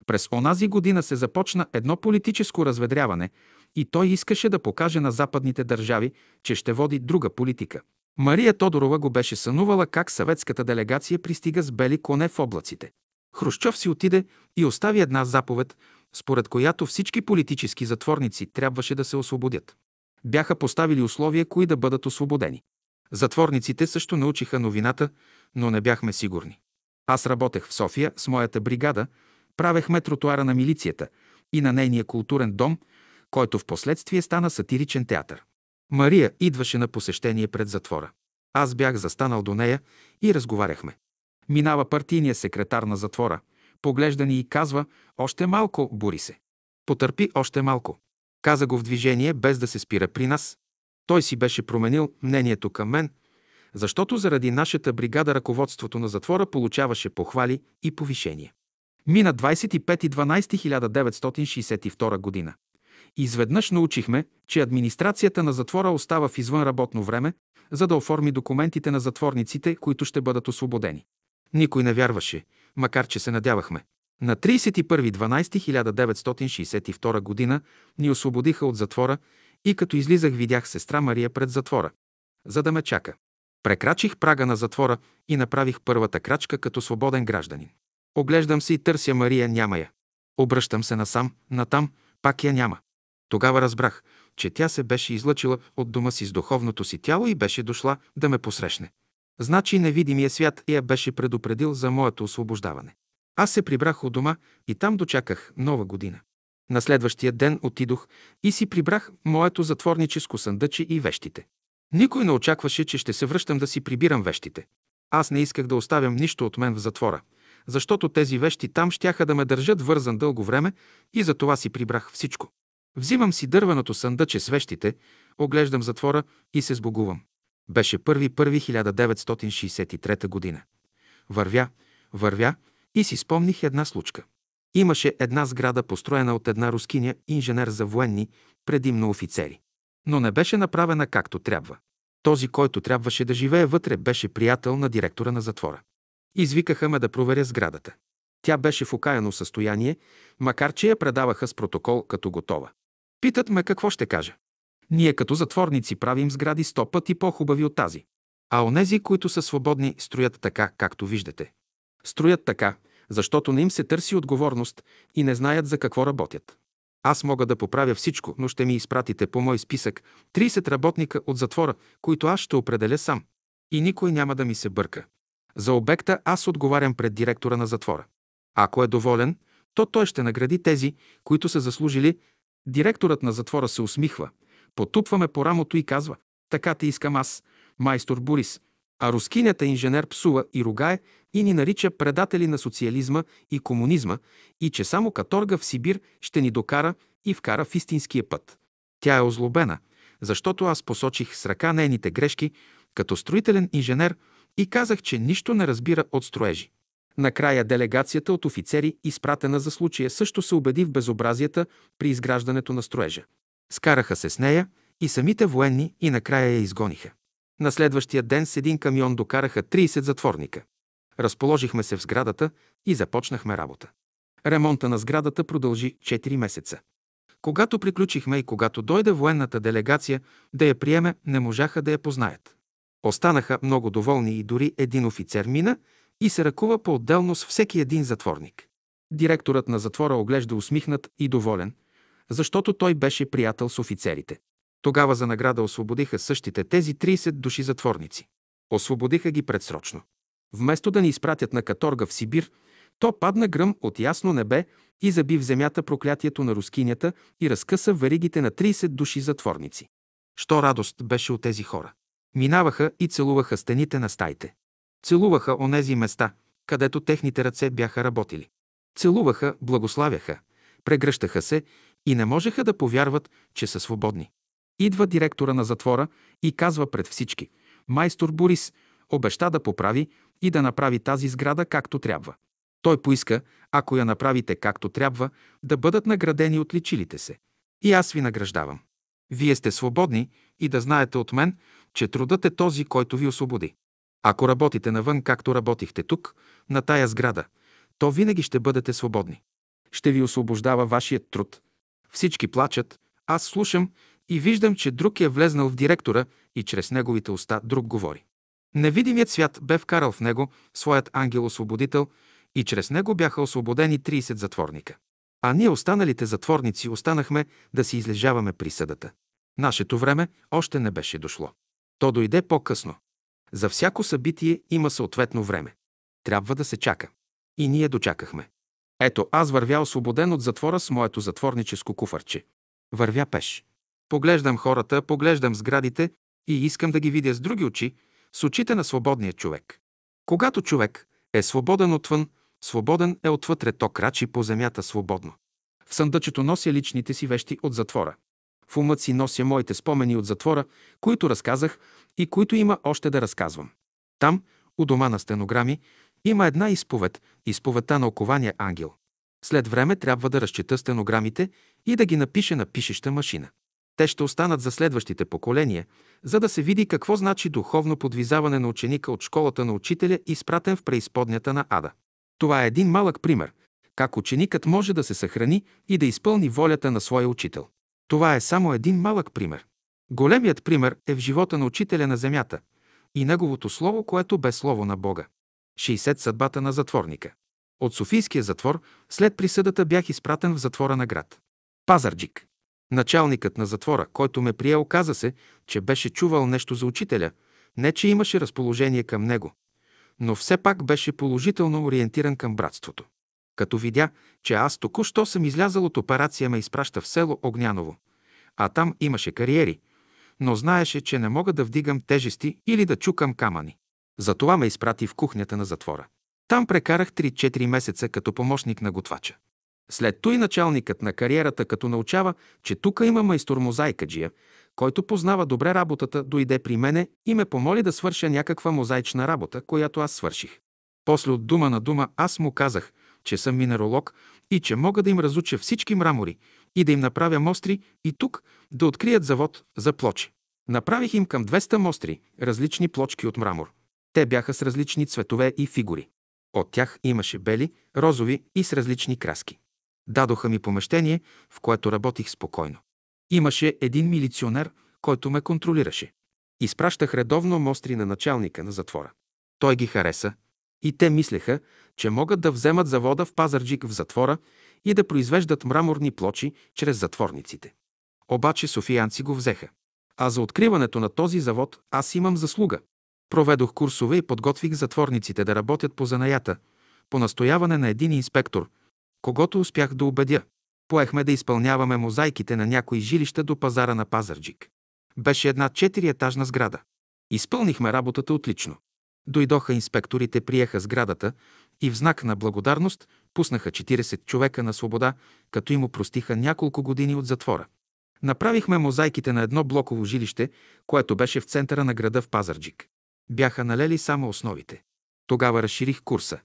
През онази година се започна едно политическо разведряване и той искаше да покаже на западните държави, че ще води друга политика. Мария Тодорова го беше сънувала как съветската делегация пристига с бели коне в облаците. Хрущов си отиде и остави една заповед, според която всички политически затворници трябваше да се освободят. Бяха поставили условия, кои да бъдат освободени. Затворниците също научиха новината, но не бяхме сигурни. Аз работех в София с моята бригада, правехме тротуара на милицията и на нейния културен дом, който в последствие стана сатиричен театър. Мария идваше на посещение пред затвора. Аз бях застанал до нея и разговаряхме. Минава партийния секретар на затвора, поглежда ни и казва «Още малко, Борисе». Потърпи още малко. Каза го в движение, без да се спира при нас. Той си беше променил мнението към мен, защото заради нашата бригада ръководството на затвора получаваше похвали и повишения. Мина 25.12.1962 година. Изведнъж научихме, че администрацията на затвора остава в извънработно време, за да оформи документите на затворниците, които ще бъдат освободени. Никой не вярваше, макар че се надявахме. На 31.12.1962 година ни освободиха от затвора и като излизах видях сестра Мария пред затвора, за да ме чака. Прекрачих прага на затвора и направих първата крачка като свободен гражданин. Оглеждам се и търся Мария, няма я. Обръщам се насам, натам, пак я няма. Тогава разбрах, че тя се беше излъчила от дома си с духовното си тяло и беше дошла да ме посрещне. Значи невидимия свят я беше предупредил за моето освобождаване. Аз се прибрах от дома и там дочаках нова година. На следващия ден отидох и си прибрах моето затворническо съндъче и вещите. Никой не очакваше, че ще се връщам да си прибирам вещите. Аз не исках да оставям нищо от мен в затвора, защото тези вещи там щяха да ме държат вързан дълго време и за това си прибрах всичко. Взимам си дървеното съндъче с вещите, оглеждам затвора и се сбогувам. Беше 1.1.1963 година. Вървя, вървя и си спомних една случка. Имаше една сграда, построена от една рускиня инженер за военни, предимно офицери. Но не беше направена както трябва. Този, който трябваше да живее вътре, беше приятел на директора на затвора. Извикаха ме да проверя сградата. Тя беше в окаяно състояние, макар че я предаваха с протокол като готова. Питат ме какво ще кажа. Ние като затворници правим сгради сто пъти по-хубави от тази. А онези, които са свободни, строят така, както виждате. Строят така, защото не им се търси отговорност и не знаят за какво работят. Аз мога да поправя всичко, но ще ми изпратите по мой списък 30 работника от затвора, които аз ще определя сам. И никой няма да ми се бърка. За обекта аз отговарям пред директора на затвора. Ако е доволен, то той ще награди тези, които са заслужили. Директорът на затвора се усмихва, потупваме по рамото и казва «Така те искам аз, майстор Борис». А рускинята инженер псува и ругае и ни нарича предатели на социализма и комунизма и че само каторга в Сибир ще ни докара и вкара в истинския път. Тя е озлобена, защото аз посочих с ръка нейните грешки като строителен инженер и казах, че нищо не разбира от строежи. Накрая делегацията от офицери, изпратена за случая, също се убеди в безобразията при изграждането на строежа. Скараха се с нея и самите военни и накрая я изгониха. На следващия ден с един камион докараха 30 затворника. Разположихме се в сградата и започнахме работа. Ремонта на сградата продължи 4 месеца. Когато приключихме и когато дойде военната делегация да я приеме, не можаха да я познаят. Останаха много доволни и дори един офицер мина и се ръкува по-отделно с всеки един затворник. Директорът на затвора оглежда усмихнат и доволен, защото той беше приятел с офицерите. Тогава за награда освободиха същите тези 30 души затворници. Освободиха ги предсрочно. Вместо да ни изпратят на каторга в Сибир, то падна гръм от ясно небе и заби в земята проклятието на рускинята и разкъса веригите на 30 души затворници. Що радост беше от тези хора! Минаваха и целуваха стените на стаите. Целуваха онези места, където техните ръце бяха работили. Целуваха, благославяха, прегръщаха се и не можеха да повярват, че са свободни. Идва директора на затвора и казва пред всички «Майстор Борис обеща да поправи и да направи тази сграда както трябва. Той поиска, ако я направите както трябва, да бъдат наградени от личилите се. И аз ви награждавам. Вие сте свободни и да знаете от мен, че трудът е този, който ви освободи. Ако работите навън, както работихте тук, на тая сграда, то винаги ще бъдете свободни. Ще ви освобождава вашият труд. Всички плачат, аз слушам и виждам, че друг е влезнал в директора и чрез неговите уста друг говори. Невидимият свят бе вкарал в него своят ангел-освободител и чрез него бяха освободени 30 затворника. А ние останалите затворници останахме да си излежаваме присъдата. Нашето време още не беше дошло. То дойде по-късно. За всяко събитие има съответно време. Трябва да се чака. И ние дочакахме. Ето, аз вървя освободен от затвора с моето затворническо куфарче. Вървя пеш. Поглеждам хората, поглеждам сградите и искам да ги видя с други очи, с очите на свободния човек. Когато човек е свободен отвън, свободен е отвътре, то крачи по земята свободно. В съндъчето нося личните си вещи от затвора. В умът си нося моите спомени от затвора, които разказах и които има още да разказвам. Там, у дома на стенограми, има една изповед, изповедта на окования ангел. След време трябва да разчета стенограмите и да ги напише на пишеща машина. Те ще останат за следващите поколения, за да се види какво значи духовно подвизаване на ученика от школата на учителя, изпратен в преизподнята на Ада. Това е един малък пример, как ученикът може да се съхрани и да изпълни волята на своя учител. Това е само един малък пример. Големият пример е в живота на учителя на земята и неговото слово, което бе слово на Бога. 60 съдбата на затворника. От Софийския затвор след присъдата бях изпратен в затвора на град. Пазарджик. Началникът на затвора, който ме приел, каза се, че беше чувал нещо за учителя, не че имаше разположение към него, но все пак беше положително ориентиран към братството. Като видя, че аз току-що съм излязал от операция, ме изпраща в село Огняново. А там имаше кариери, но знаеше, че не мога да вдигам тежести или да чукам камъни. Затова ме изпрати в кухнята на затвора. Там прекарах 3-4 месеца като помощник на готвача. След той началникът на кариерата, като научава, че тук има майстор мозайкаджия, който познава добре работата, дойде при мене и ме помоли да свърша някаква мозайчна работа, която аз свърших. После от дума на дума аз му казах, че съм минералог и че мога да им разуча всички мрамори и да им направя мостри и тук да открият завод за плочи. Направих им към 200 мостри, различни плочки от мрамор. Те бяха с различни цветове и фигури. От тях имаше бели, розови и с различни краски. Дадоха ми помещение, в което работих спокойно. Имаше един милиционер, който ме контролираше. Изпращах редовно мостри на началника на затвора. Той ги хареса и те мислеха, че могат да вземат завода в Пазарджик в затвора и да произвеждат мраморни плочи чрез затворниците. Обаче софиянци го взеха. А за откриването на този завод аз имам заслуга. Проведох курсове и подготвих затворниците да работят по занаята, по настояване на един инспектор, когато успях да убедя. Поехме да изпълняваме мозайките на някои жилища до пазара на Пазарджик. Беше една четириетажна сграда. Изпълнихме работата отлично. Дойдоха инспекторите, приеха сградата и в знак на благодарност пуснаха 40 човека на свобода, като им опростиха няколко години от затвора. Направихме мозайките на едно блоково жилище, което беше в центъра на града в Пазарджик. Бяха налели само основите. Тогава разширих курса.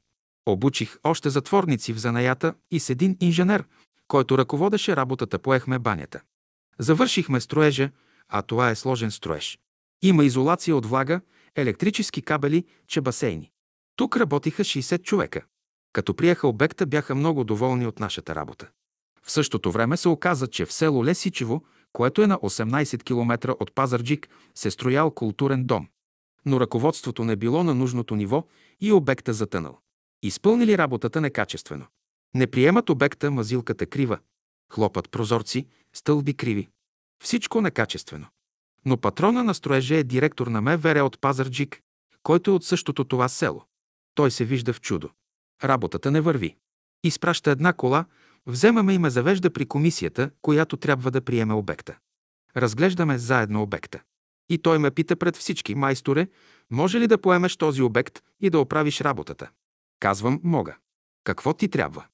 Обучих още затворници в занаята и с един инженер, който ръководеше работата, поехме банята. Завършихме строежа, а това е сложен строеж. Има изолация от влага, електрически кабели, че басейни. Тук работиха 60 човека. Като приеха обекта, бяха много доволни от нашата работа. В същото време се оказа, че в село Лесичево, което е на 18 км от Пазарджик, се строял културен дом. Но ръководството не било на нужното ниво и обекта затънал. Изпълнили работата некачествено. Не приемат обекта мазилката крива. Хлопат прозорци, стълби криви. Всичко некачествено. Но патрона на строежа е директор на МВР от Пазарджик, който е от същото това село. Той се вижда в чудо. Работата не върви. Изпраща една кола, вземаме и ме завежда при комисията, която трябва да приеме обекта. Разглеждаме заедно обекта. И той ме пита пред всички, майсторе, може ли да поемеш този обект и да оправиш работата? Казвам, мога. Какво ти трябва?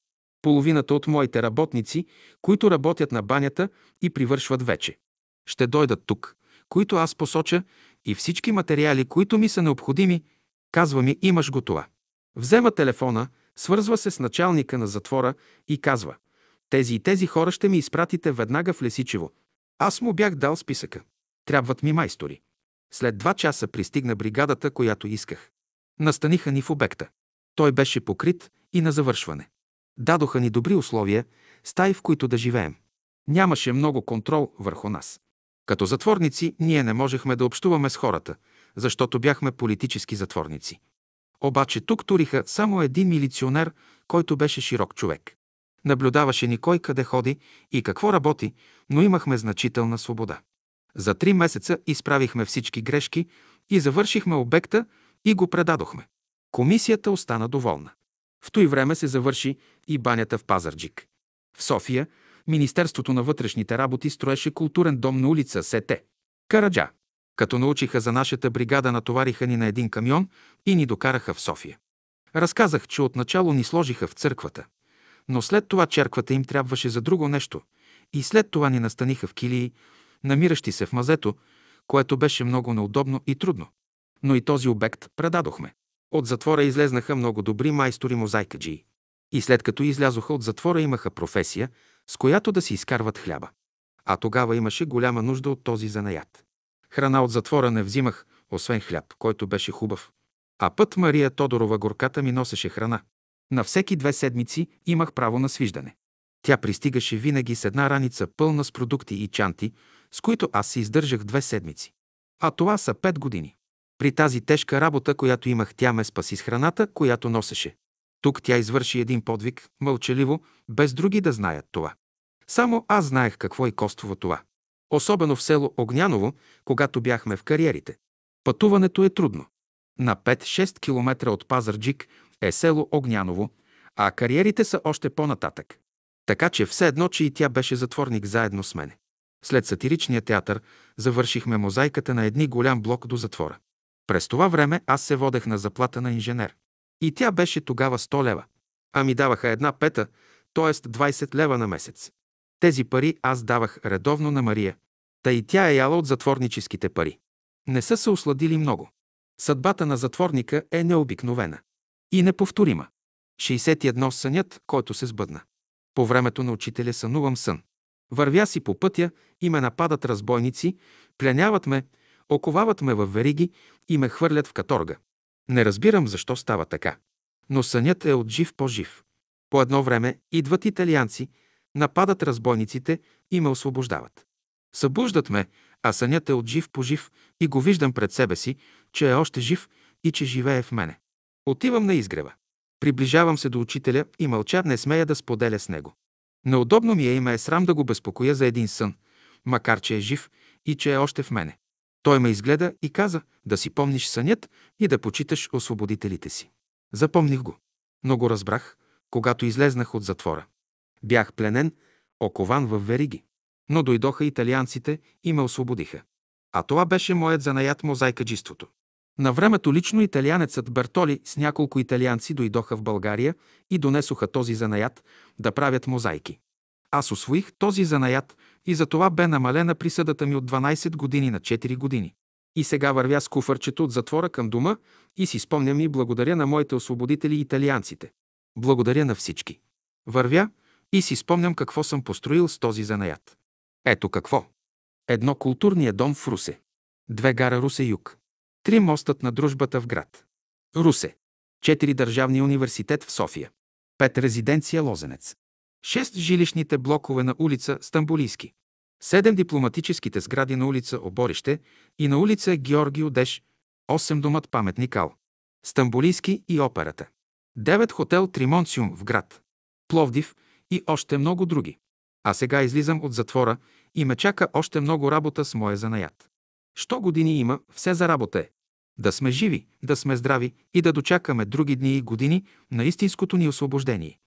Половината от моите работници, които работят на банята и привършват вече. Ще дойдат тук, които аз посоча, и всички материали, които ми са необходими, казва ми, имаш го това. Взема телефона, свързва се с началника на затвора и казва, тези и тези хора ще ми изпратите веднага в Лесичево. Аз му бях дал списъка. Трябват ми майстори. След два часа пристигна бригадата, която исках. Настаниха ни в обекта. Той беше покрит и на завършване. Дадоха ни добри условия, стаи, в които да живеем. Нямаше много контрол върху нас. Като затворници ние не можехме да общуваме с хората, защото бяхме политически затворници. Обаче тук туриха само един милиционер, който беше широк човек. Наблюдаваше ни кой къде ходи и какво работи, но имахме значителна свобода. За три месеца изправихме всички грешки и завършихме обекта и го предадохме. Комисията остана доволна. В той време се завърши и банята в Пазарджик. В София Министерството на вътрешните работи строеше културен дом на улица Сете. Караджа. Като научиха за нашата бригада, натовариха ни на един камион и ни докараха в София. Разказах, че отначало ни сложиха в църквата, но след това черквата им трябваше за друго нещо и след това ни настаниха в килии, намиращи се в мазето, което беше много неудобно и трудно. Но и този обект предадохме. От затвора излезнаха много добри майстори мозайкаджии. И след като излязоха от затвора имаха професия, с която да си изкарват хляба. А тогава имаше голяма нужда от този занаят. Храна от затвора не взимах, освен хляб, който беше хубав. А път Мария Тодорова горката ми носеше храна. На всеки две седмици имах право на свиждане. Тя пристигаше винаги с една раница пълна с продукти и чанти, с които аз се издържах две седмици. А това са пет години. При тази тежка работа, която имах, тя ме спаси с храната, която носеше. Тук тя извърши един подвиг, мълчаливо, без други да знаят това. Само аз знаех какво и коствува това. Особено в село Огняново, когато бяхме в кариерите. Пътуването е трудно. На 5-6 км от Пазарджик е село Огняново, а кариерите са още по-нататък. Така че все едно, че и тя беше затворник заедно с мене. След сатиричния театър завършихме мозайката на едни голям блок до затвора. През това време аз се водех на заплата на инженер. И тя беше тогава 100 лева. А ми даваха една пета, т.е. 20 лева на месец. Тези пари аз давах редовно на Мария. Та и тя е яла от затворническите пари. Не са се осладили много. Съдбата на затворника е необикновена. И неповторима. 61 сънят, който се сбъдна. По времето на учителя сънувам сън. Вървя си по пътя и ме нападат разбойници, пленяват ме, оковават ме в вериги и ме хвърлят в каторга. Не разбирам защо става така. Но сънят е от жив по-жив. По едно време идват италианци, нападат разбойниците и ме освобождават. Събуждат ме, а сънят е от жив по жив и го виждам пред себе си, че е още жив и че живее в мене. Отивам на изгрева. Приближавам се до учителя и мълча не смея да споделя с него. Неудобно ми е и ме е срам да го безпокоя за един сън, макар че е жив и че е още в мене. Той ме изгледа и каза да си помниш сънят и да почиташ освободителите си. Запомних го. Но го разбрах, когато излезнах от затвора. Бях пленен, окован в вериги. Но дойдоха италианците и ме освободиха. А това беше моят занаят мозайкаджиството. На времето лично италианецът Бертоли с няколко италианци дойдоха в България и донесоха този занаят да правят мозайки. Аз освоих този занаят и за това бе намалена присъдата ми от 12 години на 4 години. И сега вървя с куфърчето от затвора към дома и си спомням и благодаря на моите освободители италианците. Благодаря на всички. Вървя и си спомням какво съм построил с този занаят. Ето какво. Едно културния дом в Русе. Две гара Русе-Юг. Три мостът на дружбата в град. Русе. Четири държавни университет в София. Пет резиденция Лозенец. Шест жилищните блокове на улица Стамбулийски. Седем дипломатическите сгради на улица Оборище и на улица Георги Одеш. Осем домът паметник Ал. Стамбулийски и операта. Девет хотел Тримонциум в град. Пловдив и още много други. А сега излизам от затвора и ме чака още много работа с моя занаят. Що години има, все за работа е. Да сме живи, да сме здрави и да дочакаме други дни и години на истинското ни освобождение.